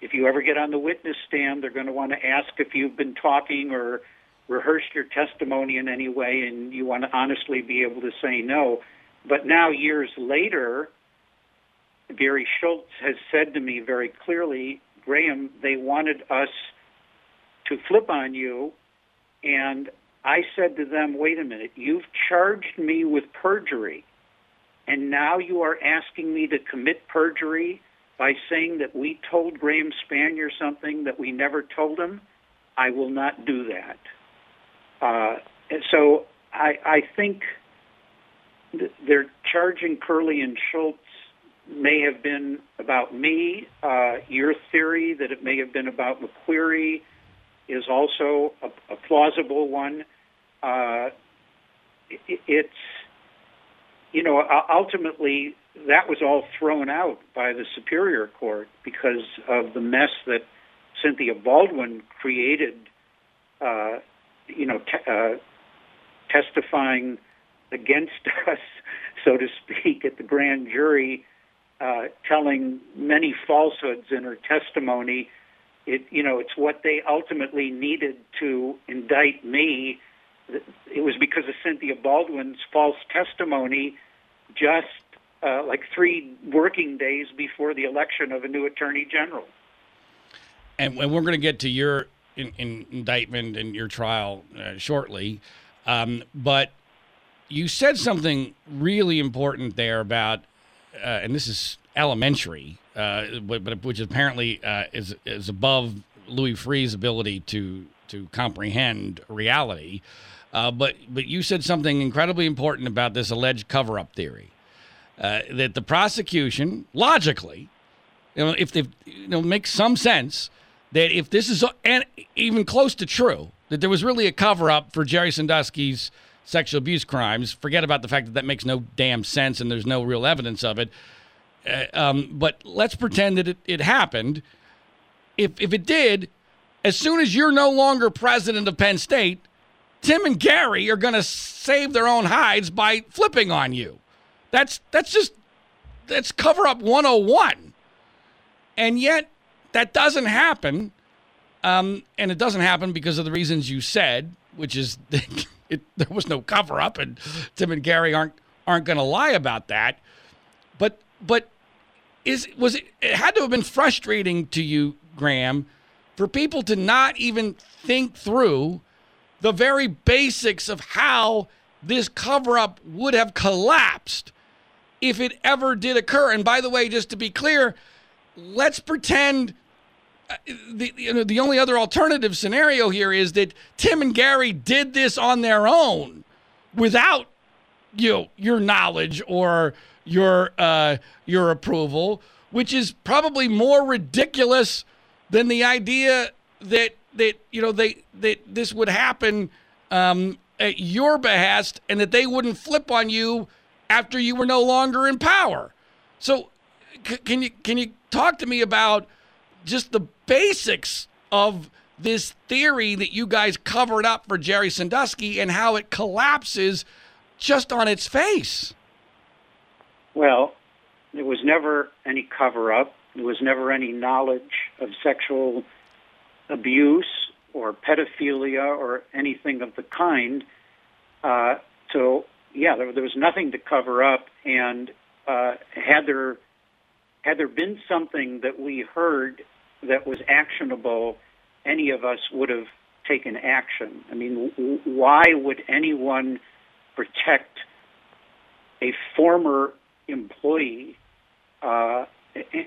If you ever get on the witness stand, they're going to want to ask if you've been talking or rehearsed your testimony in any way, and you want to honestly be able to say no. But now, years later, Gary Schultz has said to me very clearly, Graham, they wanted us to flip on you. And I said to them, wait a minute, you've charged me with perjury. And now you are asking me to commit perjury by saying that we told Graham Spanier something that we never told him. I will not do that. Uh, so I, I think they're charging Curley and Schultz may have been about me. Uh, your theory that it may have been about McQueary is also a, a plausible one. Uh, it, it's, you know, ultimately that was all thrown out by the Superior Court because of the mess that Cynthia Baldwin created, uh, you know, uh, testifying against us, so to speak, at the grand jury uh, telling many falsehoods in her testimony. It, you know, it's what they ultimately needed to indict me. It was because of Cynthia Baldwin's false testimony just uh, like three working days before the election of a new attorney general. And, we're going to get to your in, in indictment and your trial uh, shortly. Um, but you said something really important there about uh, and this is elementary, uh, but, but, which apparently uh, is is above Louis Freeh's ability to to comprehend reality. Uh, but but you said something incredibly important about this alleged cover up theory uh, that the prosecution logically, you know, if they you know makes some sense that if this is and even close to true that there was really a cover up for Jerry Sandusky's sexual abuse crimes. Forget about the fact that that makes no damn sense and there's no real evidence of it. Uh, um, but let's pretend that it, it happened. If, if it did, as soon as you're no longer president of Penn State, Tim and Gary are going to save their own hides by flipping on you. That's that's just that's cover up 101. And yet that doesn't happen. Um, and it doesn't happen because of the reasons you said, which is it, there was no cover up, and Tim and Gary aren't aren't going to lie about that. But but is was it, it had to have been frustrating to you, Graham, for people to not even think through the very basics of how this cover up would have collapsed if it ever did occur. And by the way, just to be clear, let's pretend the you know the only other alternative scenario here is that Tim and Gary did this on their own without you know, your knowledge or your uh, your approval, which is probably more ridiculous than the idea that that you know they that this would happen um, at your behest and that they wouldn't flip on you after you were no longer in power. So, c- can you can you talk to me about just the basics of this theory that you guys covered up for Jerry Sandusky and how it collapses just on its face. Well, there was never any cover up. There was never any knowledge of sexual abuse or pedophilia or anything of the kind. Uh, so, yeah, there, there, was nothing to cover up. And uh, had there had there been something that we heard that was actionable, any of us would have taken action. I mean, why would anyone protect a former employee? Uh,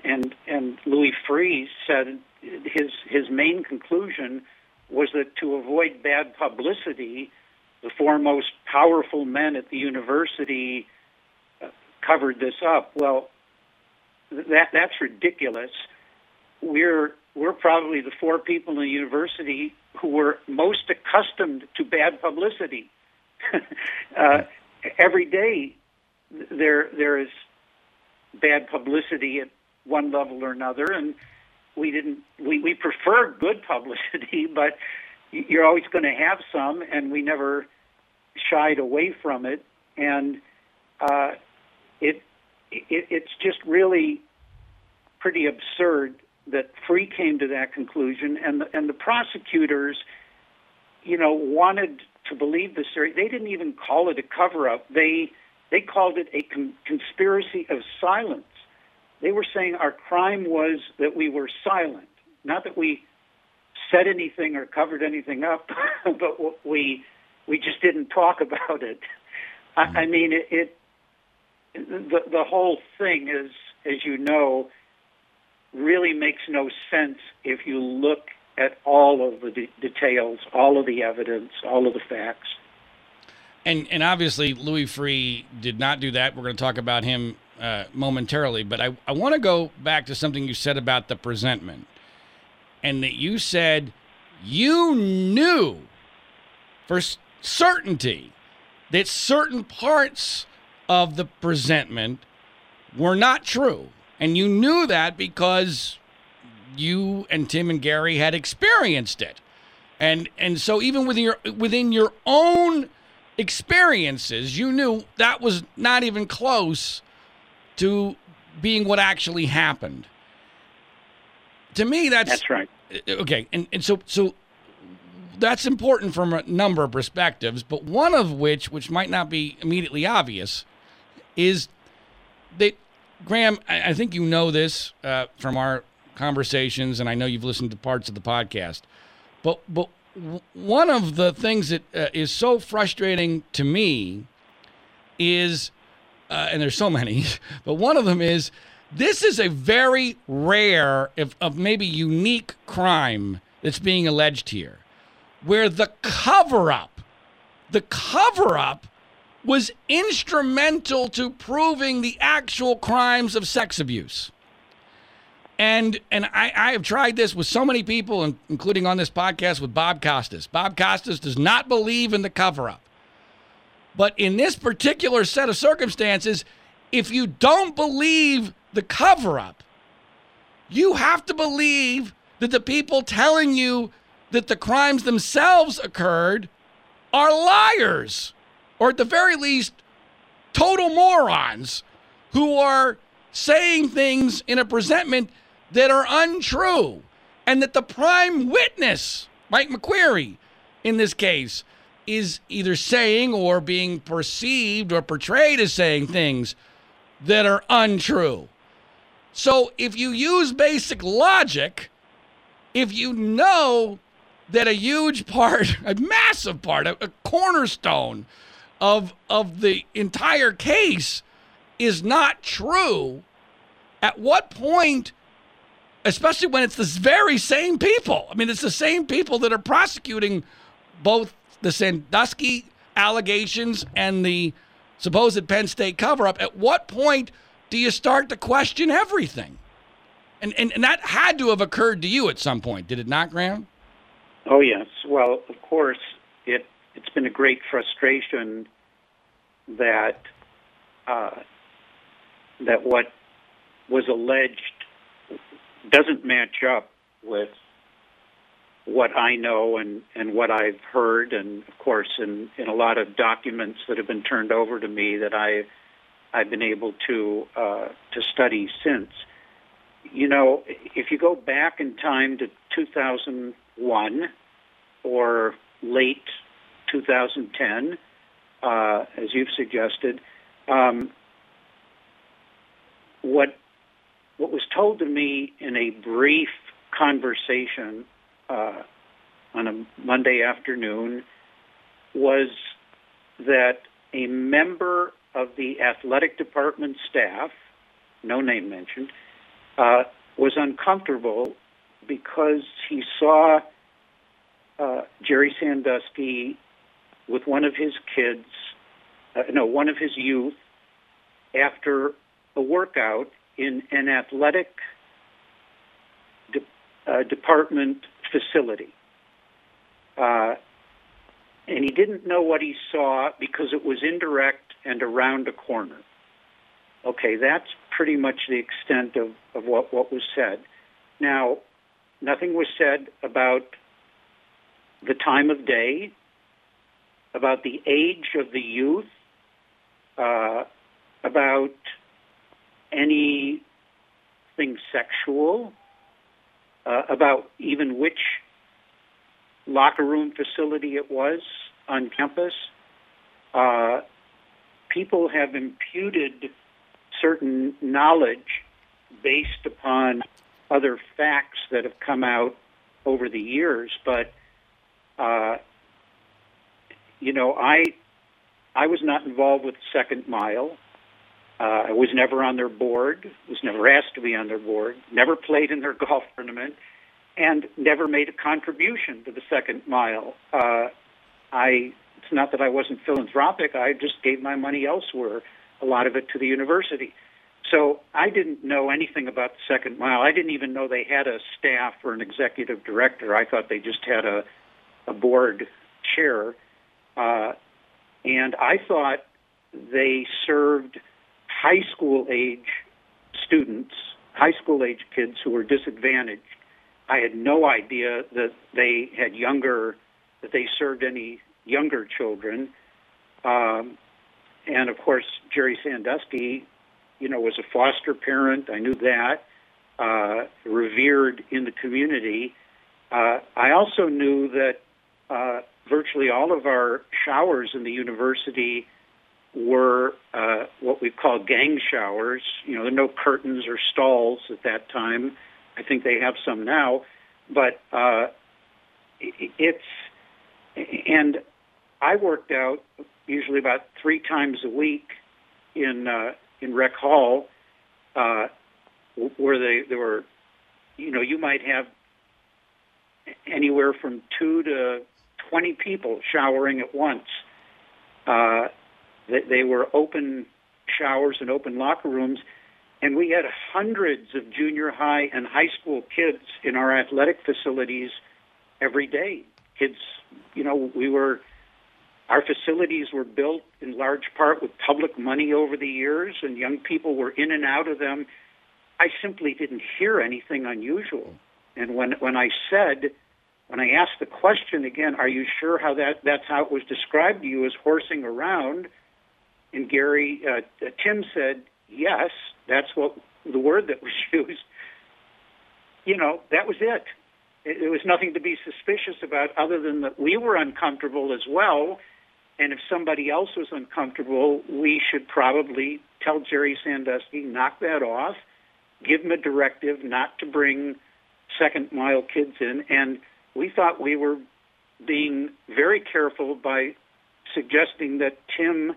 and and Louis Freeh said his his main conclusion was that to avoid bad publicity, the four most powerful men at the university uh, covered this up. Well, that that's ridiculous. We're we're probably the four people in the university who were most accustomed to bad publicity. uh, every day there there is bad publicity at one level or another, and we didn't we, we prefer good publicity, but you're always going to have some, and we never shied away from it, and uh, it, it it's just really pretty absurd that Freeh came to that conclusion, and the, and the prosecutors, you know, wanted to believe the story. They didn't even call it a cover-up. They they called it a con- conspiracy of silence. They were saying our crime was that we were silent, not that we said anything or covered anything up, but we we just didn't talk about it. I, I mm-hmm. mean, it, it the the whole thing is, as you know, really makes no sense if you look at all of the de- details, all of the evidence, all of the facts. And and obviously Louis Freeh did not do that. We're going to talk about him uh, momentarily, but I, I want to go back to something you said about the presentment, and that you said you knew for certainty that certain parts of the presentment were not true. And you knew that because you and Tim and Gary had experienced it. And and so even within your within your own experiences, you knew that was not even close to being what actually happened. To me that's That's right. Uh, okay. And and so so that's important from a number of perspectives, but one of which, which might not be immediately obvious, is that Graham. I, I think you know this uh, from our conversations, and I know you've listened to parts of the podcast. But but one of the things that uh, is so frustrating to me is, uh, and there's so many, but one of them is this is a very rare, if of maybe unique crime that's being alleged here where the cover up, the cover up was instrumental to proving the actual crimes of sex abuse. And and I, I have tried this with so many people, including on this podcast with Bob Costas. Bob Costas does not believe in the cover up. But in this particular set of circumstances, if you don't believe the cover up, you have to believe that the people telling you that the crimes themselves occurred are liars, or at the very least, total morons who are saying things in a presentment that are untrue, and that the prime witness, Mike McQueary, in this case, is either saying or being perceived or portrayed as saying things that are untrue. So if you use basic logic, if you know that a huge part, a massive part, a, a cornerstone of of the entire case is not true, at what point, especially when it's the very same people, I mean, it's the same people that are prosecuting both the Sandusky allegations and the supposed Penn State cover up, at what point do you start to question everything? And, and, and that had to have occurred to you at some point, did it not, Graham? Oh yes. Well, of course, been a great frustration that uh, that what was alleged doesn't match up with what I know and, and what I've heard, and of course, in, in a lot of documents that have been turned over to me that I I've been able to uh, to study since. You know, if you go back in time to 2001 or late 2010, uh, as you've suggested, um, what what was told to me in a brief conversation uh, on a Monday afternoon was that a member of the athletic department staff, no name mentioned, uh, was uncomfortable because he saw uh, Jerry Sandusky with one of his kids, uh, no, one of his youth, after a workout in an athletic de- uh, department facility. Uh, and he didn't know what he saw because it was indirect and around a corner. Okay, that's pretty much the extent of, of what, what was said. Now, nothing was said about the time of day, about the age of the youth, uh, about anything sexual, uh, about even which locker room facility it was on campus. Uh, people have imputed certain knowledge based upon other facts that have come out over the years, but uh, you know, I I was not involved with Second Mile. Uh, I was never on their board. Was never asked to be on their board. Never played in their golf tournament, and never made a contribution to the Second Mile. Uh, I. It's not that I wasn't philanthropic. I just gave my money elsewhere. A lot of it to the university. So I didn't know anything about the Second Mile. I didn't even know they had a staff or an executive director. I thought they just had a, a board chair. Uh, and I thought they served high school age students, high school age kids who were disadvantaged. I had no idea that they had younger, that they served any younger children. Um, and of course, Jerry Sandusky, you know, was a foster parent. I knew that. Uh, revered in the community. Uh, I also knew that uh, virtually all of our showers in the university were uh, what we call gang showers. You know, there are no curtains or stalls at that time. I think they have some now, but uh, it's and I worked out usually about three times a week in uh, in Rec Hall, uh, where they there were, you know, you might have anywhere from two to twenty people showering at once. Uh, they, they were open showers and open locker rooms, and we had hundreds of junior high and high school kids in our athletic facilities every day. Kids, you know, we were our facilities were built in large part with public money over the years, and young people were in and out of them. I simply didn't hear anything unusual. And when when I said, when I asked the question again, are you sure how that that's how it was described to you as horsing around? And Gary uh, Tim said, yes, that's what the word that was used. You know, that was it. It, it was nothing to be suspicious about, other than that we were uncomfortable as well and if somebody else was uncomfortable, we should probably tell Jerry Sandusky, knock that off, give him a directive not to bring second mile kids in. And we thought we were being very careful by suggesting that Tim,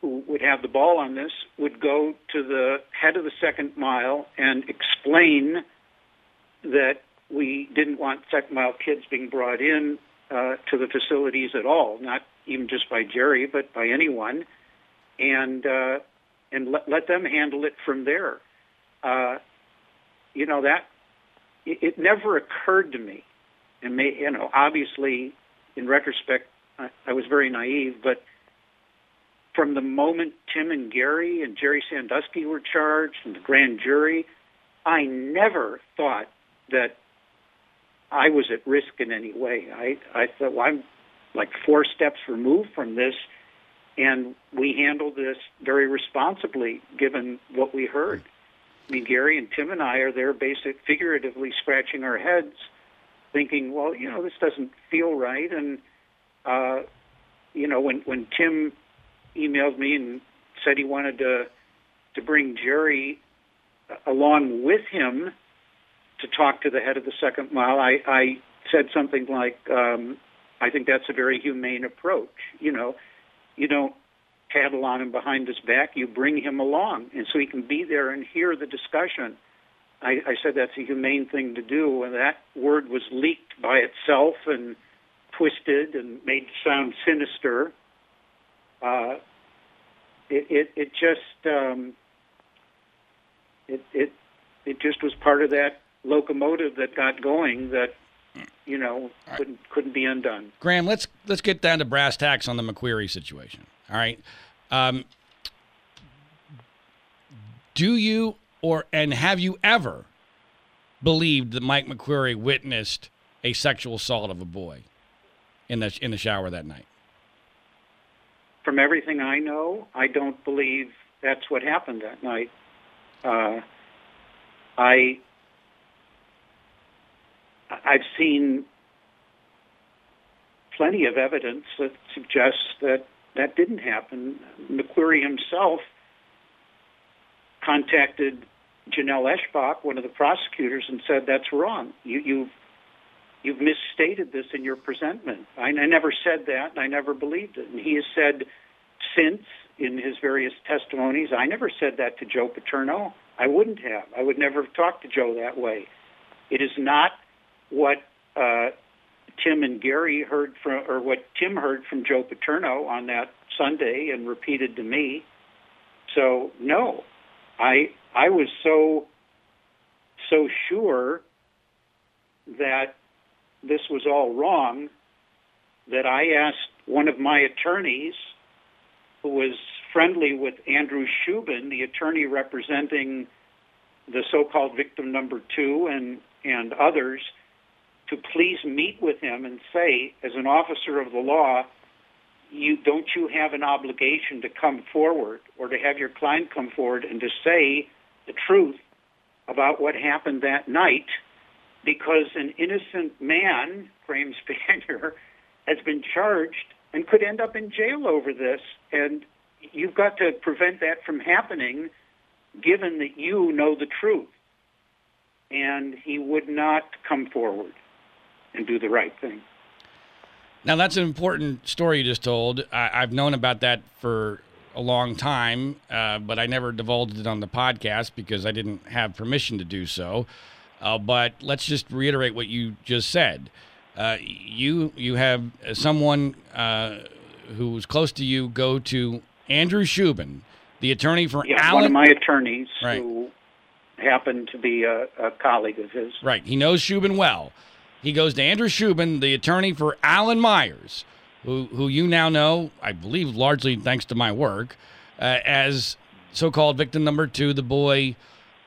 who would have the ball on this, would go to the head of the second mile and explain that we didn't want second mile kids being brought in uh, to the facilities at all, not even just by Jerry, but by anyone, and uh, and let, let them handle it from there. Uh, you know that it, it never occurred to me, and may, you know obviously in retrospect I, I was very naive, but from the moment Tim and Gary and Jerry Sandusky were charged and the grand jury, I never thought that I was at risk in any way. I, I thought, well, I'm like four steps removed from this, and we handled this very responsibly given what we heard. I mean, Gary and Tim and I are there, basic figuratively scratching our heads, thinking, well, you know, this doesn't feel right. And uh, you know, when when Tim emailed me and said he wanted to to bring Jerry along with him to talk to the head of the second mile, I, I said something like, um, I think that's a very humane approach. You know, you don't tattle on him behind his back. You bring him along, and so he can be there and hear the discussion. I, I said that's a humane thing to do, and that word was leaked by itself and twisted and made sound sinister. Uh, it it, it just um, it it it just was part of that locomotive that got going that you know couldn't couldn't be undone. Graham, let's let's get down to brass tacks on the McQueary situation. All right. Um, do you or and have you ever believed that Mike McQueary witnessed a sexual assault of a boy in the in the shower that night? From everything I know, I don't believe that's what happened that night. Uh, I I've seen plenty of evidence that suggests that that didn't happen. McQueary himself contacted Jonelle Eshbach, one of the prosecutors, and said that's wrong. You, you've you've misstated this in your presentment. I, I never said that, and I never believed it. And he has said since in his various testimonies, I never said that to Joe Paterno. I wouldn't have. I would never have talked to Joe that way. It is not what uh, Tim and Gary heard from, or what Tim heard from Joe Paterno on that Sunday and repeated to me. So no, I I was so so sure that this was all wrong that I asked one of my attorneys, who was friendly with Andrew Shubin, the attorney representing the so-called victim number two and and others, to please meet with him and say, as an officer of the law, you don't you have an obligation to come forward or to have your client come forward and to say the truth about what happened that night because an innocent man, Graham Spanier, has been charged and could end up in jail over this. And you've got to prevent that from happening given that you know the truth. And he would not come forward and do the right thing. Now, that's an important story you just told. I, have known about that for a long time, uh, but I never divulged it on the podcast because I didn't have permission to do so. Uh, but let's just reiterate what you just said. Uh, you you have someone uh, who was close to you go to Andrew Shubin, the attorney for yeah, one of my attorneys Right. who happened to be a, a colleague of his. Right. He knows Shubin well. He goes to Andrew Shubin, the attorney for Allan Myers, who, who you now know, I believe largely thanks to my work, uh, as so called victim number two, the boy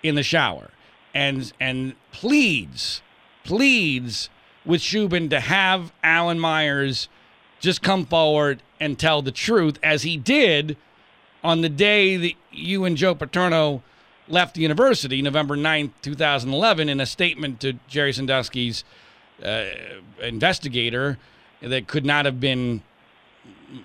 in the shower, and, and pleads, pleads with Shubin to have Allan Myers just come forward and tell the truth, as he did on the day that you and Joe Paterno left the university, November 9th, 2011, in a statement to Jerry Sandusky's uh, investigator that could not have been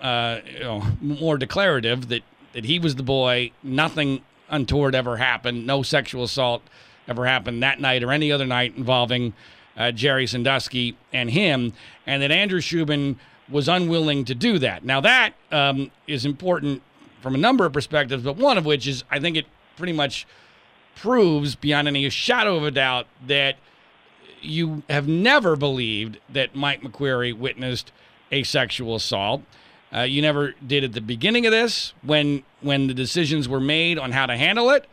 uh, you know, more declarative that, that he was the boy, nothing untoward ever happened, no sexual assault ever happened that night or any other night involving uh, Jerry Sandusky and him, and that Andrew Shubin was unwilling to do that. Now, that um, is important from a number of perspectives, but one of which is I think it pretty much proves beyond any shadow of a doubt that you have never believed that Mike McQueary witnessed a sexual assault. Uh, you never did at the beginning of this when when the decisions were made on how to handle it,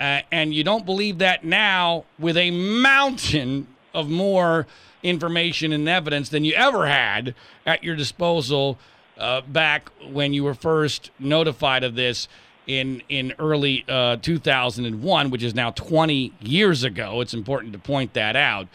uh, and you don't believe that now with a mountain of more information and evidence than you ever had at your disposal uh, back when you were first notified of this in in early uh, 2001, which is now 20 years ago. It's important to point that out,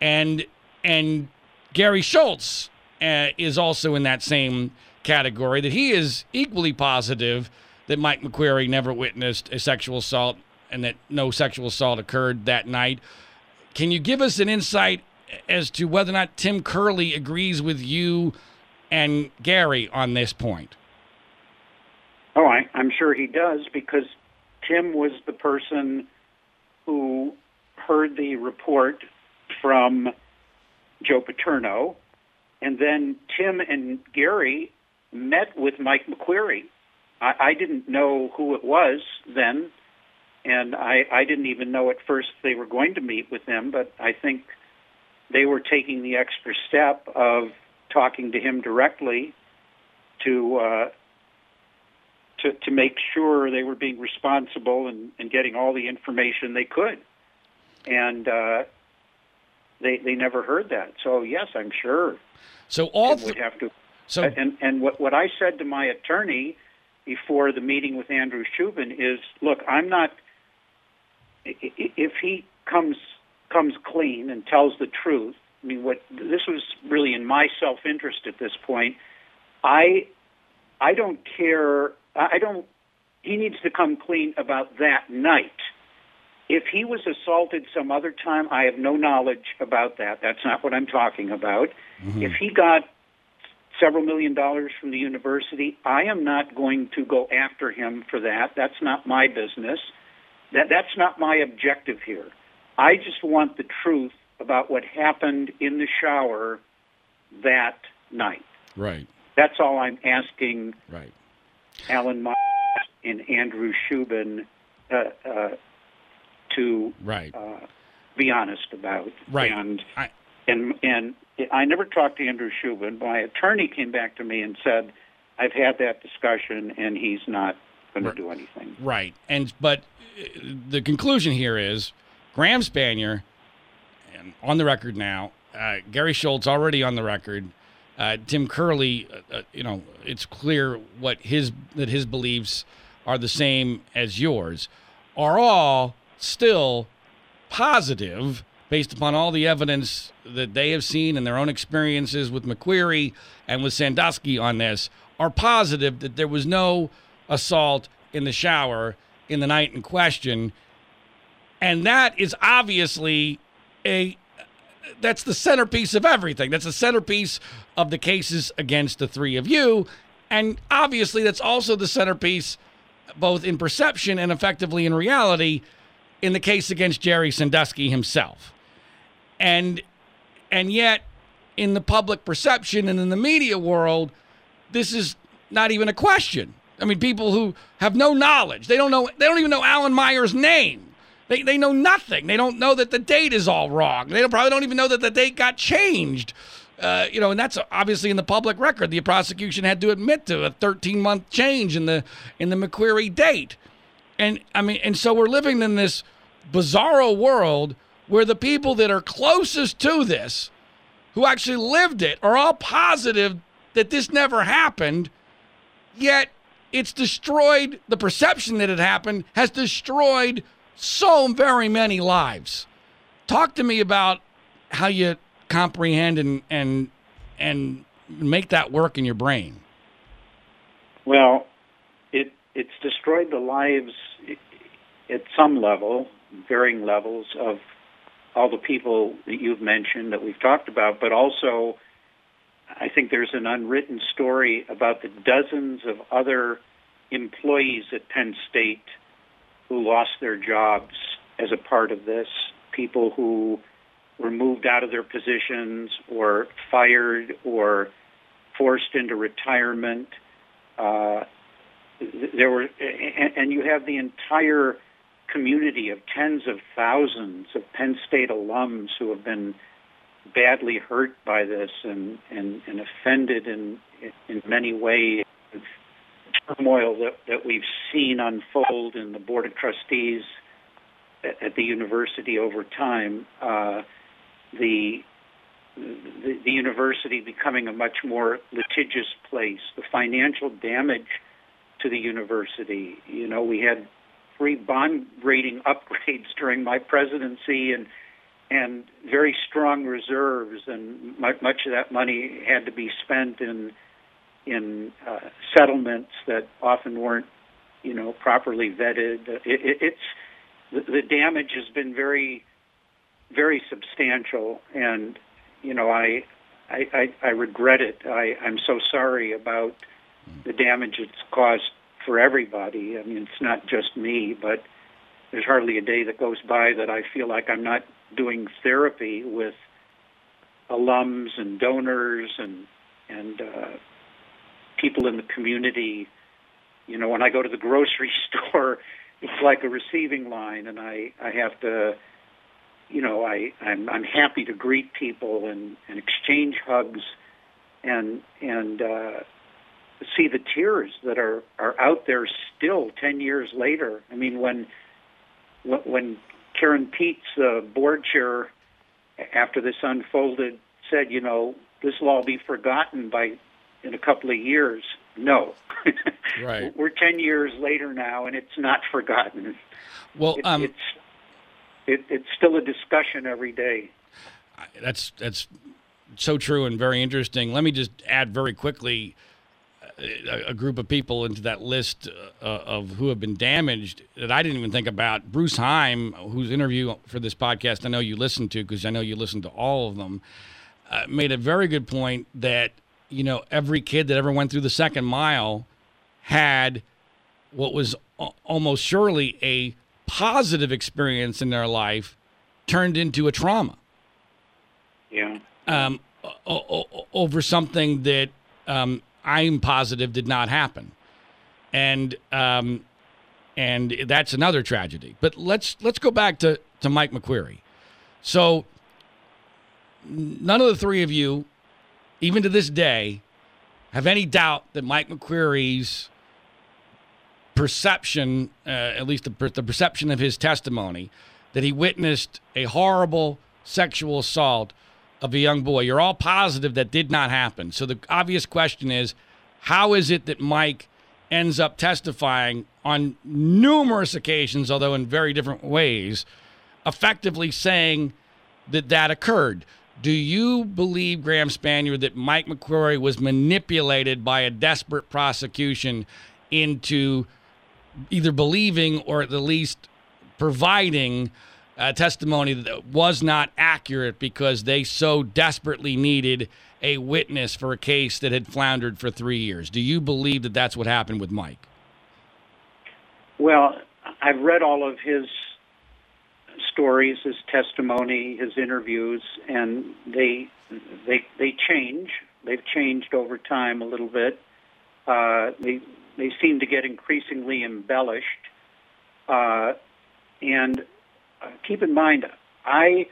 and and Gary Schultz uh, is also in that same category. That he is equally positive that Mike McQueary never witnessed a sexual assault and that no sexual assault occurred that night. Can you give us an insight as to whether or not Tim Curley agrees with you and Gary on this point? I'm sure he does because Tim was the person who heard the report from Joe Paterno, and then Tim and Gary met with Mike McQueary. I, I didn't know who it was then, and I, I didn't even know at first they were going to meet with him, but I think they were taking the extra step of talking to him directly to uh, to, to make sure they were being responsible and, and getting all the information they could. And uh, they they never heard that. So yes, I'm sure. So all th- would have to. So and and what what I said to my attorney before the meeting with Andrew Shubin is, look, I'm not. If he comes comes clean and tells the truth, I mean, what this was really in my self interest at this point. I I don't care. I don't. He needs to come clean about that night. If he was assaulted some other time, I have no knowledge about that. That's not what I'm talking about. Mm-hmm. If he got several million dollars from the university, I am not going to go after him for that. That's not my business. That that's not my objective here. I just want the truth about what happened in the shower that night. Right. That's all I'm asking. Right. Allan Myers and Andrew Shubin uh, uh, to right. Uh, be honest about. Right. And I, and and I never talked to Andrew Shubin. My attorney came back to me and said, "I've had that discussion, and he's not going right. to do anything." Right. And but uh, the conclusion here is Graham Spanier, and on the record now, uh, Gary Schultz already on the record. Uh, Tim Curley, uh, uh, you know, it's clear what his that his beliefs are the same as yours, are all still positive based upon all the evidence that they have seen and their own experiences with McQueary and with Sandusky on this, are positive that there was no assault in the shower in the night in question. And that is obviously a that's the centerpiece of everything. That's the centerpiece of the cases against the three of you. And obviously, that's also the centerpiece, both in perception and effectively in reality, in the case against Jerry Sandusky himself. And and yet, in the public perception and in the media world, this is not even a question. I mean, people who have no knowledge, they don't know, they don't even know Allan Myers' name. They, they know nothing. They don't know that the date is all wrong. They don't, probably don't even know that the date got changed. Uh, you know, and that's obviously in the public record. The prosecution had to admit to a 13 month change in the in the McQueary date, and I mean, and so we're living in this bizarro world where the people that are closest to this, who actually lived it, are all positive that this never happened, yet it's destroyed the perception that it happened has destroyed so very many lives. Talk to me about how you comprehend and and and make that work in your brain. Well, it it's destroyed the lives at some level, varying levels of all the people that you've mentioned that we've talked about, but also I think there's an unwritten story about the dozens of other employees at Penn State who lost their jobs as a part of this, people who were moved out of their positions or fired or forced into retirement. Uh, there were, and, you have the entire community of tens of thousands of Penn State alums who have been badly hurt by this and, and, and offended in, in many ways turmoil that, that we've seen unfold in the Board of Trustees at, at the university over time, uh, the, the, the university becoming a much more litigious place, the financial damage to the university. You know, we had three bond rating upgrades during my presidency and and very strong reserves, and much, much of that money had to be spent in in uh, settlements that often weren't, you know, properly vetted. It, it, it's the, the damage has been very, very substantial, and you know, I, I, I, I regret it. I, I'm so sorry about the damage it's caused for everybody. I mean, it's not just me, but there's hardly a day that goes by that I feel like I'm not doing therapy with alums and donors and and uh, people in the community. You know, when I go to the grocery store, it's like a receiving line, and I I have to, you know, I I'm I'm happy to greet people and and exchange hugs, and and uh, see the tears that are are out there still 10 years later. I mean, when when Karen Peetz, the board chair, after this unfolded, said, you know, this will all be forgotten by in a couple of years. No, right. We're 10 years later now, and it's not forgotten. Well, it, um, it's it, it's still a discussion every day. That's that's so true and very interesting. Let me just add very quickly a, a group of people into that list uh, of who have been damaged that I didn't even think about. Bruce Heim, whose interview for this podcast I know you listened to because I know you listened to all of them, uh, made a very good point that you know every kid that ever went through the second mile had what was almost surely a positive experience in their life turned into a trauma. Yeah. Um, over something that um, I'm positive did not happen, and um, and that's another tragedy. But let's let's go back to to Mike McQueary. So none of the three of you, even to this day, have any doubt that Mike McQueary's perception, uh, at least the, the perception of his testimony, that he witnessed a horrible sexual assault of a young boy. You're all positive that did not happen. So the obvious question is how is it that Mike ends up testifying on numerous occasions, although in very different ways, effectively saying that that occurred? Do you believe, Graham Spanier, that Mike McQueary was manipulated by a desperate prosecution into either believing or at the least providing a testimony that was not accurate because they so desperately needed a witness for a case that had floundered for three years. Do you believe that that's what happened with Mike? Well, I've read all of his stories, his testimony, his interviews, and they they they change. They've changed over time a little bit. Uh, they they seem to get increasingly embellished. Uh, and uh, keep in mind, I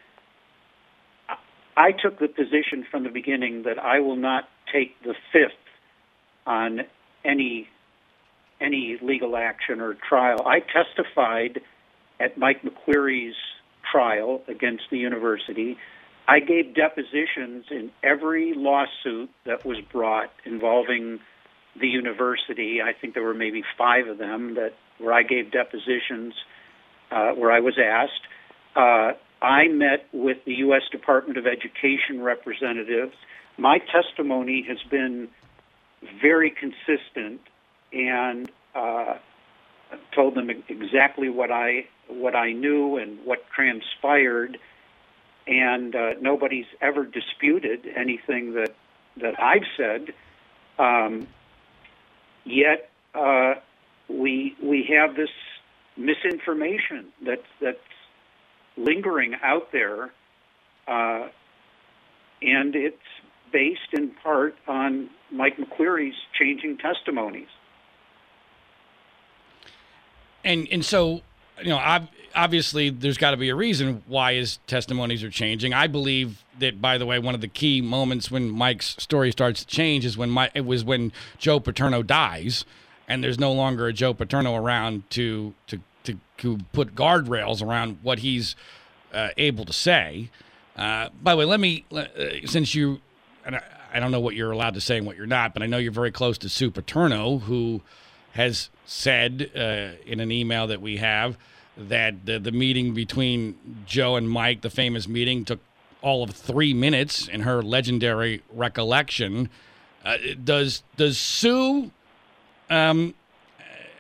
I took the position from the beginning that I will not take the fifth on any any legal action or trial. I testified at Mike McQueary's trial against the university. I gave depositions in every lawsuit that was brought involving the university. I think there were maybe five of them that where I gave depositions uh, where I was asked. Uh, I met with the U.S. Department of Education representatives. My testimony has been very consistent and uh, told them exactly what I what I knew and what transpired, and uh, nobody's ever disputed anything that that I've said. Um, yet uh, we we have this misinformation that's that's lingering out there, uh, and it's based in part on Mike McQueary's changing testimonies. And and so you know, obviously, there's got to be a reason why his testimonies are changing. I believe that, by the way, one of the key moments when Mike's story starts to change is when Mike, it was when Joe Paterno dies, and there's no longer a Joe Paterno around to to to, to put guardrails around what he's uh, able to say. Uh, by the way, let me uh, since you, I, I don't know what you're allowed to say and what you're not, but I know you're very close to Sue Paterno, who has said uh, in an email that we have that the, the meeting between Joe and Mike, the famous meeting, took all of three minutes in her legendary recollection. Uh, does does Sue? Um,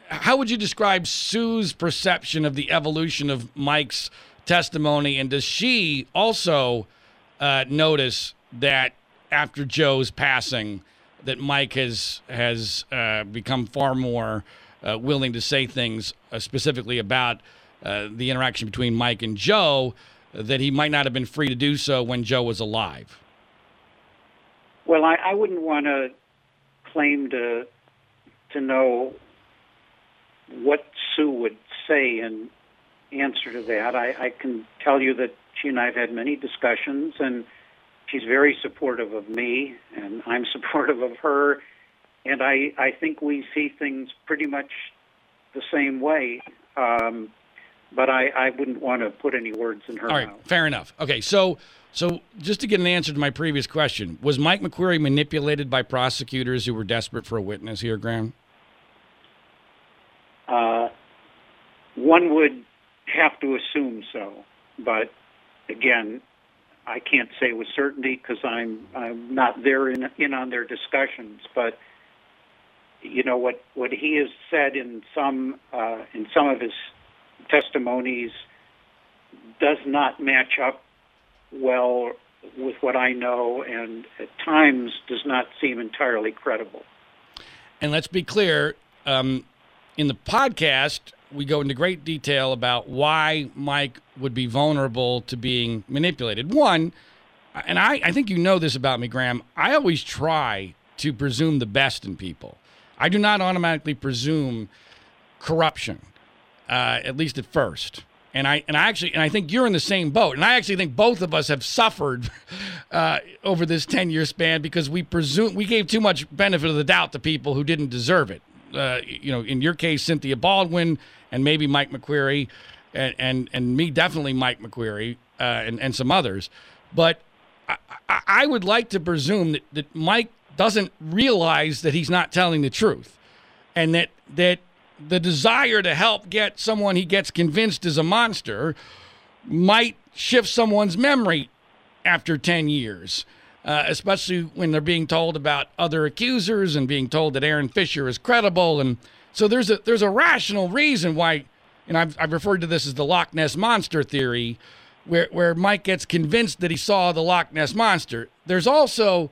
how would you describe Sue's perception of the evolution of Mike's testimony, and does she also uh, notice that after Joe's passing? that Mike has has uh, become far more uh, willing to say things uh, specifically about uh, the interaction between Mike and Joe that he might not have been free to do so when Joe was alive. Well, I, I wouldn't want to claim to to know what Sue would say in answer to that. I, I can tell you that she and I have had many discussions and she's very supportive of me, and I'm supportive of her. and I, I think we see things pretty much the same way. Um, but I, I wouldn't want to put any words in her mouth. All right, mouth. fair enough. Okay, so so just to get an answer to my previous question, was Mike McQueary manipulated by prosecutors who were desperate for a witness here, Graham? Uh, one would have to assume so, but again, I can't say with certainty because I'm I'm not there in in on their discussions. But you know what what he has said in some uh, in some of his testimonies does not match up well with what I know, and at times does not seem entirely credible. And let's be clear um, in the podcast, we go into great detail about why Mike would be vulnerable to being manipulated. One, and I, I think you know this about me, Graham, I always try to presume the best in people. I do not automatically presume corruption, uh, at least at first. And I and I actually and I think you're in the same boat. And I actually think both of us have suffered uh, over this ten year span because we presume we gave too much benefit of the doubt to people who didn't deserve it. Uh, you know, in your case, Cynthia Baldwin and maybe Mike McQueary, and and, and me definitely Mike McQueary uh, and and some others. But I, I would like to presume that, that Mike doesn't realize that he's not telling the truth, and that that the desire to help get someone he gets convinced is a monster might shift someone's memory after 10 years, uh, especially when they're being told about other accusers and being told that Aaron Fisher is credible. And so there's a, there's a rational reason why, and I've, I've referred to this as the Loch Ness Monster theory, where, where Mike gets convinced that he saw the Loch Ness Monster. There's also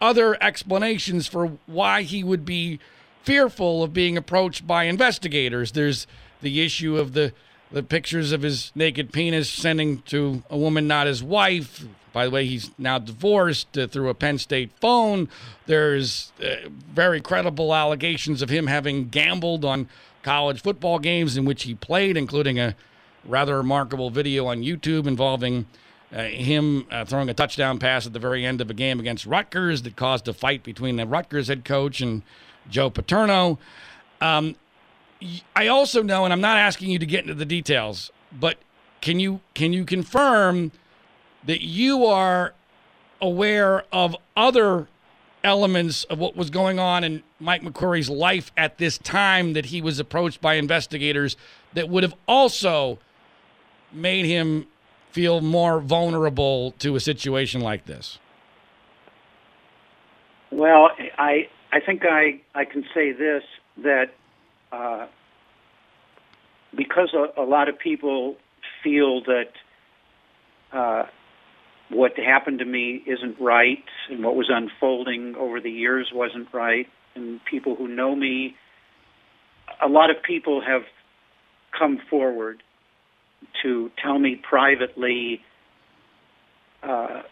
other explanations for why he would be fearful of being approached by investigators. There's the issue of the the pictures of his naked penis sending to a woman not his wife. By the way, he's now divorced uh, through a Penn State phone. There's uh, very credible allegations of him having gambled on college football games in which he played, including a rather remarkable video on YouTube involving uh, him uh, throwing a touchdown pass at the very end of a game against Rutgers that caused a fight between the Rutgers head coach and Joe Paterno. Um, I also know, and I'm not asking you to get into the details, but can you can you confirm that you are aware of other elements of what was going on in Mike McQueary's life at this time that he was approached by investigators that would have also made him feel more vulnerable to a situation like this? Well, I I think I I can say this that uh, because a, a, lot of people feel that uh, what happened to me isn't right, and what was unfolding over the years wasn't right, and people who know me, a lot of people have come forward to tell me privately uh,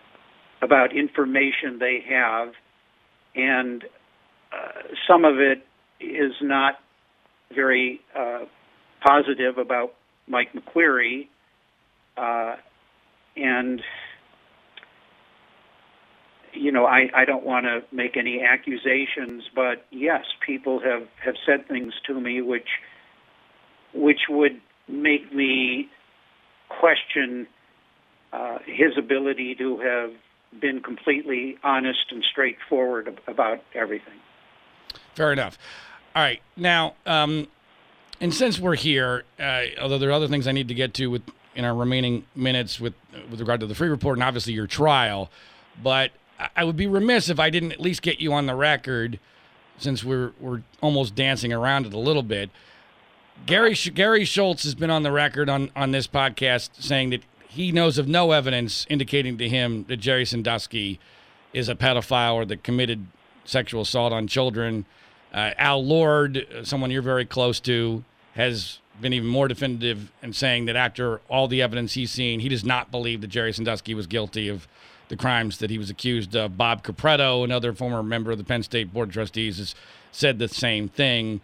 about information they have, and some of it is not very uh, positive about Mike McQueary, uh, and you know I, I don't want to make any accusations, but yes, people have, have said things to me which which would make me question uh, his ability to have been completely honest and straightforward about everything. Fair enough. All right. Now, um, and since we're here, uh, although there are other things I need to get to with in our remaining minutes with with regard to the Freeh report and obviously your trial, but I would be remiss if I didn't at least get you on the record, since we're we're almost dancing around it a little bit. Gary Gary Schultz has been on the record on on this podcast saying that he knows of no evidence indicating to him that Jerry Sandusky is a pedophile or that committed sexual assault on children. Uh, Al Lord, someone you're very close to, has been even more definitive in saying that after all the evidence he's seen, he does not believe that Jerry Sandusky was guilty of the crimes that he was accused of. Bob Capretto, another former member of the Penn State Board of Trustees, has said the same thing.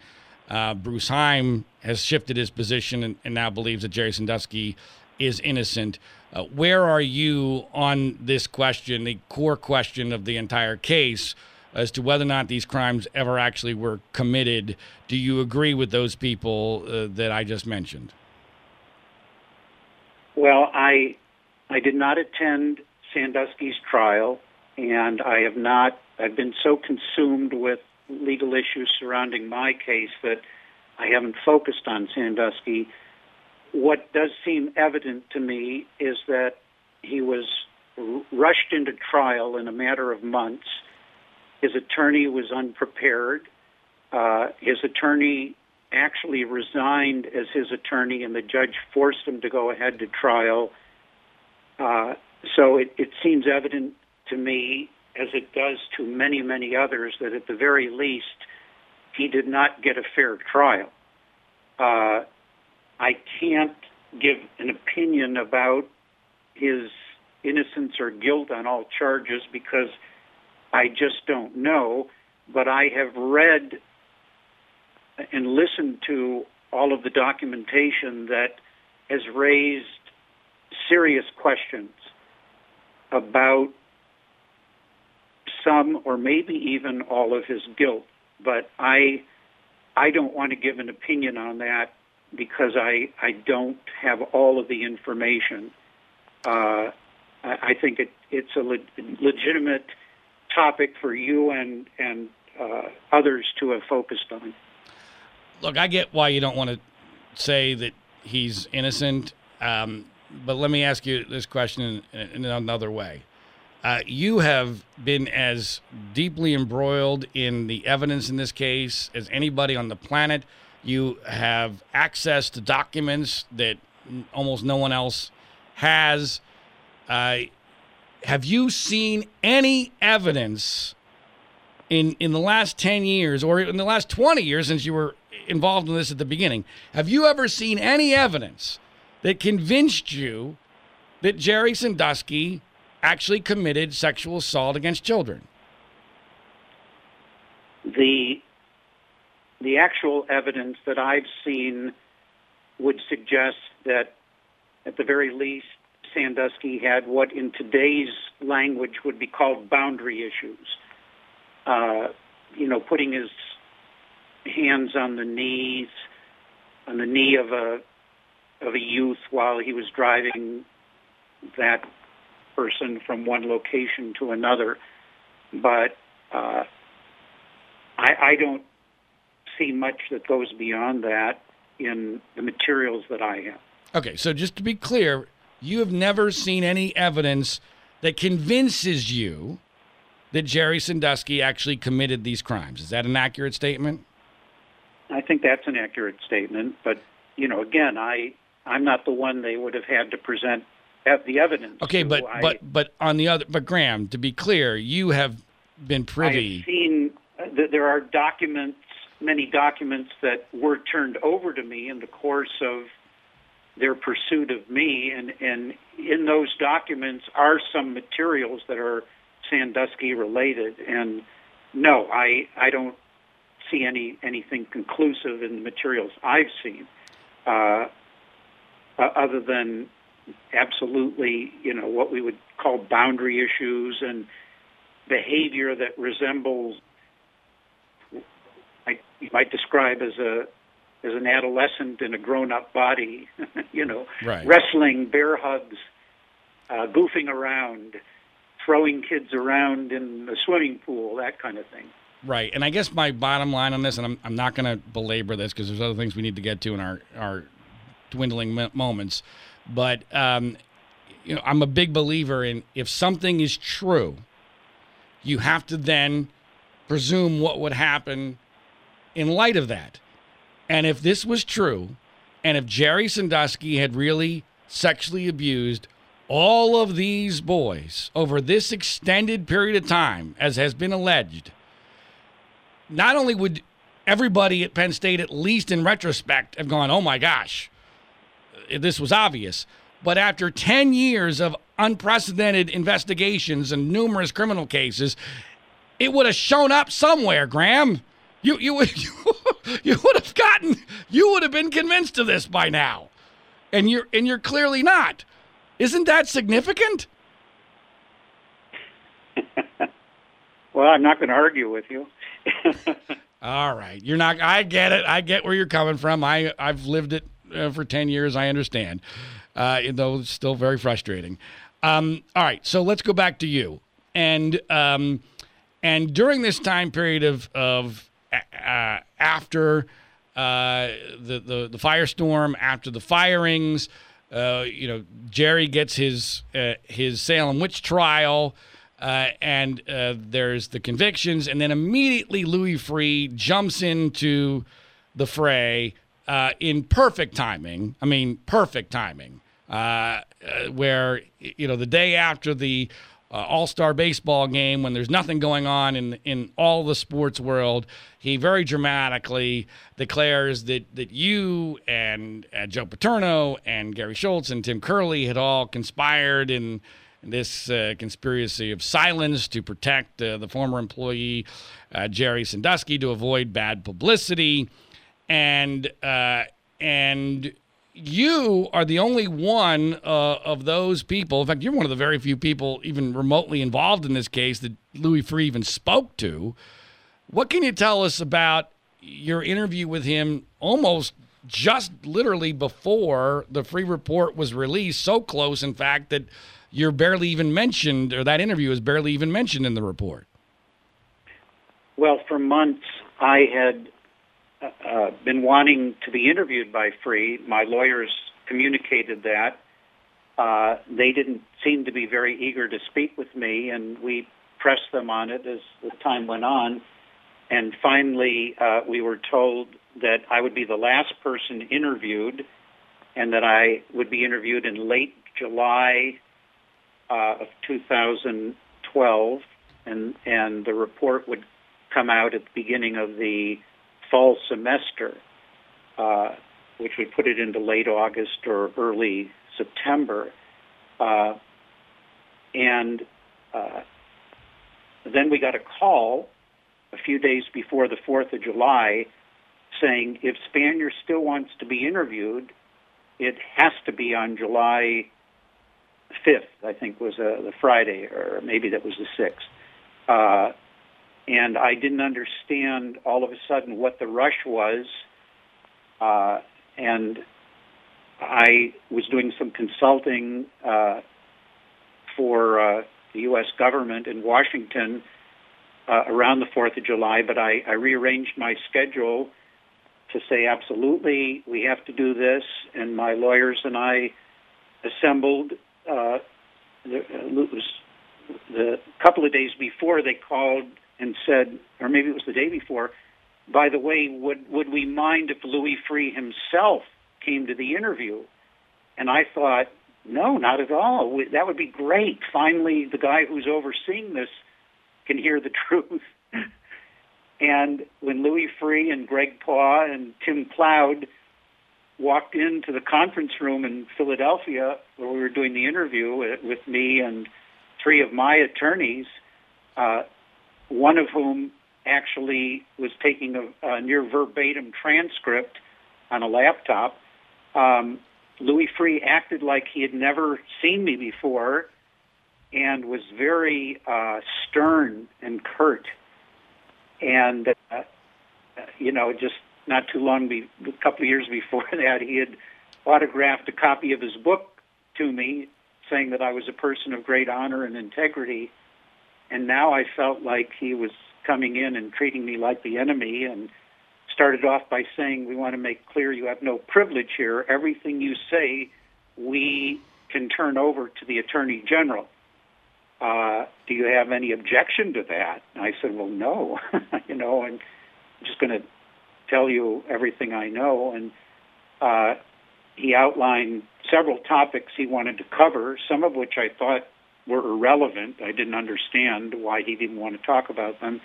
Uh, Bruce Heim has shifted his position and, and, now believes that Jerry Sandusky is innocent. Uh, where are you on this question, the core question of the entire case? As to whether or not these crimes ever actually were committed. Do you agree with those people uh, that I just mentioned? Well, I I did not attend Sandusky's trial, and I have not. I've been so consumed with legal issues surrounding my case that I haven't focused on Sandusky. What does seem evident to me is that he was rushed into trial in a matter of months. His attorney was unprepared. Uh, his attorney actually resigned as his attorney, and the judge forced him to go ahead to trial. Uh, so it, it seems evident to me, as it does to many, many others, that at the very least, he did not get a fair trial. Uh, I can't give an opinion about his innocence or guilt on all charges because I just don't know. But I have read and listened to all of the documentation that has raised serious questions about some or maybe even all of his guilt. But I I don't want to give an opinion on that because I I don't have all of the information. Uh, I, I think it, it's a le- legitimate topic for you and and uh, others to have focused on. Look, I get why you don't want to say that he's innocent, um, but let me ask you this question in, in another way. Uh, you have been as deeply embroiled in the evidence in this case as anybody on the planet. You have access to documents that almost no one else has. Uh, have you seen any evidence in in the last 10 years or in the last 20 years since you were involved in this at the beginning have you ever seen any evidence that convinced you that Jerry Sandusky actually committed sexual assault against children? The the actual evidence that I've seen would suggest that at the very least Sandusky had what in today's language would be called boundary issues. Uh, you know, putting his hands on the knees, on the knee of a of a youth while he was driving that person from one location to another. But uh, I, I don't see much that goes beyond that in the materials that I have. Okay, so just to be clear, you have never seen any evidence that convinces you that Jerry Sandusky actually committed these crimes. Is that an accurate statement? I think that's an accurate statement, but you know, again, I I'm not the one they would have had to present the evidence. Okay, but I, but but on the other, but Graham, to be clear, you have been privy. I've seen uh, that there are documents, many documents that were turned over to me in the course of their pursuit of me, and and in those documents are some materials that are Sandusky related, and no, I I don't see any anything conclusive in the materials I've seen, uh, uh, other than absolutely you know what we would call boundary issues and behavior that resembles I, you might describe as a as an adolescent in a grown-up body, you know, right. wrestling, bear hugs, uh, goofing around, throwing kids around in the swimming pool, that kind of thing. Right, and I guess my bottom line on this, and I'm, I'm not going to belabor this because there's other things we need to get to in our our dwindling moments, but um, you know, I'm a big believer in if something is true, you have to then presume what would happen in light of that. And if this was true, and if Jerry Sandusky had really sexually abused all of these boys over this extended period of time, as has been alleged, not only would everybody at Penn State, at least in retrospect, have gone, oh my gosh, this was obvious, but after 10 years of unprecedented investigations and numerous criminal cases, it would have shown up somewhere, Graham. You you would you, you would have gotten you would have been convinced of this by now. And you're and you're clearly not. Isn't that significant? Well, I'm not going to argue with you. All right, you're not. I get it. I get where you're coming from. I I've lived it uh, for ten years. I understand, uh, though it's still very frustrating. Um, all right, so let's go back to you and um, and during this time period of of uh, after uh, the, the the firestorm, after the firings, uh, you know, Jerry gets his uh, his Salem witch trial. Uh, and uh, there's the convictions, and then immediately Louis Freeh jumps into the fray in perfect timing. I mean, perfect timing. Where you know the day after the uh, All Star baseball game, when there's nothing going on in in all the sports world, he very dramatically declares that that you and Joe Paterno and Gary Schultz and Tim Curley had all conspired in this uh, conspiracy of silence to protect uh, the former employee uh, Jerry Sandusky to avoid bad publicity, and uh, and you are the only one uh, of those people. In fact, you're one of the very few people even remotely involved in this case that Louis Freeh even spoke to. What can you tell us about your interview with him almost just literally before the Freeh report was released? So close, in fact, that you're barely even mentioned, or that interview is barely even mentioned in the report. Well, for months I had uh, been wanting to be interviewed by Freeh. My lawyers communicated that. Uh, they didn't seem to be very eager to speak with me, and we pressed them on it as the time went on. And finally, uh, we were told that I would be the last person interviewed, and that I would be interviewed in late July uh, of 2012, and and the report would come out at the beginning of the fall semester, uh, which would put it into late August or early September, uh, and uh, then we got a call a few days before the 4th of July saying if Spanier still wants to be interviewed, it has to be on July 5th, I think, was uh, the Friday, or maybe that was the 6th. And I didn't understand all of a sudden what the rush was. Uh, and I was doing some consulting uh, for uh, the U.S. government in Washington uh, around the 4th of July, but I, I rearranged my schedule to say, absolutely, we have to do this. And my lawyers and I assembled uh, it was the couple of days before they called and said, or maybe it was the day before. By the way, would would we mind if Louis Freeh himself came to the interview? And I thought, no, not at all. That would be great. Finally, the guy who's overseeing this can hear the truth. and when Louis Freeh and Greg Paw and Tim Cloud walked into the conference room in Philadelphia where we were doing the interview with, with me and three of my attorneys, uh, one of whom actually was taking a, a near verbatim transcript on a laptop. Um, Louis Freeh acted like he had never seen me before and was very uh, stern and curt. And, uh, you know, just not too long, be, a couple of years before that, he had autographed a copy of his book to me, saying that I was a person of great honor and integrity. And now I felt like he was coming in and treating me like the enemy and started off by saying, we want to make clear you have no privilege here. Everything you say, we can turn over to the Attorney General. Uh, do you have any objection to that? And I said, well, no, you know, and I'm just going to tell you everything I know. And uh, he outlined several topics he wanted to cover, some of which I thought were irrelevant. I didn't understand why he didn't want to talk about them.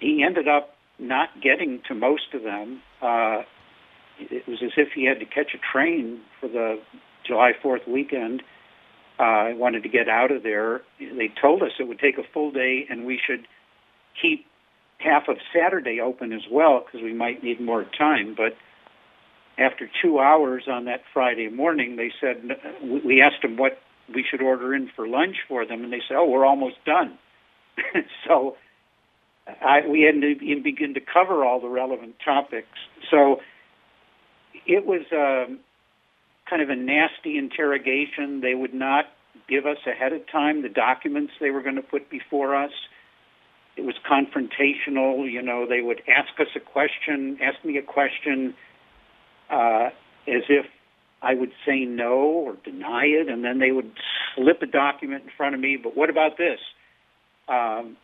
He ended up not getting to most of them. Uh, it was as if he had to catch a train for the July 4th weekend. Uh, I wanted to get out of there. They told us it would take a full day and we should keep half of Saturday open as well because we might need more time. But after two hours on that Friday morning, they said we asked them what we should order in for lunch for them, and they said, "Oh, we're almost done." so I, we hadn't even begin to cover all the relevant topics. So it was um, kind of a nasty interrogation. They would not give us ahead of time the documents they were going to put before us. It was confrontational. You know, they would ask us a question, ask me a question, uh, as if I would say no or deny it, and then they would slip a document in front of me. But what about this? Um,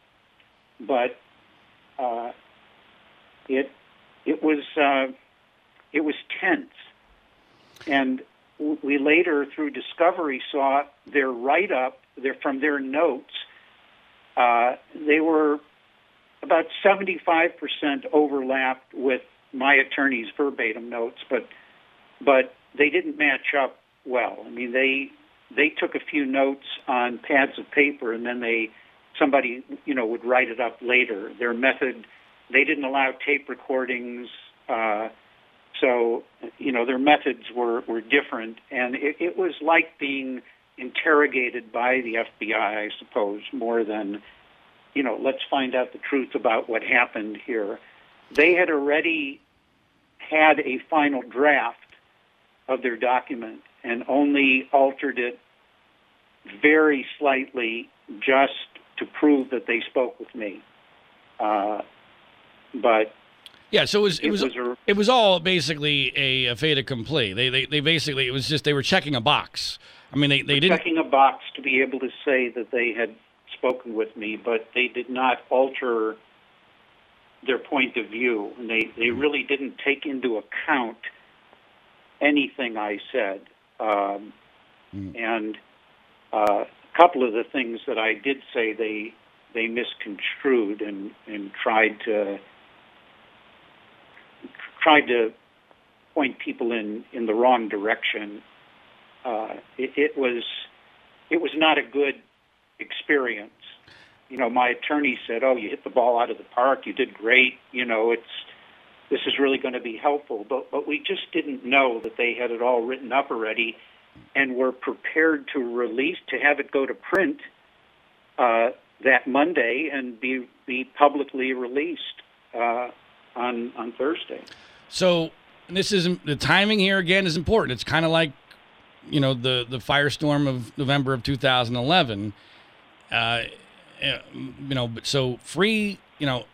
but uh, it it was uh, it was tense, and we later through discovery saw their write up their from their notes. Uh, they were about 75% overlapped with my attorney's verbatim notes, but but they didn't match up well. I mean, they they took a few notes on pads of paper, and then they somebody you know would write it up later. Their method, they didn't allow tape recordings, uh, so you know their methods were were different, and it, it was like being interrogated by the FBI, I suppose, more than you know. Let's find out the truth about what happened here. They had already had a final draft of their document and only altered it very slightly just to prove that they spoke with me. Uh, but yeah, so it was it, it was, was a, it was all basically a, a fait accompli. They, they they basically it was just they were checking a box. I mean, they they didn't checking a box to be able to say that they had spoken with me, but they did not alter their point of view, and they they really didn't take into account anything I said. Um, mm. And uh, a couple of the things that I did say, they they misconstrued and and tried to tried to point people in in the wrong direction. Uh, it, it was it was not a good experience. You know, my attorney said, "Oh, you hit the ball out of the park. You did great. You know, it's this is really going to be helpful." But but we just didn't know that they had it all written up already, and were prepared to release to have it go to print uh, that Monday and be be publicly released uh, on on Thursday. So this is the timing here again is important. It's kind of like you know the the firestorm of November of 2011. Uh, you know, so Freeh, you know,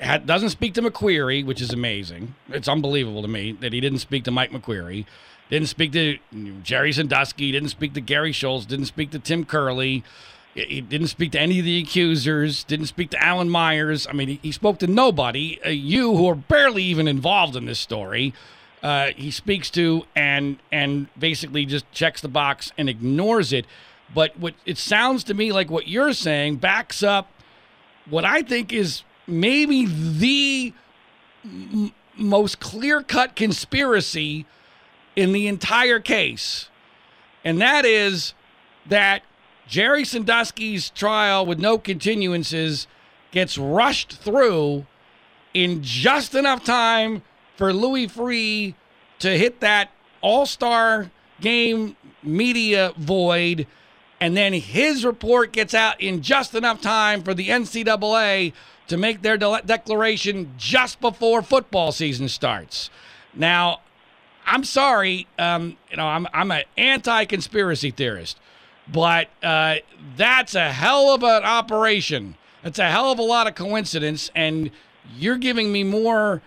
doesn't speak to McQueary, which is amazing. It's unbelievable to me that he didn't speak to Mike McQueary, didn't speak to Jerry Sandusky, didn't speak to Gary Schultz, didn't speak to Tim Curley. He didn't speak to any of the accusers, didn't speak to Allan Myers. I mean, he, he spoke to nobody. Uh, you, who are barely even involved in this story, uh, he speaks to and and basically just checks the box and ignores it. But what it sounds to me like what you're saying backs up what I think is maybe the m- most clear cut conspiracy in the entire case. And that is that Jerry Sandusky's trial with no continuances gets rushed through in just enough time for Louis Freeh to hit that all star game media void. And then his report gets out in just enough time for the NCAA to make their de- declaration just before football season starts. Now, I'm sorry, um, you know, I'm, I'm an anti conspiracy theorist. But uh, that's a hell of an operation. It's a hell of a lot of coincidence, and you're giving me more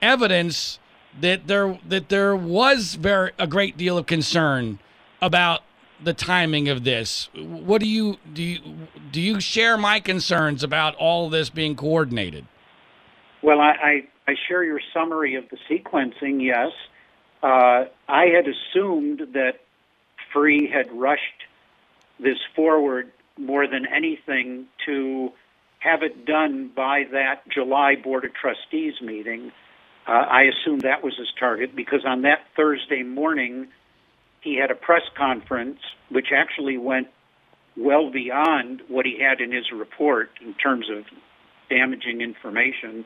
evidence that there that there was very a great deal of concern about the timing of this. What do you do? You, do you share my concerns about all this being coordinated? Well, I, I, I share your summary of the sequencing. Yes, uh, I had assumed that Freeh had rushed this forward more than anything to have it done by that July Board of Trustees meeting. Uh, I assume that was his target because on that Thursday morning, he had a press conference which actually went well beyond what he had in his report in terms of damaging information,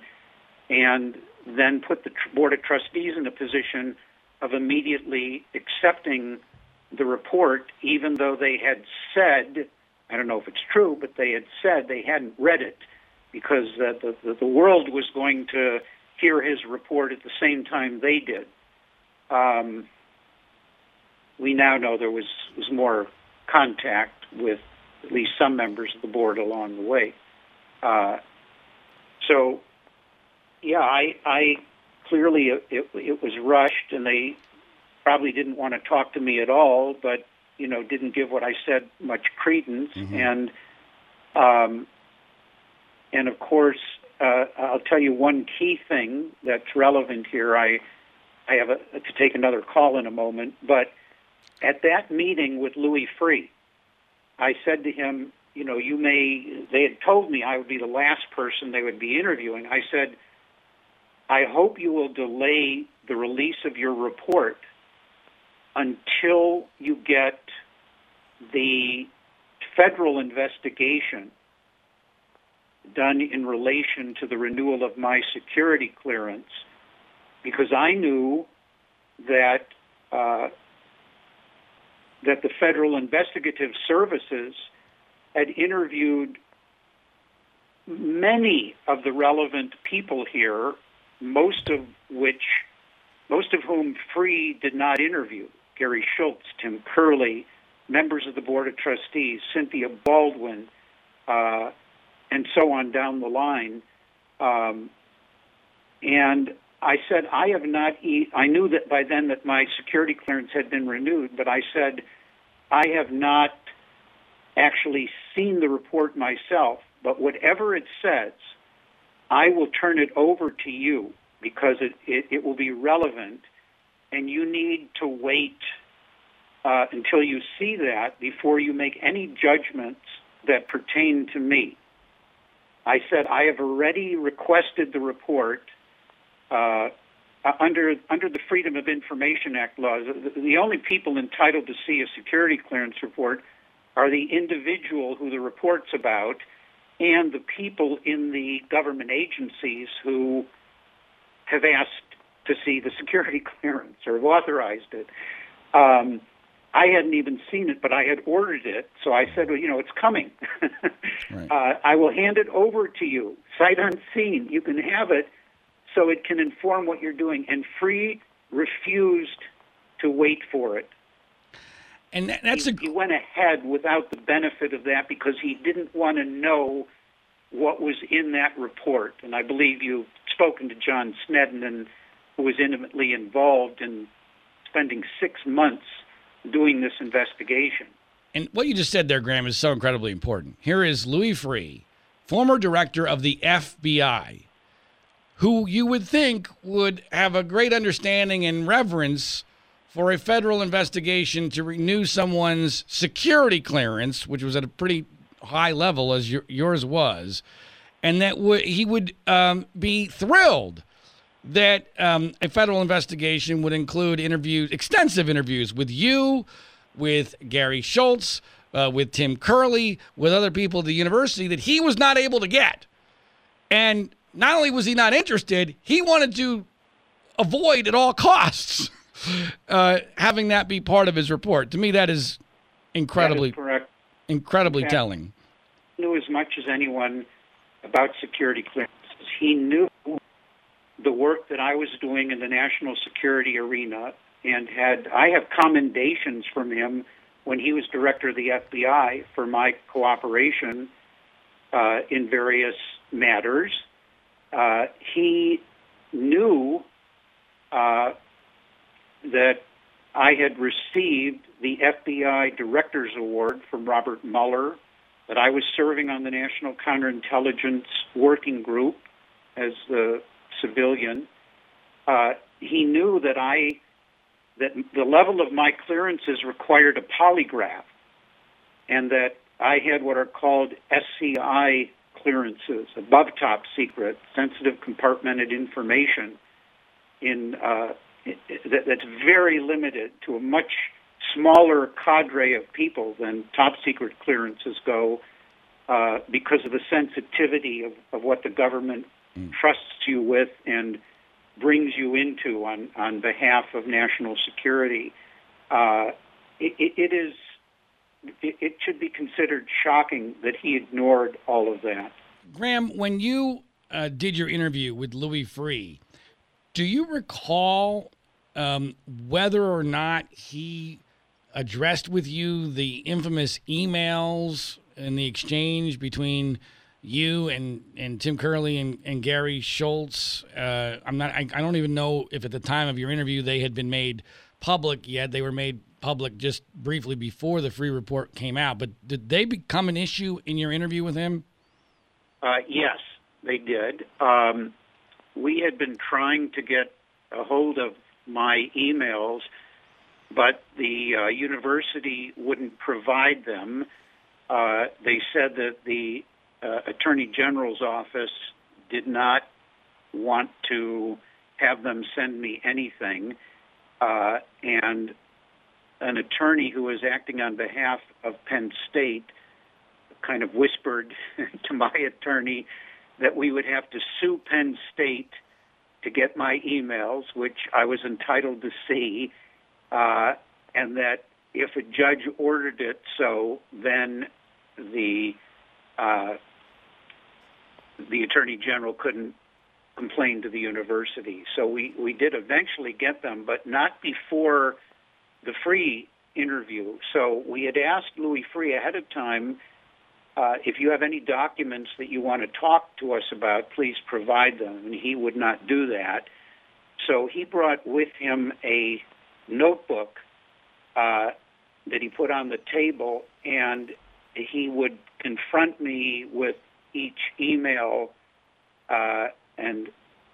and then put the Board of Trustees in a position of immediately accepting the report, even though they had said, I don't know if it's true, but they had said they hadn't read it because uh, the, the, the world was going to hear his report at the same time they did. Um, we now know there was, was more contact with at least some members of the board along the way. Uh, so, yeah, I, I clearly it, it, it was rushed, and they probably didn't want to talk to me at all, but you know didn't give what I said much credence, Mhm. and um, and of course uh, I'll tell you one key thing that's relevant here. I I have a, to take another call in a moment, but at that meeting with Louis Freeh, I said to him, you know, you may. They had told me I would be the last person they would be interviewing. I said, I hope you will delay the release of your report until you get the federal investigation done in relation to the renewal of my security clearance, because I knew that uh, that the federal investigative services had interviewed many of the relevant people here, most of which, most of whom Freeh did not interview. Gary Schultz, Tim Curley, members of the Board of Trustees, Cynthia Baldwin, uh, and so on down the line. Um, and I said, I have not, e- I knew that by then that my security clearance had been renewed, but I said, I have not actually seen the report myself, but whatever it says, I will turn it over to you because it, it, it will be relevant, and you need to wait uh, until you see that before you make any judgments that pertain to me. I said, I have already requested the report. Uh, under under the Freedom of Information Act laws, the, the only people entitled to see a security clearance report are the individual who the report's about and the people in the government agencies who have asked to see the security clearance or have authorized it. Um, I hadn't even seen it, but I had ordered it, so I said, well, you know, it's coming. Right. uh, I will hand it over to you, sight unseen. You can have it so it can inform what you're doing. And Freeh refused to wait for it. And that- that's a he, he went ahead without the benefit of that because he didn't want to know what was in that report. And I believe you've spoken to John Snedden, and who was intimately involved in spending six months doing this investigation. And what you just said there, Graham, is so incredibly important. Here is Louis Freeh, former director of the FBI, who you would think would have a great understanding and reverence for a federal investigation to renew someone's security clearance, which was at a pretty high level as your, yours was, and that would he would um, be thrilled that um, a federal investigation would include interviews, extensive interviews with you, with Gary Schultz, uh, with Tim Curley, with other people at the university that he was not able to get. And not only was he not interested, he wanted to avoid at all costs uh, having that be part of his report. To me, that is incredibly, That is correct. incredibly Okay. telling. He knew as much as anyone about security clearances. He knew the work that I was doing in the national security arena and had I have commendations from him when he was director of the FBI for my cooperation uh, in various matters. Uh, he knew uh, that I had received the FBI Director's Award from Robert Mueller, that I was serving on the National Counterintelligence Working Group as the civilian. Uh, he knew that I that the level of my clearances required a polygraph, and that I had what are called SCI clearances, above top secret, sensitive compartmented information, in uh, that, that's very limited to a much smaller cadre of people than top secret clearances go, uh, because of the sensitivity of, of what the government trusts you with and brings you into on, on behalf of national security. Uh, it, it, it is it, it should be considered shocking that he ignored all of that. Graham, when you uh, did your interview with Louis Freeh, do you recall um, whether or not he addressed with you the infamous emails and the exchange between you and, and Tim Curley and, and Gary Schultz? Uh, I'm not. I, I don't even know if at the time of your interview they had been made public yet. They were made public just briefly before the Freeh report came out. But did they become an issue in your interview with him? Uh, yes, they did. Um, we had been trying to get a hold of my emails, but the uh, university wouldn't provide them. Uh, they said that the uh, Attorney General's office did not want to have them send me anything, uh, and an attorney who was acting on behalf of Penn State kind of whispered to my attorney that we would have to sue Penn State to get my emails, which I was entitled to see, uh, and that if a judge ordered it so, then the uh, the attorney general couldn't complain to the university. So we we did eventually get them, but not before the Freeh interview. So we had asked Louis Freeh ahead of time uh, if you have any documents that you want to talk to us about, please provide them. And he would not do that. So he brought with him a notebook uh, that he put on the table, and he would confront me with each email uh, and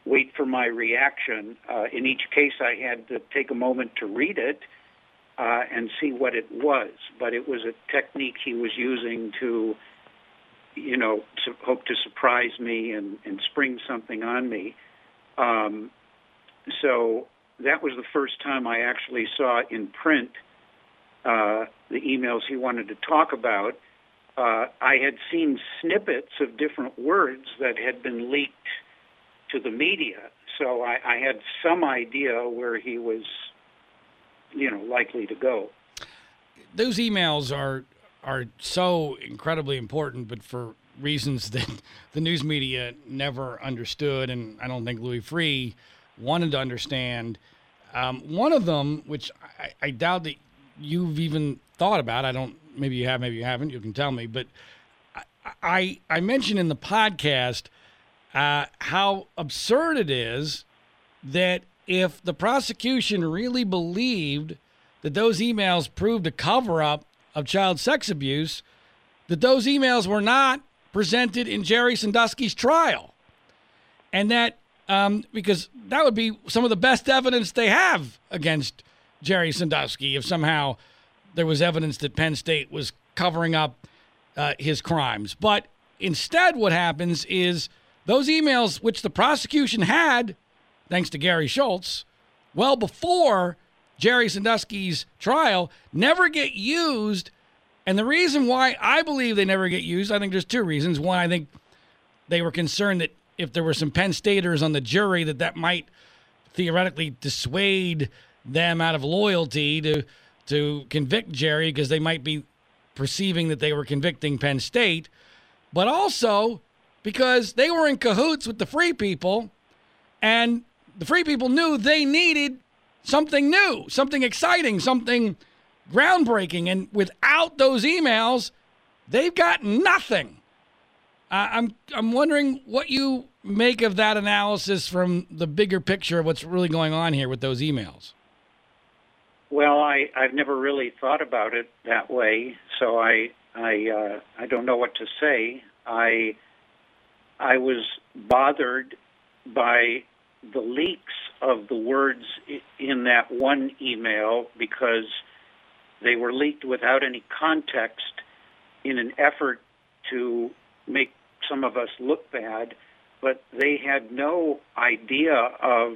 wait for my reaction. Uh, in each case, I had to take a moment to read it uh, and see what it was. But it was a technique he was using to you know, su- hope to surprise me and, and spring something on me. Um, so that was the first time I actually saw in print uh, the emails he wanted to talk about. Uh, I had seen snippets of different words that had been leaked to the media, so I, I had some idea where he was, you know, likely to go. Those emails are are so incredibly important, but for reasons that the news media never understood, and I don't think Louis Freeh wanted to understand. Um, one of them, which I, I, doubt that you've even thought about, I don't. Maybe you have, maybe you haven't. You can tell me, but I I, I mentioned in the podcast uh, how absurd it is that if the prosecution really believed that those emails proved a cover up of child sex abuse, that those emails were not presented in Jerry Sandusky's trial. And that, um, because that would be some of the best evidence they have against Jerry Sandusky if somehow there was evidence that Penn State was covering up uh, his crimes. But instead, what happens is those emails, which the prosecution had, thanks to Gary Schultz, well before Jerry Sandusky's trial, never get used. And the reason why I believe they never get used, I think there's two reasons. One, I think they were concerned that if there were some Penn Staters on the jury, that that might theoretically dissuade them out of loyalty to to convict Jerry because they might be perceiving that they were convicting Penn State, but also because they were in cahoots with the Freeh people, and the Freeh people knew they needed something new, something exciting, something groundbreaking. And without those emails, they've got nothing. Uh, I'm I'm wondering what you make of that analysis from the bigger picture of what's really going on here with those emails. Well, I I've never really thought about it that way, so I I uh, I don't know what to say. I I was bothered by the leaks of the words in that one email because they were leaked without any context in an effort to make some of us look bad, but they had no idea of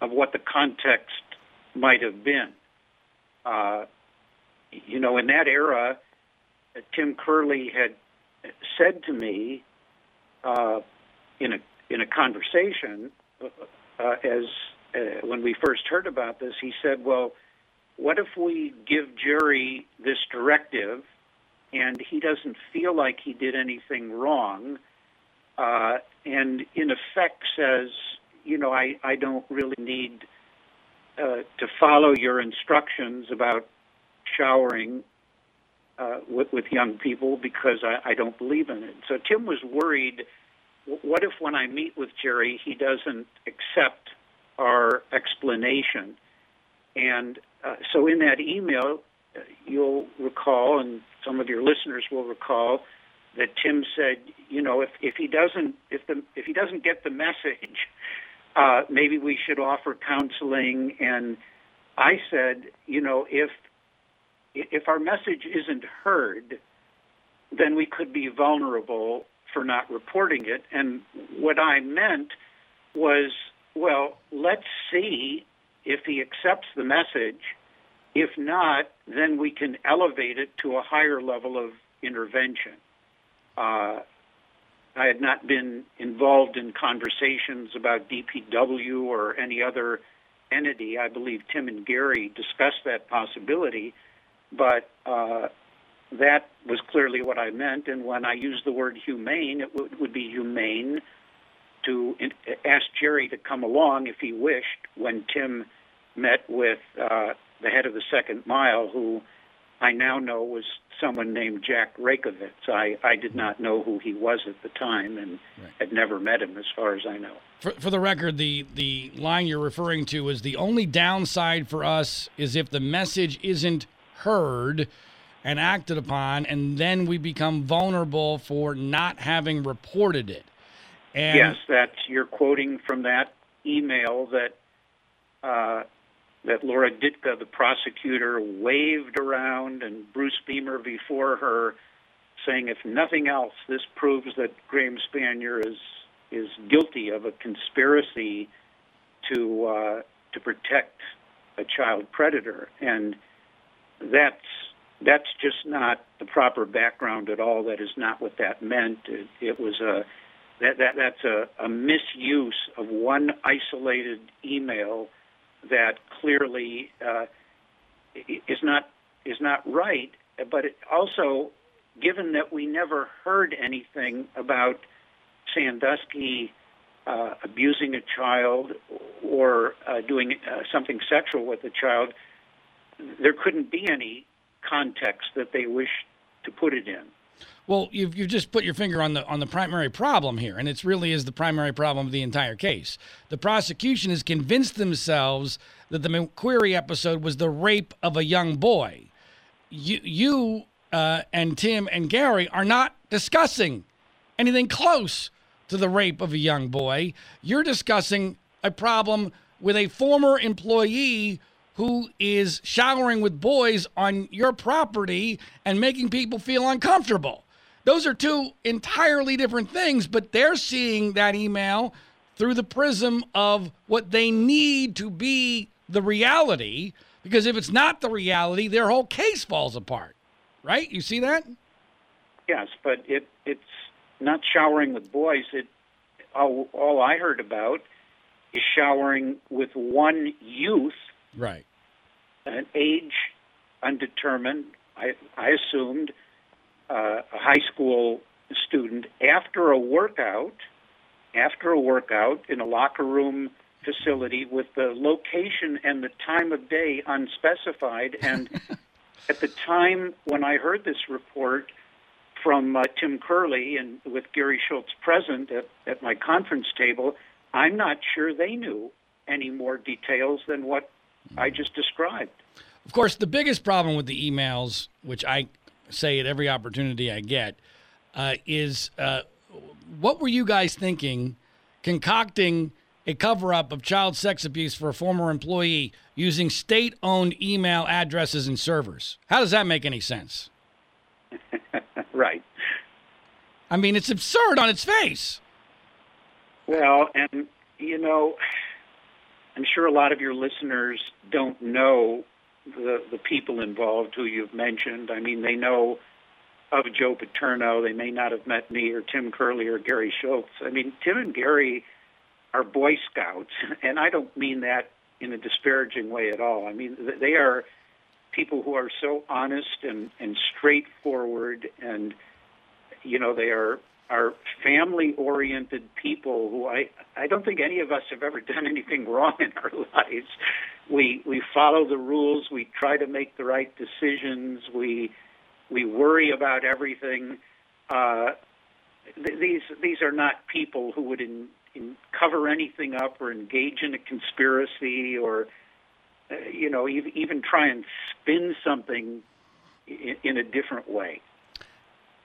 of what the context might have been. Uh, you know, in that era, Tim Curley had said to me uh, in a in a conversation uh, as uh, when we first heard about this, he said, "Well, what if we give Jerry this directive and he doesn't feel like he did anything wrong, uh, and in effect says, you know, I, I don't really need uh, to follow your instructions about showering uh, with, with young people because I, I don't believe in it. So Tim was worried. What if when I meet with Jerry, he doesn't accept our explanation? And uh, so in that email, uh, you'll recall, and some of your listeners will recall, that Tim said, you know, if, if he doesn't if the if he doesn't get the message, uh, maybe we should offer counseling. And I said, you know, if if our message isn't heard, then we could be vulnerable for not reporting it. And what I meant was, well, let's see if he accepts the message. If not, then we can elevate it to a higher level of intervention. Uh, I had not been involved in conversations about DPW or any other entity. I believe Tim and Gary discussed that possibility, but uh, that was clearly what I meant. And when I used the word humane, it w- would be humane to in- ask Jerry to come along if he wished when Tim met with uh, the head of the second mile, who I now know was someone named Jack Raykovitz. I, I did not know who he was at the time and right. had never met him as far as I know. For, for the record, the, the line you're referring to is the only downside for us is if the message isn't heard and acted upon, and then we become vulnerable for not having reported it. And yes, that's you're quoting from that email that uh, that Laura Ditka, the prosecutor, waved around, and Bruce Beemer before her, saying, if nothing else, this proves that Graham Spanier is is guilty of a conspiracy to uh, to protect a child predator, and that's that's just not the proper background at all. That is not what that meant. It, it was a that, that that's a, a misuse of one isolated email that clearly uh, is not is not right. But it also, given that we never heard anything about Sandusky uh, abusing a child or uh, doing uh, something sexual with a child, there couldn't be any context that they wish to put it in. Well, you've, you've just put your finger on the on the primary problem here, and it really is the primary problem of the entire case. The prosecution has convinced themselves that the McQueary episode was the rape of a young boy. You, you uh, and Tim and Gary are not discussing anything close to the rape of a young boy. You're discussing a problem with a former employee who is showering with boys on your property and making people feel uncomfortable. Those are two entirely different things, but they're seeing that email through the prism of what they need to be the reality. Because if it's not the reality, their whole case falls apart. Right? You see that? Yes, but it it's not showering with boys. It all, all I heard about is showering with one youth. Right. An age undetermined. I I assumed uh, a high school student after a workout, after a workout in a locker room facility with the location and the time of day unspecified. And at the time when I heard this report from uh, Tim Curley and with Gary Schultz present at, at my conference table, I'm not sure they knew any more details than what I just described. Of course, the biggest problem with the emails, which I say at every opportunity I get, uh, is uh, what were you guys thinking concocting a cover up of child sex abuse for a former employee using state owned email addresses and servers? How does that make any sense? right. I mean, it's absurd on its face. Well, and, you know, I'm sure a lot of your listeners don't know the the people involved who you've mentioned. I mean, they know of Joe Paterno. They may not have met me or Tim Curley or Gary Schultz. I mean, Tim and Gary are Boy Scouts, and I don't mean that in a disparaging way at all. I mean, they are people who are so honest and, and straightforward, and you know they are are family oriented people who I I don't think any of us have ever done anything wrong in our lives. We we follow the rules. We try to make the right decisions. We we worry about everything. Uh, th- these these are not people who would in, in cover anything up or engage in a conspiracy or uh, you know even, even try and spin something in, in a different way.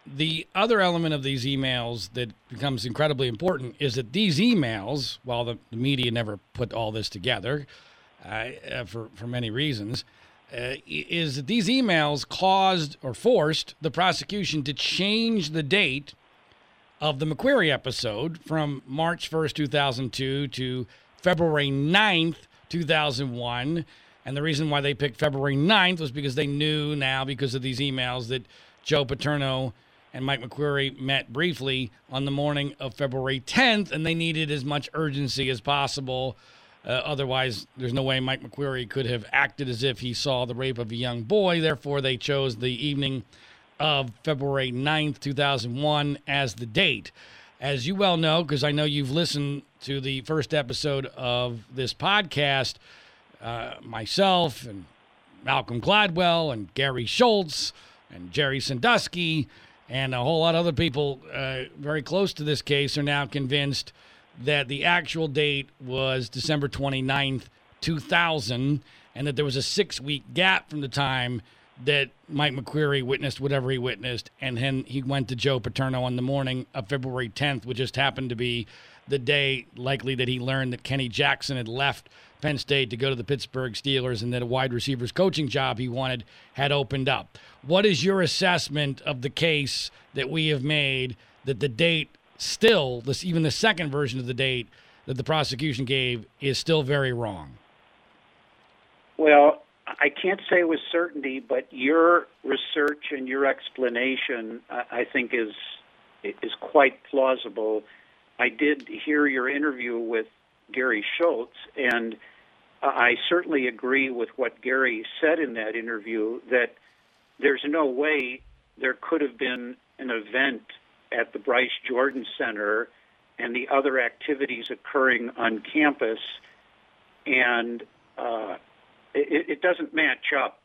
The other element of these emails that becomes incredibly important is that these emails, while the, the media never put all this together uh, for for many reasons, uh, is that these emails caused or forced the prosecution to change the date of the McQueary episode from March 1st, 2002 to February 9th, 2001. And the reason why they picked February 9th was because they knew now, because of these emails, that Joe Paterno and Mike McQueary met briefly on the morning of February 10th, and they needed as much urgency as possible uh, otherwise, there's no way Mike McQueary could have acted as if he saw the rape of a young boy. Therefore, they chose the evening of February 9th, 2001, as the date. As you well know, because I know you've listened to the first episode of this podcast, uh, myself and Malcolm Gladwell and Gary Schultz and Jerry Sandusky and a whole lot of other people uh, very close to this case are now convinced that the actual date was December 29th, 2000, and that there was a six week gap from the time that Mike McQueary witnessed whatever he witnessed, and then he went to Joe Paterno on the morning of February 10th, which just happened to be the day likely that he learned that Kenny Jackson had left Penn State to go to the Pittsburgh Steelers and that a wide receivers coaching job he wanted had opened up. What is your assessment of the case that we have made that the date still, this even the second version of the date that the prosecution gave is still very wrong. Well, I can't say with certainty, but your research and your explanation, I think, is is quite plausible. I did hear your interview with Gary Schultz, and I certainly agree with what Gary said in that interview that there's no way there could have been an event at the Bryce Jordan Center and the other activities occurring on campus, and uh, it, it, doesn't match up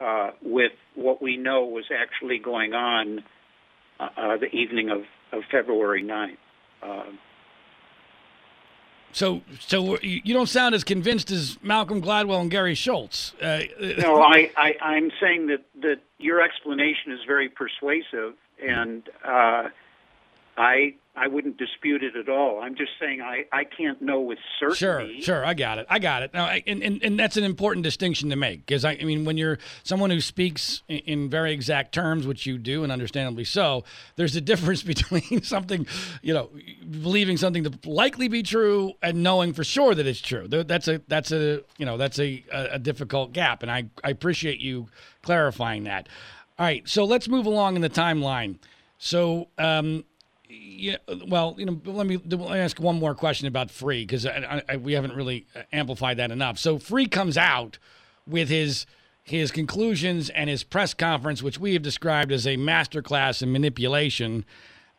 uh, with what we know was actually going on uh, uh the evening of, of February 9th. So, so you don't sound as convinced as Malcolm Gladwell and Gary Schultz. Uh, no, I, I, I'm saying that, that your explanation is very persuasive, and uh, I I wouldn't dispute it at all. I'm just saying I, I can't know with certainty. Sure, sure, I got it. I got it. Now, and, and, and that's an important distinction to make because I, I mean, when you're someone who speaks in, in, very exact terms, which you do, and understandably so, there's a difference between something, you know, believing something to likely be true and knowing for sure that it's true. That's a that's a you know that's a a, a difficult gap, and I I appreciate you clarifying that. All right, so let's move along in the timeline. So, um, yeah, well, you know, let me, let me ask one more question about Freeh because we haven't really amplified that enough. So Freeh comes out with his his conclusions and his press conference, which we have described as a masterclass in manipulation.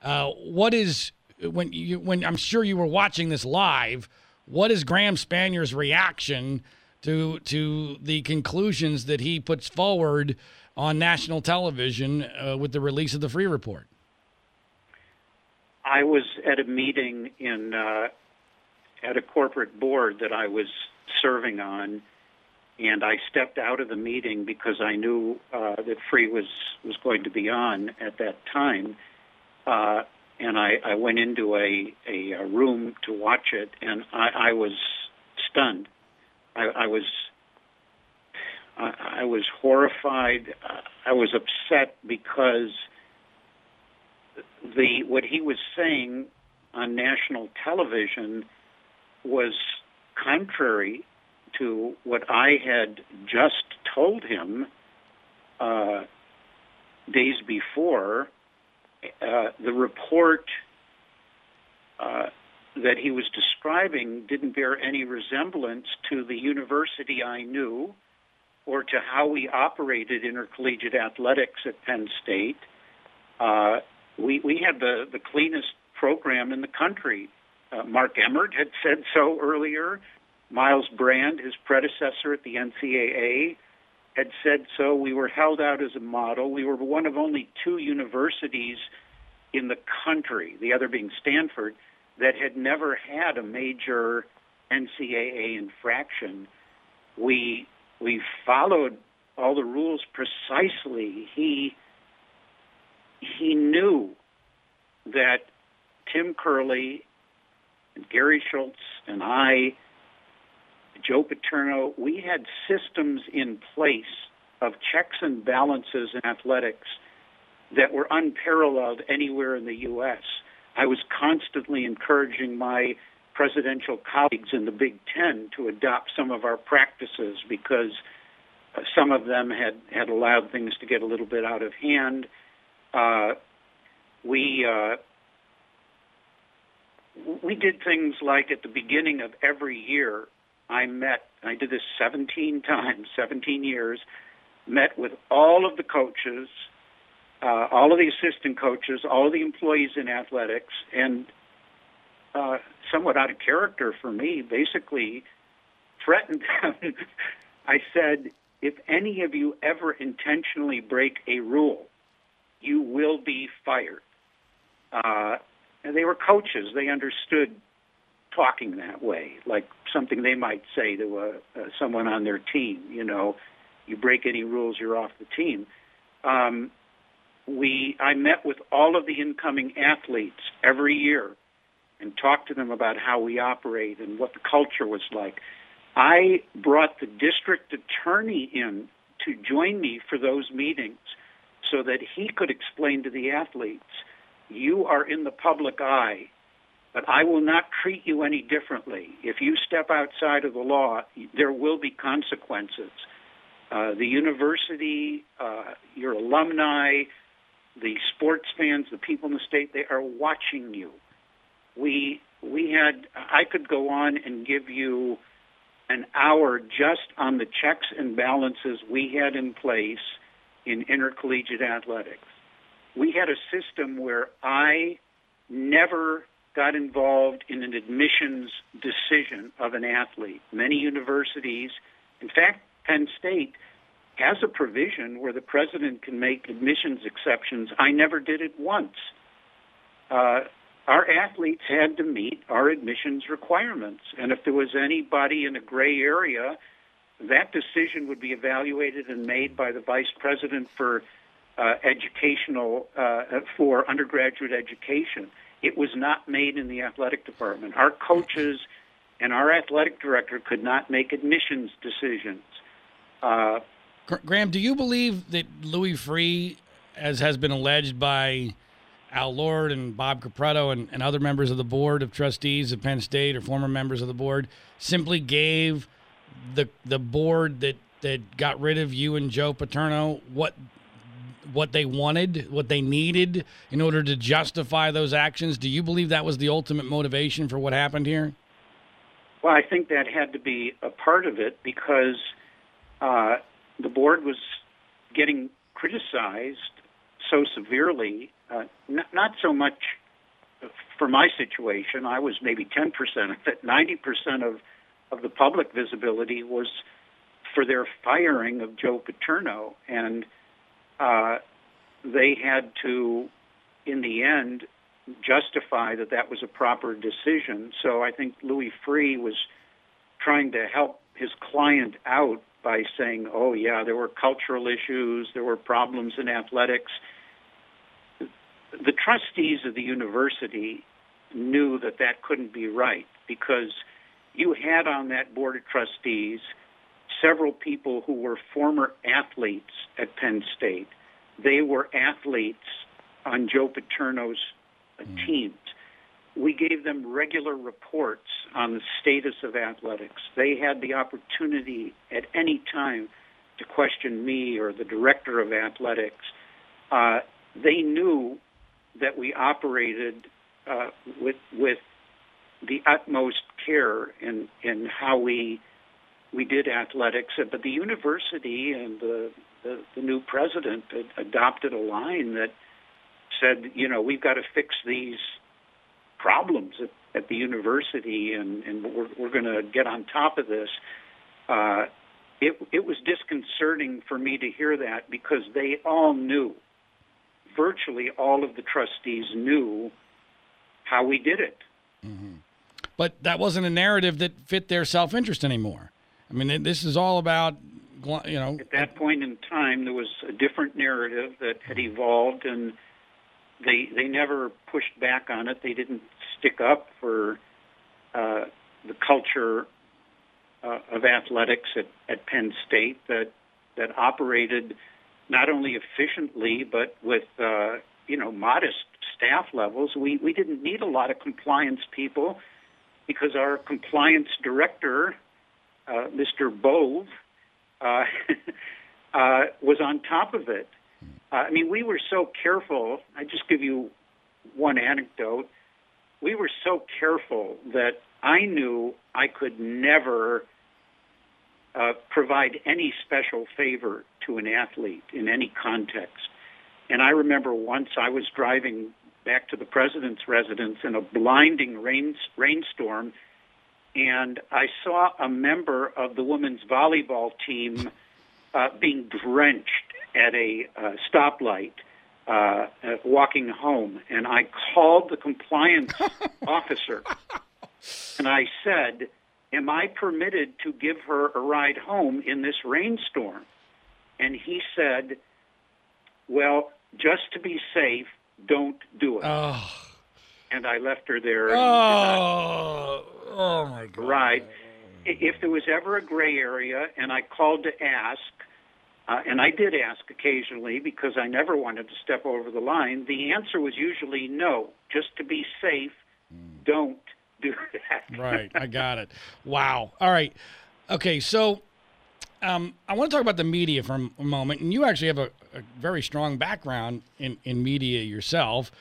Uh, what is when you when I'm sure you were watching this live? What is Graham Spanier's reaction to to the conclusions that he puts forward? on national television uh, with the release of the Freeh Report? I was at a meeting in uh, at a corporate board that I was serving on, and I stepped out of the meeting because I knew uh, that Freeh was was going to be on at that time, uh, and I, I went into a, a, a room to watch it, and I, I was stunned. I, I was I, I was horrified. I was upset because the what he was saying on national television was contrary to what I had just told him uh, days before. Uh, the report uh, that he was describing didn't bear any resemblance to the university I knew or to how we operated intercollegiate athletics at Penn State. Uh, we, we had the, the cleanest program in the country. Uh, Mark Emmert had said so earlier. Myles Brand, his predecessor at the NCAA, had said so. We were held out as a model. We were one of only two universities in the country, the other being Stanford, that had never had a major NCAA infraction. We we followed all the rules precisely. He he knew that Tim Curley and Gary Schultz and I, Joe Paterno, we had systems in place of checks and balances in athletics that were unparalleled anywhere in the U.S. I was constantly encouraging my presidential colleagues in the Big Ten to adopt some of our practices because uh, some of them had, had allowed things to get a little bit out of hand. Uh, we uh, we did things like at the beginning of every year, I met. I did this 17 times, 17 years. Met with all of the coaches, uh, all of the assistant coaches, all of the employees in athletics, and uh, somewhat out of character for me, basically threatened them. I said, if any of you ever intentionally break a rule, you will be fired. Uh, and they were coaches. They understood talking that way, like something they might say to a, uh, someone on their team. You know, you break any rules, you're off the team. Um, we, I met with all of the incoming athletes every year and talked to them about how we operate and what the culture was like. I brought the district attorney in to join me for those meetings so that he could explain to the athletes you are in the public eye, but I will not treat you any differently. If you step outside of the law, there will be consequences. Uh, the university, uh, your alumni, the sports fans, the people in the state, they are watching you. We we had I could go on and give you an hour just on the checks and balances we had in place in intercollegiate athletics we had a system where I never got involved in an admissions decision of an athlete. Many universities, in fact, Penn State, has a provision where the president can make admissions exceptions. I never did it once. Uh, our athletes had to meet our admissions requirements. And if there was anybody in a gray area, that decision would be evaluated and made by the vice president for uh, educational uh, for undergraduate education. It was not made in the athletic department. Our coaches and our athletic director could not make admissions decisions. Uh, Graham, do you believe that Louis Freeh, as has been alleged by Al Lord and Bob Capretto and, and other members of the board of trustees of Penn State or former members of the board, simply gave the the board that that got rid of you and Joe Paterno what what they wanted, what they needed in order to justify those actions? Do you believe that was the ultimate motivation for what happened here? Well, I think that had to be a part of it because uh, the board was getting criticized so severely, uh, not, not so much for my situation. I was maybe 10% of it. 90% of, of the public visibility was for their firing of Joe Paterno. And uh, they had to, in the end, justify that that was a proper decision. So I think Louis Freeh was trying to help his client out by saying, oh, yeah, there were cultural issues, there were problems in athletics. The trustees of the university knew that that couldn't be right because you had on that board of trustees – several people who were former athletes at Penn State. They were athletes on Joe Paterno's mm. teams. We gave them regular reports on the status of athletics. They had the opportunity at any time to question me or the director of athletics. Uh, they knew that we operated uh, with with the utmost care in in how we we did athletics, but the university and the, the, the new president adopted a line that said, you know, we've got to fix these problems at, at the university, and, and we're, we're going to get on top of this. Uh, it, it was disconcerting for me to hear that because they all knew, virtually all of the trustees knew how we did it. Mm-hmm. But that wasn't a narrative that fit their self interest anymore. I mean, this is all about, you know. At that point in time, there was a different narrative that had evolved, and they they never pushed back on it. They didn't stick up for uh, the culture uh, of athletics at, at Penn State that that operated not only efficiently but with uh, you know modest staff levels. We we didn't need a lot of compliance people because our compliance director, uh, Mr. Bove, uh, uh, was on top of it. Uh, I mean, we were so careful. I just give you one anecdote. We were so careful that I knew I could never uh, provide any special favor to an athlete in any context. And I remember once I was driving back to the president's residence in a blinding rain, rainstorm, and I saw a member of the women's volleyball team uh, being drenched at a uh, stoplight uh, walking home, and I called the compliance officer, and I said, "Am I permitted to give her a ride home in this rainstorm?" And he said, "Well, just to be safe, don't do it." Oh. And I left her there. Oh, oh my God! Ride. If there was ever a gray area, and I called to ask, uh, and I did ask occasionally because I never wanted to step over the line. The answer was usually no. Just to be safe, don't do that. right. I got it. Wow. All right. Okay. So um, I want to talk about the media for a moment. And you actually have a, a very strong background in, in media yourself.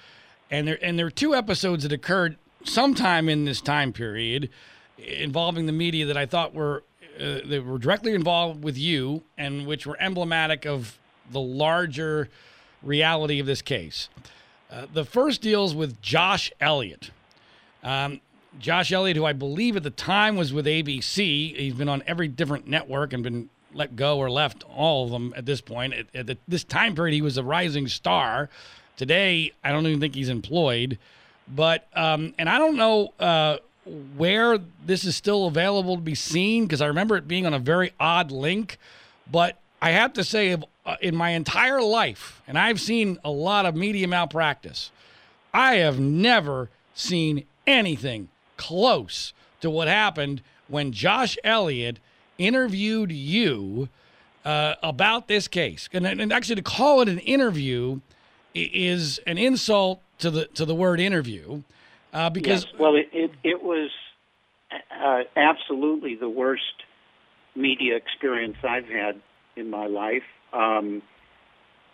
And there, and there are two episodes that occurred sometime in this time period involving the media that I thought were uh, that were directly involved with you and which were emblematic of the larger reality of this case. Uh, the first deals with Josh Elliott. Um, Josh Elliott, who I believe at the time was with ABC, he's been on every different network and been let go or left all of them at this point. At, at the, this time period, he was a rising star. Today, I don't even think he's employed. But um, and I don't know uh, where this is still available to be seen because I remember it being on a very odd link. But I have to say, uh, in my entire life, and I've seen a lot of media malpractice, I have never seen anything close to what happened when Josh Elliott interviewed you uh, about this case. And, and actually, to call it an interview is an insult to the to the word interview uh, because yes. well, it it, it was uh, absolutely the worst media experience I've had in my life. Um,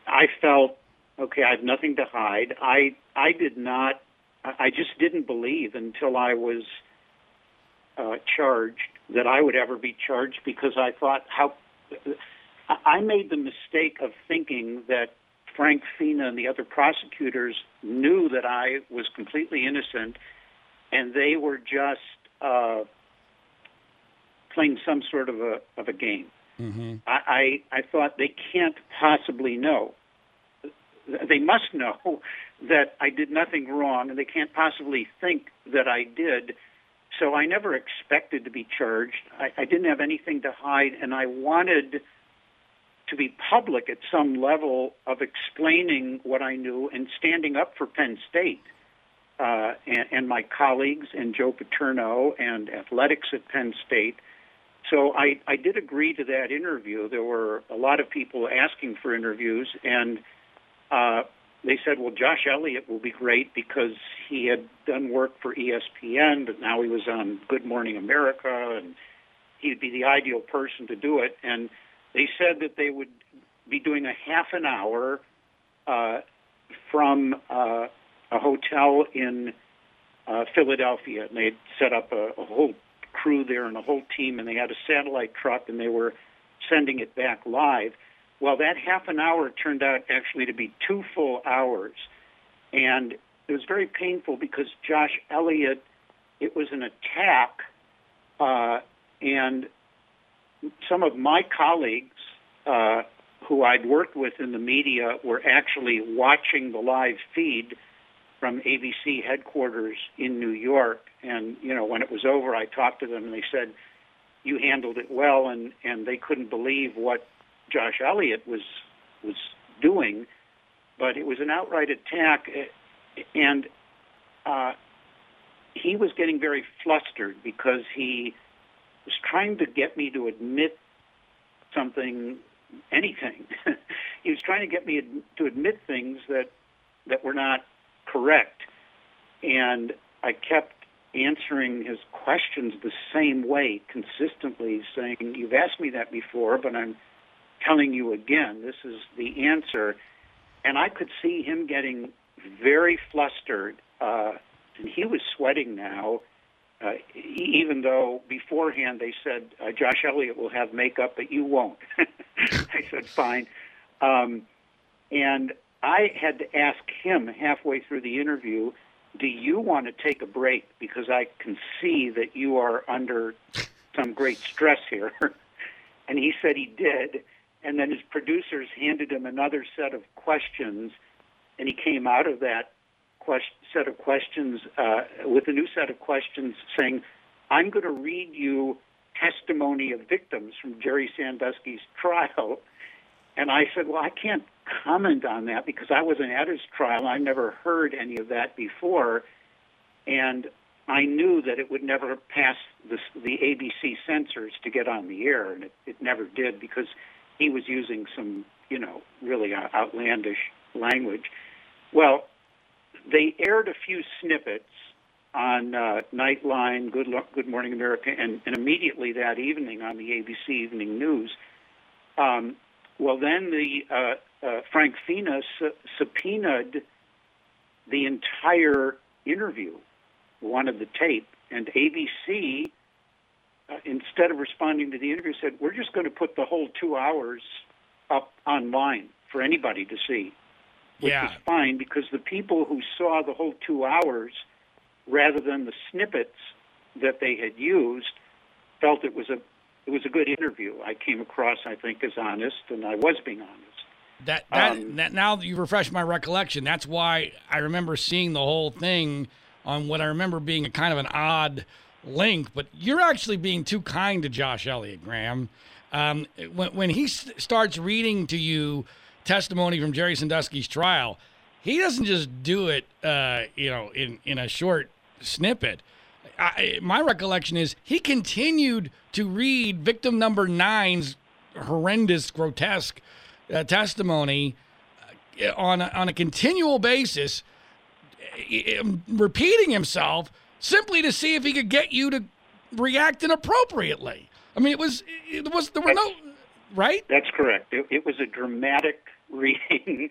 I felt okay. I have nothing to hide. I I did not. I just didn't believe until I was uh, charged that I would ever be charged because I thought how I made the mistake of thinking that Frank Fina and the other prosecutors knew that I was completely innocent, and they were just uh, playing some sort of a of a game. Mm-hmm. I, I I thought they can't possibly know. They must know that I did nothing wrong, and they can't possibly think that I did. So I never expected to be charged. I, I didn't have anything to hide, and I wanted to be public at some level of explaining what I knew and standing up for Penn State uh, and, and my colleagues and Joe Paterno and athletics at Penn State. So I, I did agree to that interview. There were a lot of people asking for interviews, and uh, they said, well, Josh Elliott will be great because he had done work for ESPN, but now he was on Good Morning America, and he'd be the ideal person to do it. And they said that they would be doing a half an hour uh, from uh, a hotel in uh, Philadelphia, and they'd set up a, a whole crew there and a whole team, and they had a satellite truck, and they were sending it back live. Well, that half an hour turned out actually to be two full hours, and it was very painful because Josh Elliott, it was an attack, uh, and some of my colleagues uh, who I'd worked with in the media were actually watching the live feed from ABC headquarters in New York. And you know, when it was over, I talked to them, and they said, "You handled it well," and and they couldn't believe what Josh Elliott was was doing. But it was an outright attack, and uh, he was getting very flustered because he was trying to get me to admit something, anything. he was trying to get me to admit things that that were not correct, and I kept answering his questions the same way consistently, saying, "You've asked me that before, but I'm telling you again. This is the answer." And I could see him getting very flustered, uh, and he was sweating now uh, even though beforehand they said uh, Josh Elliott will have makeup, but you won't. I said fine, um, and I had to ask him halfway through the interview, "Do you want to take a break? Because I can see that you are under some great stress here." and he said he did. And then his producers handed him another set of questions, and he came out of that set of questions uh, with a new set of questions saying, "I'm going to read you testimony of victims from Jerry Sandusky's trial." And I said, "Well, I can't comment on that because I wasn't at his trial. I never heard any of that before, and I knew that it would never pass the, the ABC censors to get on the air, and it, it never did because he was using some, you know, really outlandish language." Well, they aired a few snippets on uh, Nightline, Good, Good Morning America, and, and immediately that evening on the ABC Evening News. Um, well, then the uh, uh, Frank Fina su- subpoenaed the entire interview, wanted the tape, and ABC, uh, instead of responding to the interview, said, "We're just going to put the whole two hours up online for anybody to see." which yeah. is fine because the people who saw the whole two hours rather than the snippets that they had used felt it was a it was a good interview. I came across, I think, as honest, and I was being honest. That that, um, that now that you refresh my recollection, that's why I remember seeing the whole thing on what I remember being a kind of an odd link. But you're actually being too kind to Josh Elliott, Graham. Um, when when he starts reading to you testimony from Jerry Sandusky's trial, he doesn't just do it, uh, you know, in, in a short snippet. I, my recollection is he continued to read victim number nine's horrendous, grotesque uh, testimony uh, on a, on a continual basis, uh, um, repeating himself simply to see if he could get you to react inappropriately. I mean, it was it was there were no right. That's correct. It, it was a dramatic reading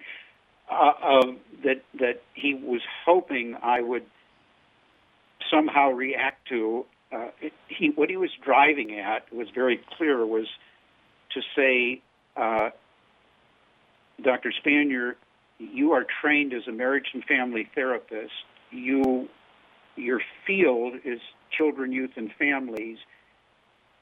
uh, of that that he was hoping I would somehow react to. Uh, it, he what he was driving at was very clear was to say, uh, Dr. Spanier, you are trained as a marriage and family therapist. You your field is children, youth, and families,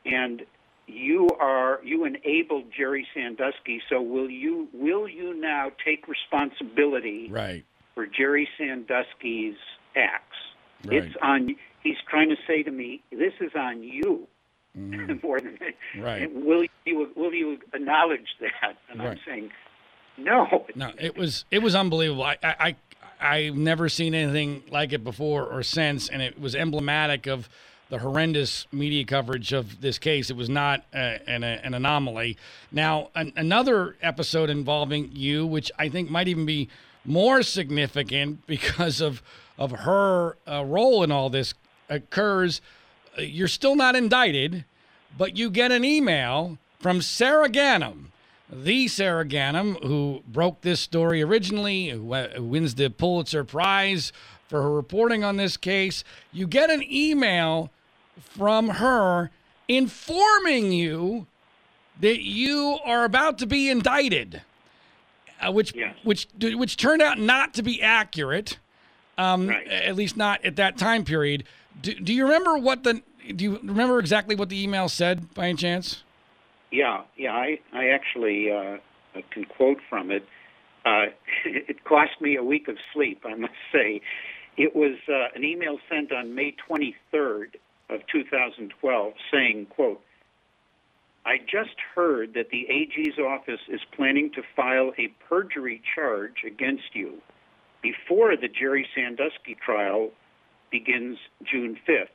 and you are you enabled Jerry Sandusky. So will you will you now take responsibility right. for Jerry Sandusky's acts? Right. It's on. He's trying to say to me, this is on you. Mm. More than Right. will you will you acknowledge that? And I'm saying, no. No, it was it was unbelievable. I I I've never seen anything like it before or since, and it was emblematic of the horrendous media coverage of this case. It was not uh, an, an anomaly. Now, an, another episode involving you, which I think might even be more significant because of of her uh, role in all this, occurs. Uh, You're still not indicted, but you get an email from Sara Ganim the Sara Ganim, who broke this story originally, who, wins the Pulitzer Prize for her reporting on this case. You get an email from her informing you that you are about to be indicted, uh, which Yes. which which turned out not to be accurate, um, Right. at least not at that time period. Do, do you remember what the do you remember exactly what the email said by any chance? Yeah, yeah. I I actually uh, can quote from it. Uh, it cost me a week of sleep, I must say. It was uh, an email sent on May 23rd of 2012 saying, "quote I just heard that the AG's office is planning to file a perjury charge against you before the Jerry Sandusky trial begins June 5th.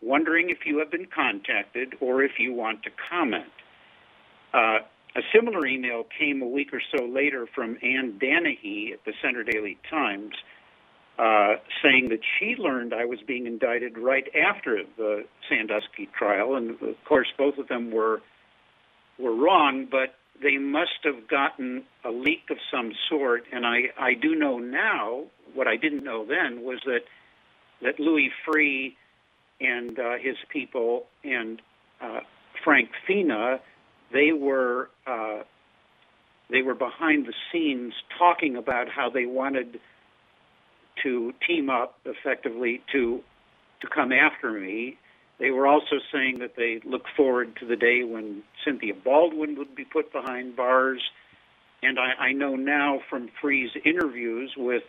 Wondering if you have been contacted or if you want to comment." Uh, a similar email came a week or so later from Anne Danahy at the Centre Daily Times, uh, saying that she learned I was being indicted right after the Sandusky trial, and of course both of them were were wrong, but they must have gotten a leak of some sort. And I, I do know now what I didn't know then was that that Louis Freeh and uh, his people and uh, Frank Fina they were uh, they were behind the scenes talking about how they wanted to team up effectively to to come after me. They were also saying that they look forward to the day when Cynthia Baldwin would be put behind bars. And I, I know now from Freeh's interviews with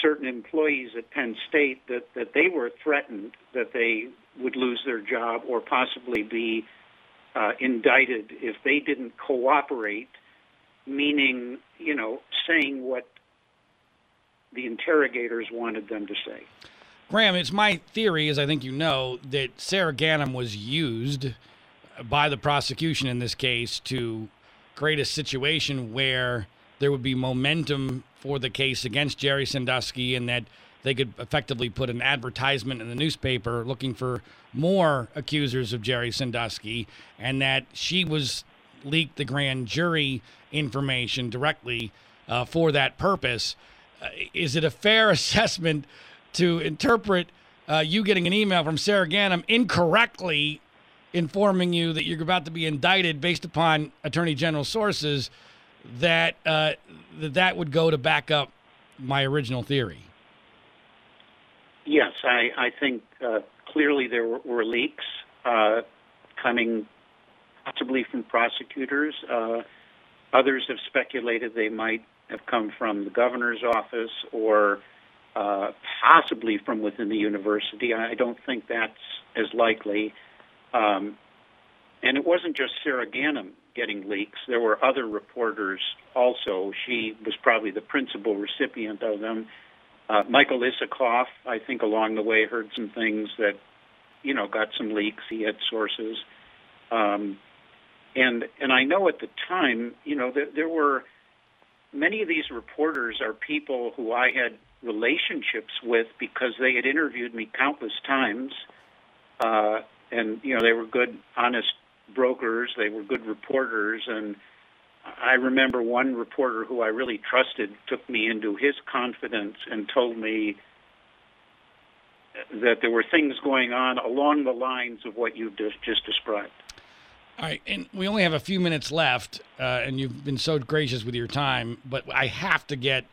certain employees at Penn State that, that they were threatened that they would lose their job or possibly be uh, indicted if they didn't cooperate, meaning, you know, saying what the interrogators wanted them to say. Graham, it's my theory, as I think you know, that Sara Ganim was used by the prosecution in this case to create a situation where there would be momentum for the case against Jerry Sandusky and that they could effectively put an advertisement in the newspaper looking for more accusers of Jerry Sandusky and that she was leaked the grand jury information directly uh, for that purpose. Uh, is it a fair assessment to interpret uh, you getting an email from Sara Ganim incorrectly informing you that you're about to be indicted based upon Attorney General sources that uh, that, that would go to back up my original theory? Yes, I, I think uh, clearly there were, were leaks uh, coming possibly from prosecutors. Uh, others have speculated they might have come from the governor's office or uh, possibly from within the university. I don't think that's as likely. Um, and it wasn't just Sara Ganim getting leaks. There were other reporters also. She was probably the principal recipient of them. Uh, Michael Isikoff, I think, along the way heard some things that, you know, got some leaks. He had sources, um, and and I know at the time, you know, there, there were many of these reporters are people who I had relationships with because they had interviewed me countless times, uh, and you know, they were good, honest brokers. They were good reporters, and I remember one reporter who I really trusted took me into his confidence and told me that there were things going on along the lines of what you've just, just described. All right, and we only have a few minutes left, uh, and you've been so gracious with your time, but I have to get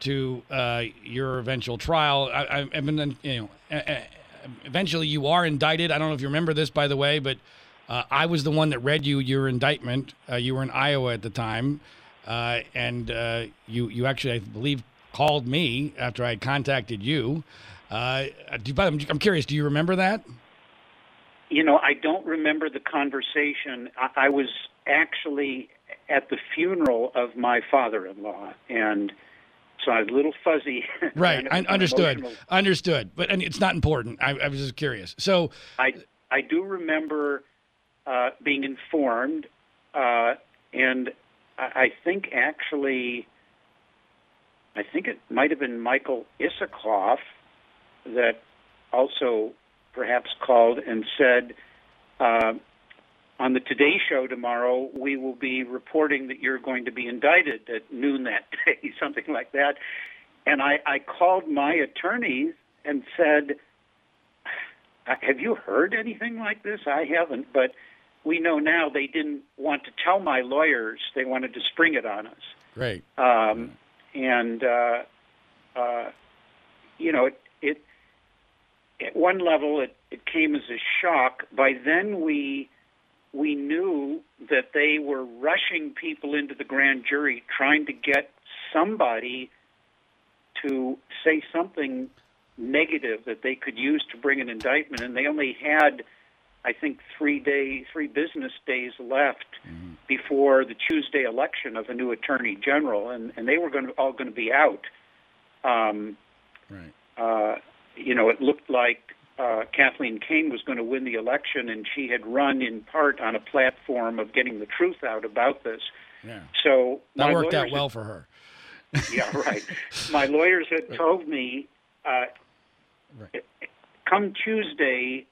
to uh, your eventual trial. I, I've been, you know, eventually you are indicted. I don't know if you remember this, by the way, but uh, I was the one that read you your indictment. Uh, you were in Iowa at the time, uh, and uh, you you actually, I believe, called me after I had contacted you. Uh, do you, I'm curious. Do you remember that? You know, I don't remember the conversation. I, I was actually at the funeral of my father-in-law, and so I was a little fuzzy. Right, I understood. Emotional. Understood, but and it's not important. I, I was just curious. So I I do remember uh, being informed, uh, and I, think actually, I think it might have been Michael Isikoff that also perhaps called and said. Uh, on the Today Show tomorrow, we will be reporting that you're going to be indicted at noon that day, something like that. And I, I called my attorneys and said, have you heard anything like this? I haven't, but we know now they didn't want to tell my lawyers. They wanted to spring it on us. Right. Um, and uh, uh, you know, it, it at one level it, it came as a shock. By then we we knew that they were rushing people into the grand jury, trying to get somebody to say something negative that they could use to bring an indictment, and they only had, I think, three day, three business days left mm-hmm. before the Tuesday election of a new attorney general, and, and they were going to, all going to be out. Um, right. Uh, you know, it looked like uh, Kathleen Kane was going to win the election, and she had run in part on a platform of getting the truth out about this. Yeah. So that worked out well had, for her. yeah, right. My lawyers had told me, uh, right. come Tuesday,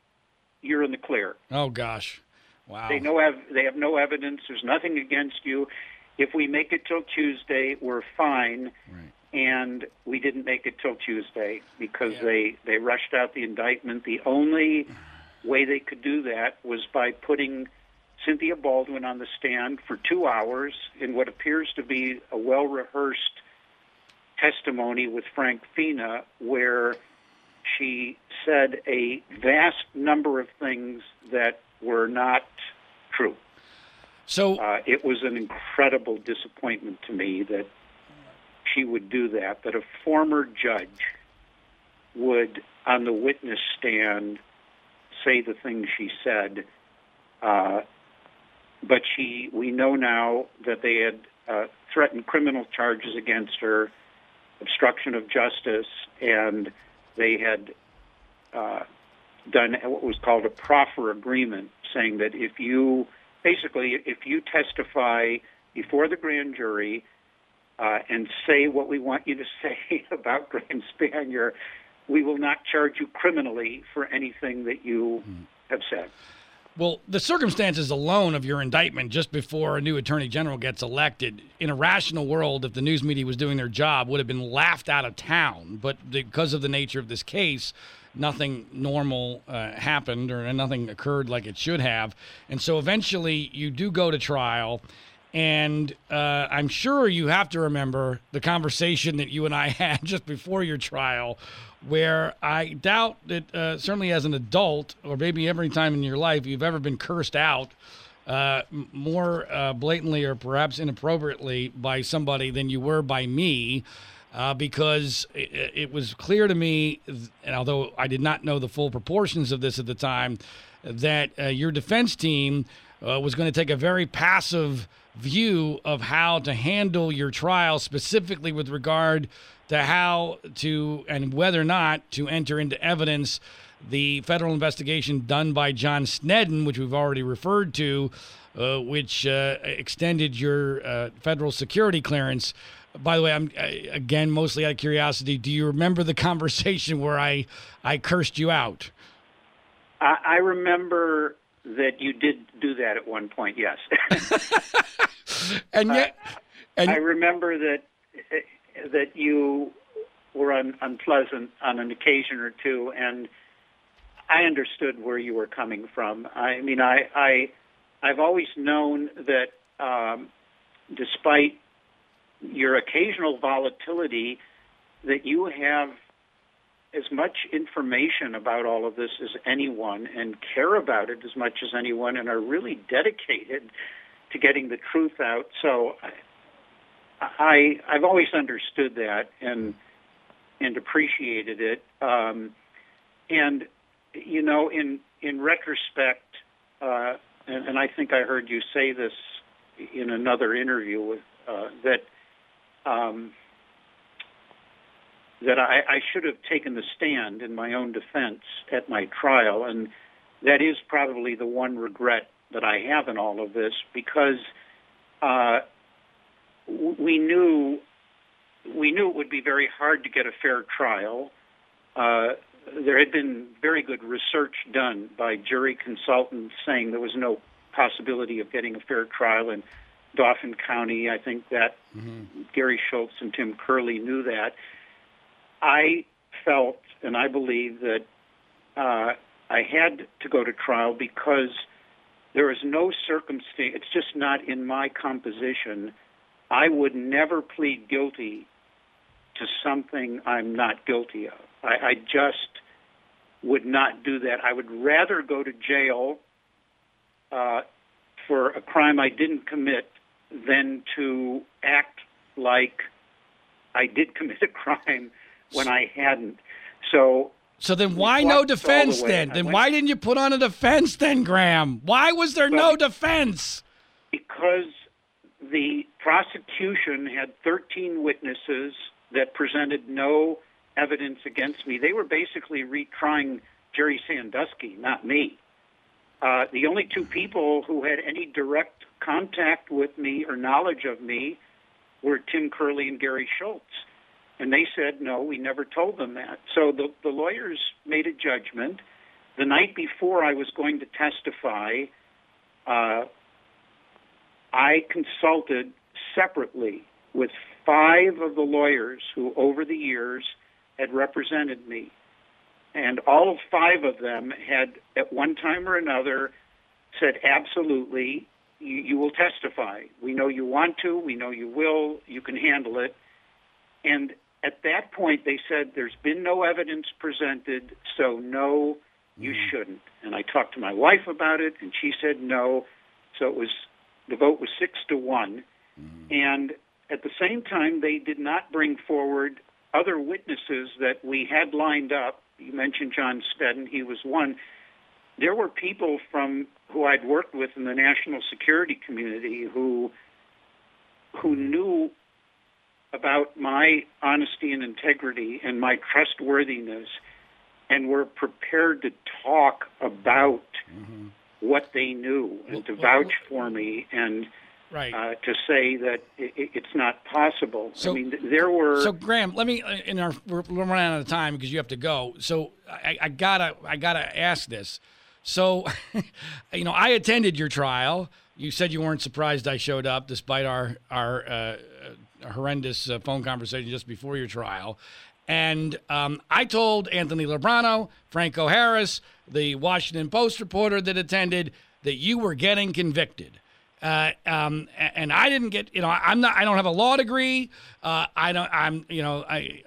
you're in the clear. Oh gosh, wow. They know have they have no evidence. There's nothing against you. If we make it till Tuesday, we're fine. Right and we didn't make it till Tuesday because yeah. they they rushed out the indictment. The only way they could do that was by putting Cynthia Baldwin on the stand for two hours in what appears to be a well rehearsed testimony with Frank Fina, where she said a vast number of things that were not true. So uh, it was an incredible disappointment to me that she would do that, that a former judge would, on the witness stand, say the things she said. Uh, but she, we know now that they had uh, threatened criminal charges against her, obstruction of justice, and they had uh, done what was called a proffer agreement, saying that if you, basically, if you testify before the grand jury uh, and say what we want you to say about Graham Spanier, we will not charge you criminally for anything that you mm. have said. Well, the circumstances alone of your indictment just before a new attorney general gets elected, in a rational world, if the news media was doing their job, would have been laughed out of town. But because of the nature of this case, nothing normal uh, happened or nothing occurred like it should have. And so eventually you do go to trial. And uh, I'm sure you have to remember the conversation that you and I had just before your trial, where I doubt that, uh, certainly as an adult, or maybe every time in your life, you've ever been cursed out uh, more uh, blatantly or perhaps inappropriately by somebody than you were by me. Uh, because it, it, was clear to me, and although I did not know the full proportions of this at the time, that uh, your defense team was going to take a very passive view of how to handle your trial, specifically with regard to how to and whether or not to enter into evidence the federal investigation done by John Snedden, which we've already referred to, uh, which uh, extended your uh, federal security clearance. By the way, I'm again mostly out of curiosity. Do you remember the conversation where I I cursed you out? I, I remember that you did do that at one point. Yes. and yet, and I remember that that you were un, unpleasant on an occasion or two, and I understood where you were coming from. I mean, I, I I've always known that um, despite your occasional volatility, that you have as much information about all of this as anyone and care about it as much as anyone and are really dedicated to getting the truth out. So I I've always understood that and and appreciated it. Um, and you know, in in retrospect, uh, and, and I think I heard you say this in another interview with uh, that. Um, that I, I should have taken the stand in my own defense at my trial, and that is probably the one regret that I have in all of this because uh, we knew we knew it would be very hard to get a fair trial. Uh, there had been very good research done by jury consultants saying there was no possibility of getting a fair trial in Dauphin County. I think that mm-hmm. Gary Schultz and Tim Curley knew that. I felt and I believe that uh, I had to go to trial because there is no circumstance, it's just not in my composition. I would never plead guilty to something I'm not guilty of. I, I just would not do that. I would rather go to jail uh, for a crime I didn't commit than to act like I did commit a crime when I hadn't. So so then why no defense the then? Then went, why didn't you put on a defense then, Graham? Why was there no defense? Because the prosecution had 13 witnesses that presented no evidence against me. They were basically retrying Jerry Sandusky, not me. Uh, the only two people who had any direct contact with me or knowledge of me were Tim Curley and Gary Schultz. And they said, no, we never told them that. So the, the lawyers made a judgment. The night before I was going to testify, uh, I consulted separately with five of the lawyers who, over the years, had represented me. And all five of them had, at one time or another, said, absolutely, you, you will testify. We know you want to. We know you will. You can handle it. And at that point, they said, there's been no evidence presented, so no, you mm-hmm. shouldn't. And I talked to my wife about it, and she said no. So it was, the vote was six to one. Mm-hmm. And at the same time, they did not bring forward other witnesses that we had lined up. You mentioned John Snedden, he was one. There were people from who I'd worked with in the national security community who who knew about my honesty and integrity and my trustworthiness and were prepared to talk about mm-hmm. What they knew and to vouch for me and right. uh, to say that it, it's not possible. So, I mean, there were. So, Graham, let me. Uh, in our we're running out of time because you have to go. So, I, I gotta I gotta ask this. So, you know, I attended your trial. You said you weren't surprised I showed up, despite our our uh, horrendous uh, phone conversation just before your trial. And um, I told Anthony Lubrano, Franco Harris, the Washington Post reporter that attended, that you were getting convicted. Uh, um, and I didn't get, you know, I'm not, I don't have a law degree. Uh, I don't, I'm, you know, I,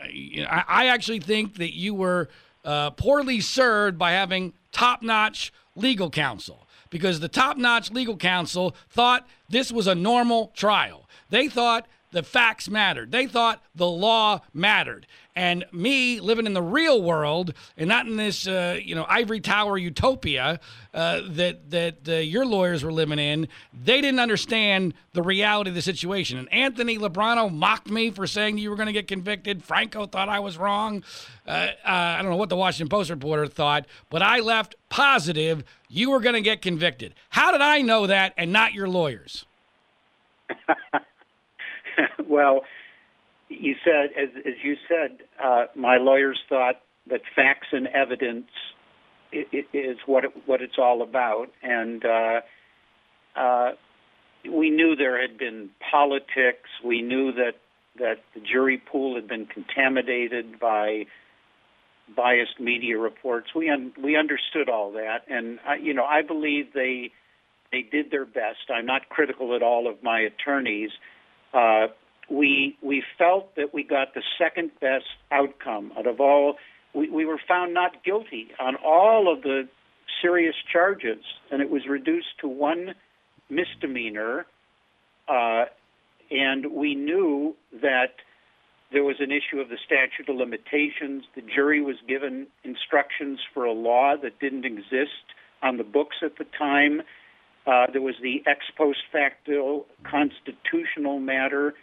I, I actually think that you were uh, poorly served by having top notch legal counsel because the top notch legal counsel thought this was a normal trial. They thought the facts mattered. They thought the law mattered. And me living in the real world and not in this, uh, you know, ivory tower utopia uh, that that uh, your lawyers were living in, they didn't understand the reality of the situation. And Anthony Lubrano mocked me for saying you were going to get convicted. Franco thought I was wrong. Uh, uh, I don't know what the Washington Post reporter thought, but I left positive you were going to get convicted. How did I know that and not your lawyers? well, you said, as, as you said, uh, my lawyers thought that facts and evidence is what it, what it's all about, and uh, uh, we knew there had been politics. We knew that that the jury pool had been contaminated by biased media reports. We un- we understood all that, and uh, you know I believe they they did their best. I'm not critical at all of my attorneys. Uh, we we felt that we got the second best outcome out of all. We, we were found not guilty on all of the serious charges, and it was reduced to one misdemeanor. Uh, and we knew that there was an issue of the statute of limitations. The jury was given instructions for a law that didn't exist on the books at the time. Uh, there was the ex post facto constitutional matter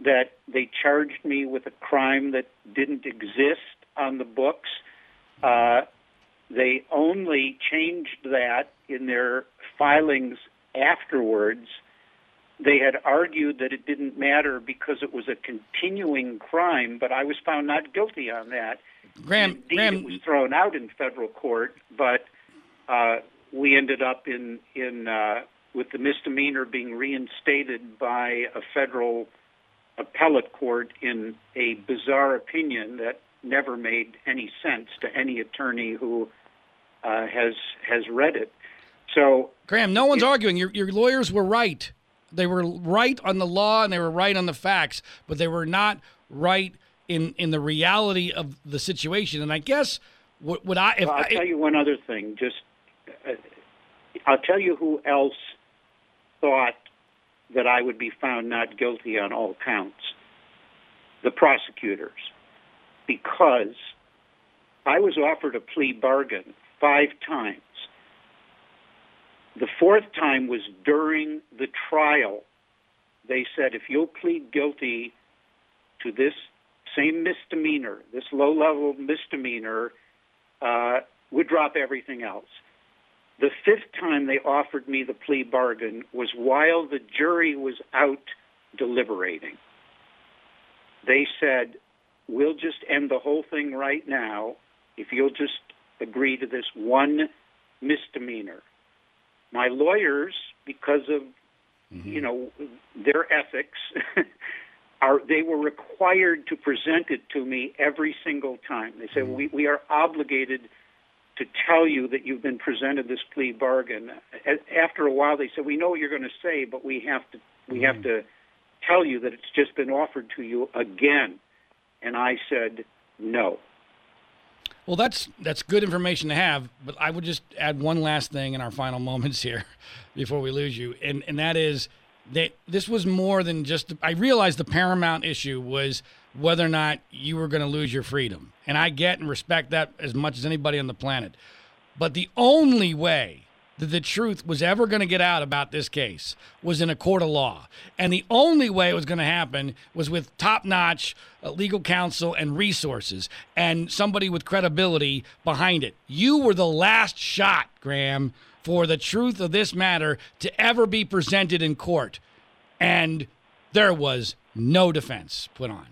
that they charged me with a crime that didn't exist on the books. Uh, they only changed that in their filings afterwards. They had argued that it didn't matter because it was a continuing crime, but I was found not guilty on that. Graham, Indeed, Graham, it was thrown out in federal court, but uh, we ended up in in uh, with the misdemeanor being reinstated by a federal appellate court in a bizarre opinion that never made any sense to any attorney who uh, has has read it. So, Graham, no one's arguing. Your your lawyers were right. They were right on the law and they were right on the facts, but they were not right in in the reality of the situation. And I guess what would I? If well, I'll I, tell you one other thing. Just I'll tell you who else thought that I would be found not guilty on all counts. The prosecutors, because I was offered a plea bargain five times. The fourth time was during the trial. They said, if you'll plead guilty to this same misdemeanor, this low level misdemeanor, uh, would drop everything else. The fifth time they offered me the plea bargain was while the jury was out deliberating. They said, we'll just end the whole thing right now if you'll just agree to this one misdemeanor. My lawyers, because of mm-hmm. you know their ethics, are they were required to present it to me every single time. They said mm-hmm. we we are obligated to tell you that you've been presented this plea bargain. After a while, they said, "We know what you're going to say, but we have to we have to tell you that it's just been offered to you again." And I said, "No." Well, that's that's good information to have, but I would just add one last thing in our final moments here before we lose you, and and that is that this was more than just. I realized the paramount issue was whether or not you were going to lose your freedom. And I get and respect that as much as anybody on the planet. But the only way that the truth was ever going to get out about this case was in a court of law. And the only way it was going to happen was with top notch uh, legal counsel and resources and somebody with credibility behind it. You were the last shot, Graham, for the truth of this matter to ever be presented in court. And there was no defense put on.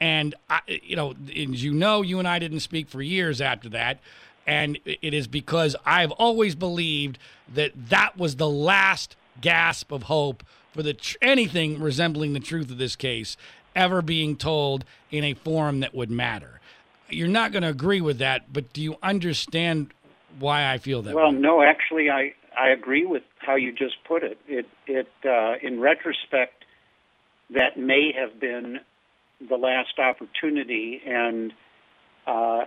And, I, you know, as you know, you and I didn't speak for years after that. And it is because I've always believed that that was the last gasp of hope for the tr- anything resembling the truth of this case ever being told in a form that would matter. You're not going to agree with that, but do you understand why I feel that? Well, way? no, actually, I I agree with how you just put it. It it uh, in retrospect, that may have been the last opportunity, and uh,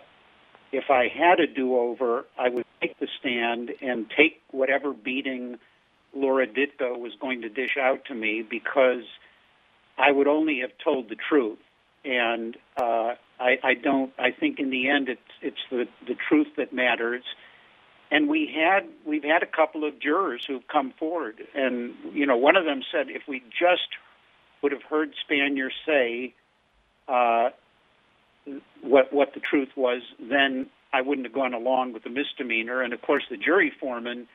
if I had a do-over, I would take the stand and take whatever beating Laura Ditka was going to dish out to me because I would only have told the truth. And uh, I, I don't. I think in the end, it's it's the the truth that matters. And we had we've had a couple of jurors who've come forward, and you know, one of them said if we just would have heard Spanier say uh, what what the truth was, then I wouldn't have gone along with the misdemeanor. And of course, the jury foreman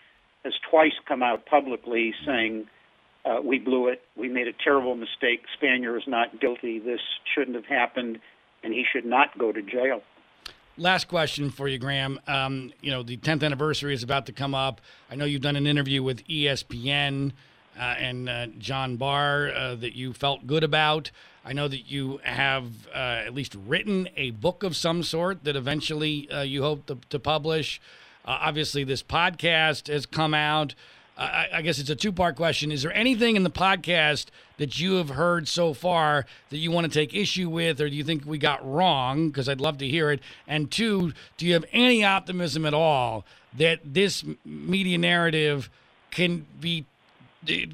has twice come out publicly saying uh, we blew it, we made a terrible mistake. Spanier is not guilty. This shouldn't have happened, and he should not go to jail. Last question for you, Graham. Um, you know, the 10th anniversary is about to come up. I know you've done an interview with ESPN and uh, John Barr uh, that you felt good about. I know that you have uh, at least written a book of some sort that eventually uh, you hope to, to publish. Uh, obviously, this podcast has come out. I, I guess it's a two part question. Is there anything in the podcast that you have heard so far that you want to take issue with, or do you think we got wrong? Because I'd love to hear it. And two, do you have any optimism at all that this media narrative can be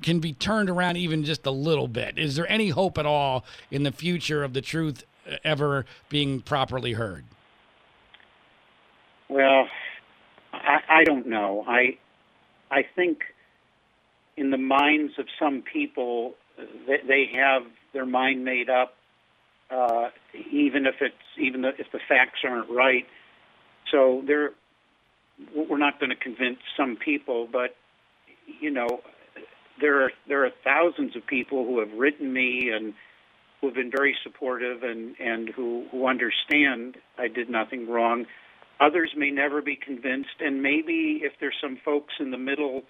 can be turned around even just a little bit. Is there any hope at all in the future of the truth ever being properly heard? Well, I, I don't know. I I think in the minds of some people, they, they have their mind made up, uh, even if it's even if the facts aren't right. So they're we're not going to convince some people, but you know, there are there are thousands of people who have written me and who have been very supportive and and who who understand I did nothing wrong. Others may never be convinced, and maybe if there's some folks in the middle,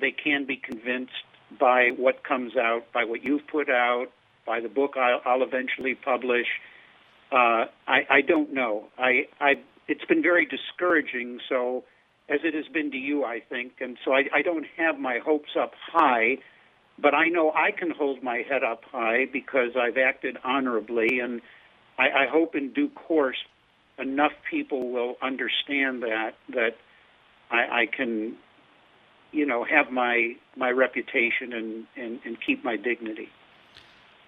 they can be convinced by what comes out, by what you've put out, by the book I'll, I'll eventually publish. Uh, I, I don't know. I, I, it's been very discouraging. So as it has been to you, I think. And so I, I don't have my hopes up high, but I know I can hold my head up high because I've acted honorably. And I, I hope in due course enough people will understand that, that I, I can, you know, have my, my reputation and, and, and keep my dignity.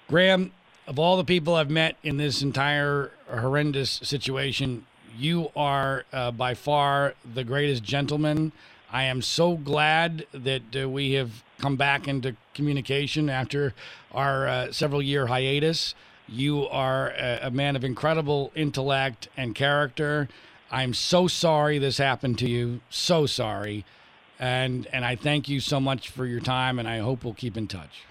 Graham, of all the people I've met in this entire horrendous situation, you are uh, by far the greatest gentleman. I am so glad that uh, we have come back into communication after our uh, several year hiatus. You are a, a, man of incredible intellect and character. I'm so sorry this happened to you. So sorry. And and I thank you so much for your time and I hope we'll keep in touch.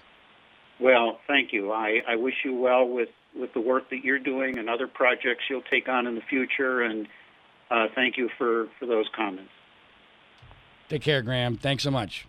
Well, thank you. I, I wish you well with with the work that you're doing and other projects you'll take on in the future. And uh, thank you for, for those comments. Take care, Graham. Thanks so much.